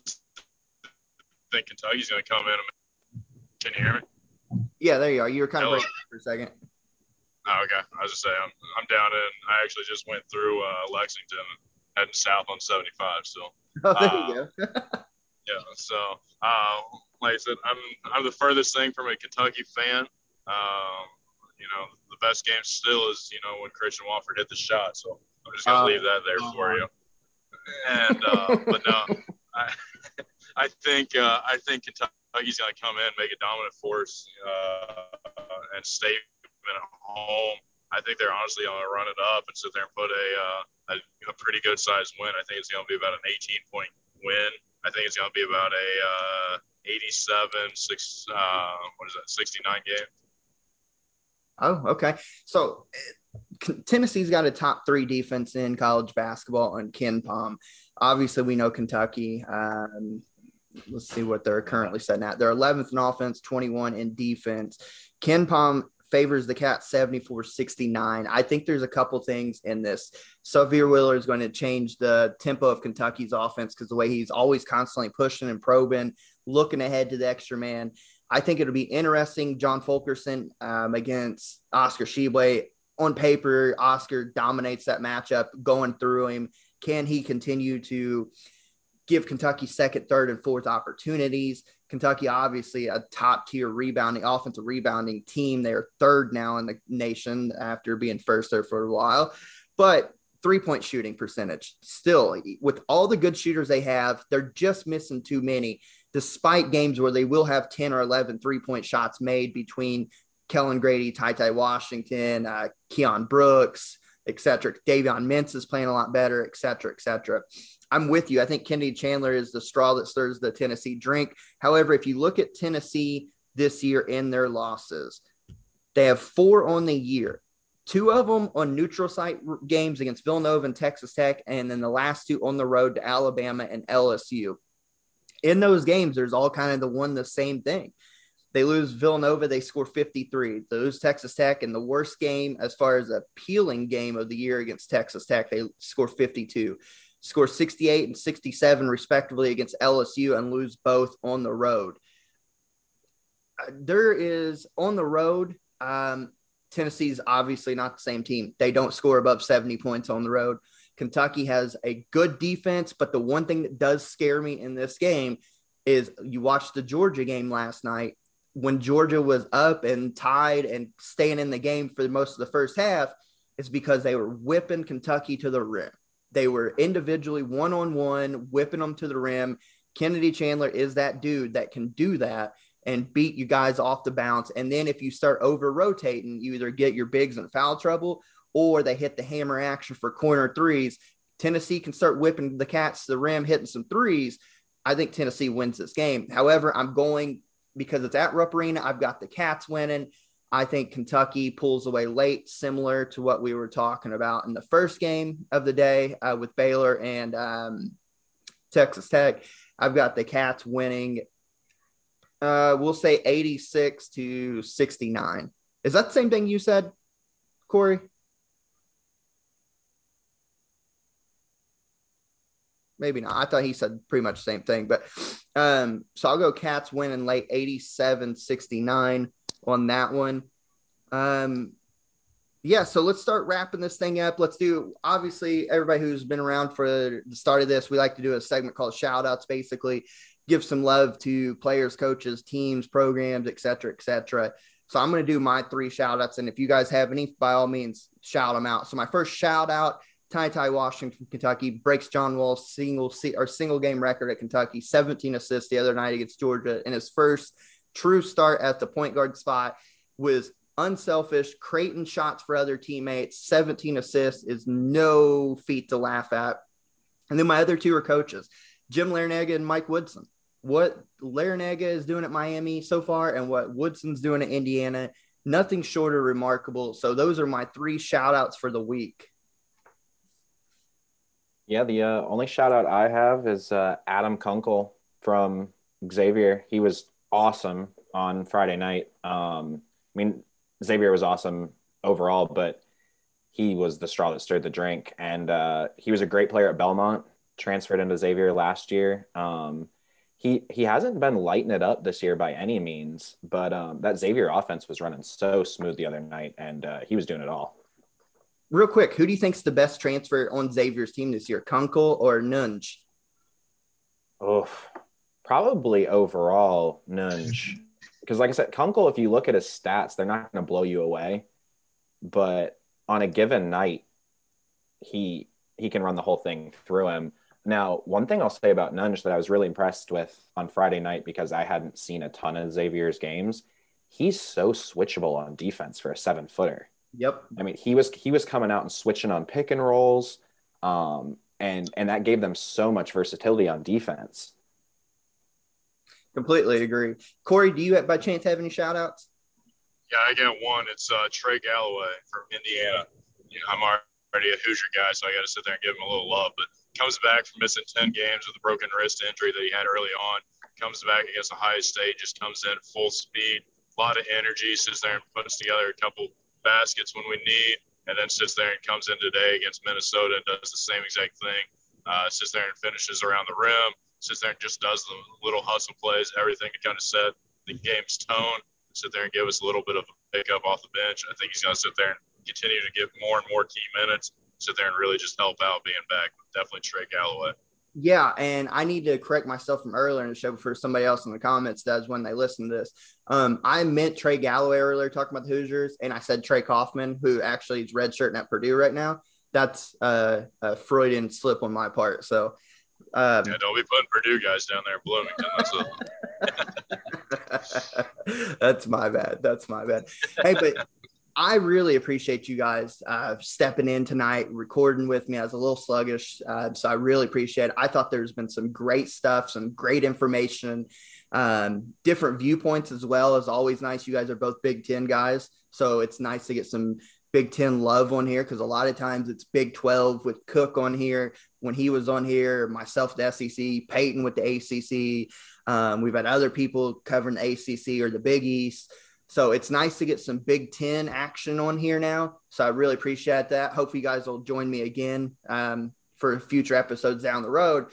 think Kentucky's going to come in. Can you hear me? Yeah, there you are. You were kind of breaking for a second. Oh, okay. I was just saying, I'm, I'm down in. I actually just went through uh, Lexington, heading south on 75. So. Oh, there you go. yeah. So, uh, like I said, I'm I'm the furthest thing from a Kentucky fan. Um, you know, the best game still is you know when Christian Watford hit the shot. So I'm just gonna Uh, leave that there for uh-huh. you. And uh, but no, I I think uh, I think Kentucky's gonna come in, make a dominant force, uh, and stay at home. I think they're honestly gonna run it up and sit there and put a uh, a, a pretty good sized win. I think it's gonna be about an 18 point win. I think it's gonna be about a uh, 87 six uh, what is that 69 game. Oh, okay. So uh, Tennessee's got a top three defense in college basketball on KenPom. Obviously, we know Kentucky. Um, let's see what they're currently setting at. They're 11th in offense, 21 in defense. KenPom favors the Cats 74 69. I think there's a couple things in this. Sahvir Wheeler is going to change the tempo of Kentucky's offense because the way he's always constantly pushing and probing, looking ahead to the extra man. I think it'll be interesting. John Fulkerson um, against Oscar Tshiebwe. On paper, Oscar dominates that matchup going through him. Can he continue to give Kentucky second, third, and fourth opportunities? Kentucky, obviously, a top tier rebounding, offensive rebounding team. They're third now in the nation after being first there for a while. But three point shooting percentage, still, with all the good shooters they have, they're just missing too many despite games where they will have 10 or 11 three point shots made between Kellan Grady, Ty Ty Washington, uh, Keion Brooks, et cetera. Davion Mintz is playing a lot better, et cetera, et cetera. I'm with you. I think Kennedy Chandler is the straw that stirs the Tennessee drink. However, if you look at Tennessee this year in their losses, they have four on the year. Two of them on neutral site games against Villanova and Texas Tech, and then the last two on the road to Alabama and LSU in those games, there's all kind of the one the same thing. They lose Villanova, they score 53. They lose Texas Tech in the worst game as far as appealing game of the year against Texas Tech, they score 52. Score 68 and 67 respectively against LSU and lose both on the road. There is on the road, um, Tennessee's obviously not the same team. They don't score above 70 points on the road. Kentucky has a good defense, but the one thing that does scare me in this game is you watched the Georgia game last night when Georgia was up and tied and staying in the game for most of the first half. It's because they were whipping Kentucky to the rim. They were individually one on one, whipping them to the rim. Kennedy Chandler is that dude that can do that and beat you guys off the bounce. And then if you start over rotating, you either get your bigs in foul trouble or they hit the hammer action for corner threes. Tennessee can start whipping the cats to the rim, hitting some threes. I think Tennessee wins this game. However, I'm going because it's at Rupp Arena. I've got the Cats winning. I think Kentucky pulls away late, similar to what we were talking about in the first game of the day uh, with Baylor and um, Texas Tech. I've got the Cats winning. Uh, we'll say 86 to 69. Is that the same thing you said, Corey? maybe not. I thought he said pretty much the same thing, but um, so I'll go Cats winning late 87 69 on that one. Um, yeah, so let's start wrapping this thing up. Let's do obviously everybody who's been around for the start of this, we like to do a segment called shout outs, basically give some love to players, coaches, teams, programs, et cetera, et cetera. So I'm going to do my three shout outs. And if you guys have any, by all means, shout them out. So my first shout out Ty Ty Washington, Kentucky breaks John Wall's single or single game record at Kentucky, 17 assists the other night against Georgia in his first true start at the point guard spot. Was unselfish, creating shots for other teammates. 17 assists is no feat to laugh at. And then my other two are coaches, Jim Larranaga and Mike Woodson. What Larranaga is doing at Miami so far and what Woodson's doing at Indiana, nothing short of remarkable. So those are my three shout outs for the week. Yeah, the uh, only shout out I have is uh, Adam Kunkel from Xavier. He was awesome on Friday night. Um, I mean, Xavier was awesome overall, but he was the straw that stirred the drink. And uh, he was a great player at Belmont, transferred into Xavier last year. Um, he he hasn't been lighting it up this year by any means, but um, that Xavier offense was running so smooth the other night, and uh, he was doing it all. Real quick, who do you think's the best transfer on Xavier's team this year, Kunkel or Nunge? Oh, probably overall Nunge, because like I said, Kunkel. If you look at his stats, they're not going to blow you away, but on a given night, he he can run the whole thing through him. Now, one thing I'll say about Nunge that I was really impressed with on Friday night because I hadn't seen a ton of Xavier's games, he's so switchable on defense for a seven footer. Yep. I mean, he was he was coming out and switching on pick and rolls, um, and and that gave them so much versatility on defense. Completely agree. Corey, do you by chance have any shout outs? Yeah, I got one. It's uh, Trey Galloway from Indiana. You know, I'm already a Hoosier guy, so I got to sit there and give him a little love. But comes back from missing 10 games with a broken wrist injury that he had early on. Comes back against Ohio State, just comes in full speed, a lot of energy, sits there and puts together a couple baskets when we need, and then sits there and comes in today against Minnesota and does the same exact thing. Uh, sits there and finishes around the rim, sits there and just does the little hustle plays, everything to kind of set the game's tone, sit there and give us a little bit of a pickup off the bench. I think he's going to sit there and continue to get more and more key minutes sit there and really just help out being back. With definitely Trey Galloway. Yeah, and I need to correct myself from earlier in the show before somebody else in the comments does when they listen to this. Um, I meant Trey Galloway earlier talking about the Hoosiers, and I said Trey Kaufman, who actually is redshirting at Purdue right now. That's uh, a Freudian slip on my part. So, um, yeah, don't be putting Purdue guys down there in Bloomington. That's, That's my bad. That's my bad. Hey, but I really appreciate you guys uh, stepping in tonight, recording with me. I was a little sluggish, uh, so I really appreciate it. I thought there's been some great stuff, some great information, um, different viewpoints as well. Is always nice. You guys are both Big Ten guys, so it's nice to get some Big Ten love on here because a lot of times it's Big Twelve with Cook on here when he was on here, myself the SEC, Peyton with the ACC. Um, we've had other people covering the ACC or the Big East. So it's nice to get some Big Ten action on here now. So I really appreciate that. Hope you guys will join me again um, for future episodes down the road.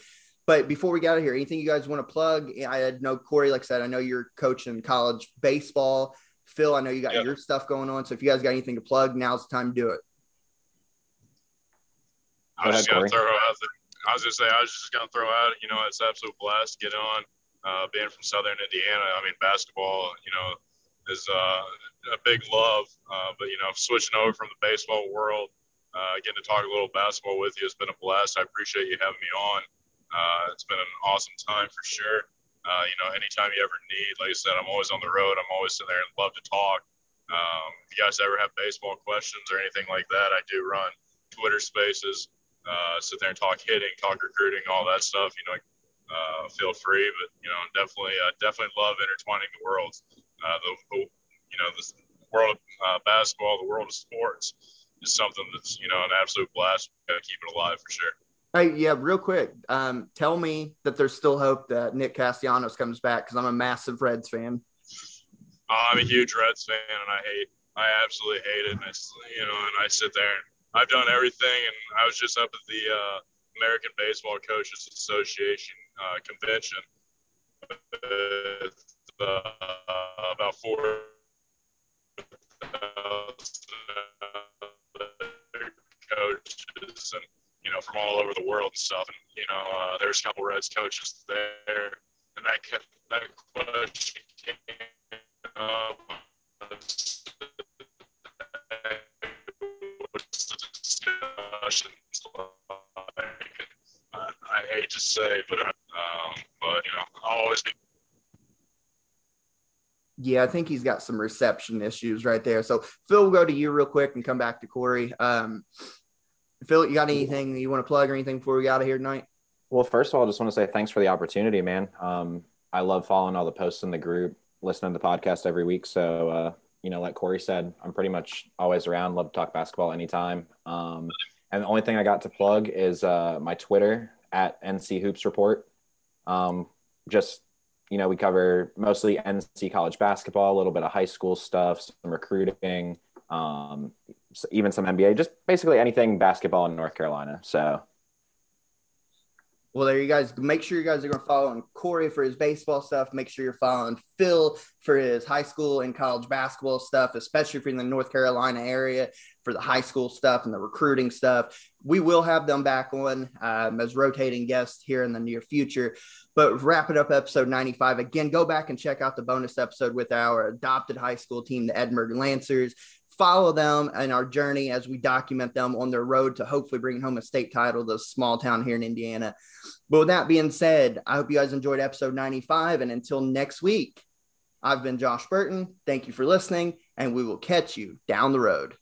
But before we get out of here, anything you guys want to plug? I know Corey, like I said, I know you're coaching college baseball. Phil, I know you got yep. your stuff going on. So if you guys got anything to plug, now's the time to do it. I was just gonna throw out. The, I was gonna say I was just gonna throw out. You know, it's absolute blast to get on. Uh, being from Southern Indiana, I mean, basketball. You know, is uh, a big love. Uh, but you know, switching over from the baseball world, uh, getting to talk a little basketball with you has been a blast. I appreciate you having me on. Uh, it's been an awesome time for sure. Uh, you know, anytime you ever need, like I said, I'm always on the road. I'm always sitting there and love to talk. Um, if you guys ever have baseball questions or anything like that, I do run Twitter Spaces. Uh, sit there and talk hitting, talk recruiting, all that stuff. You know, uh, feel free. But you know, definitely, uh, definitely love intertwining the worlds uh, the, the, you know the world of uh, basketball, the world of sports is something that's you know an absolute blast. Got to keep it alive for sure. Hey, yeah, real quick. Um, tell me that there's still hope that Nick Castellanos comes back because I'm a massive Reds fan. Uh, I'm a huge Reds fan, and I hate, I absolutely hate it. And it's, you know, and I sit there and I've done everything, and I was just up at the uh, American Baseball Coaches Association uh, convention uh, about four coaches and you know from all over the world and stuff. And you know, uh, there's a couple Reds coaches there, and that that question came up. I hate to say, but um, but you know, I'll always be yeah, I think he's got some reception issues right there. So Phil, we'll go to you real quick and come back to Corey. Um, Phil, you got anything you want to plug or anything before we get out of here tonight? Well, first of all, I just want to say thanks for the opportunity, man. Um, I love following all the posts in the group, listening to the podcast every week. So, uh, you know, like Corey said, I'm pretty much always around. Love to talk basketball anytime. Um, and the only thing I got to plug is uh, my Twitter at NC Hoops Report. Um, just you know, we cover mostly NC college basketball, a little bit of high school stuff, some recruiting, um, even some NBA, just basically anything basketball in North Carolina. So, Well, there you guys. Make sure you guys are going to follow Corey for his baseball stuff. Make sure you're following Phil for his high school and college basketball stuff, especially if you're in the North Carolina area for the high school stuff and the recruiting stuff. We will have them back on um, as rotating guests here in the near future. But wrapping up episode 95, again, go back and check out the bonus episode with our adopted high school team, the Edinburgh Lancers follow them and our journey as we document them on their road to hopefully bringing home a state title to small town here in Indiana. But with that being said, I hope you guys enjoyed episode 95. And until next week, I've been Josh Burton. Thank you for listening, and we will catch you down the road.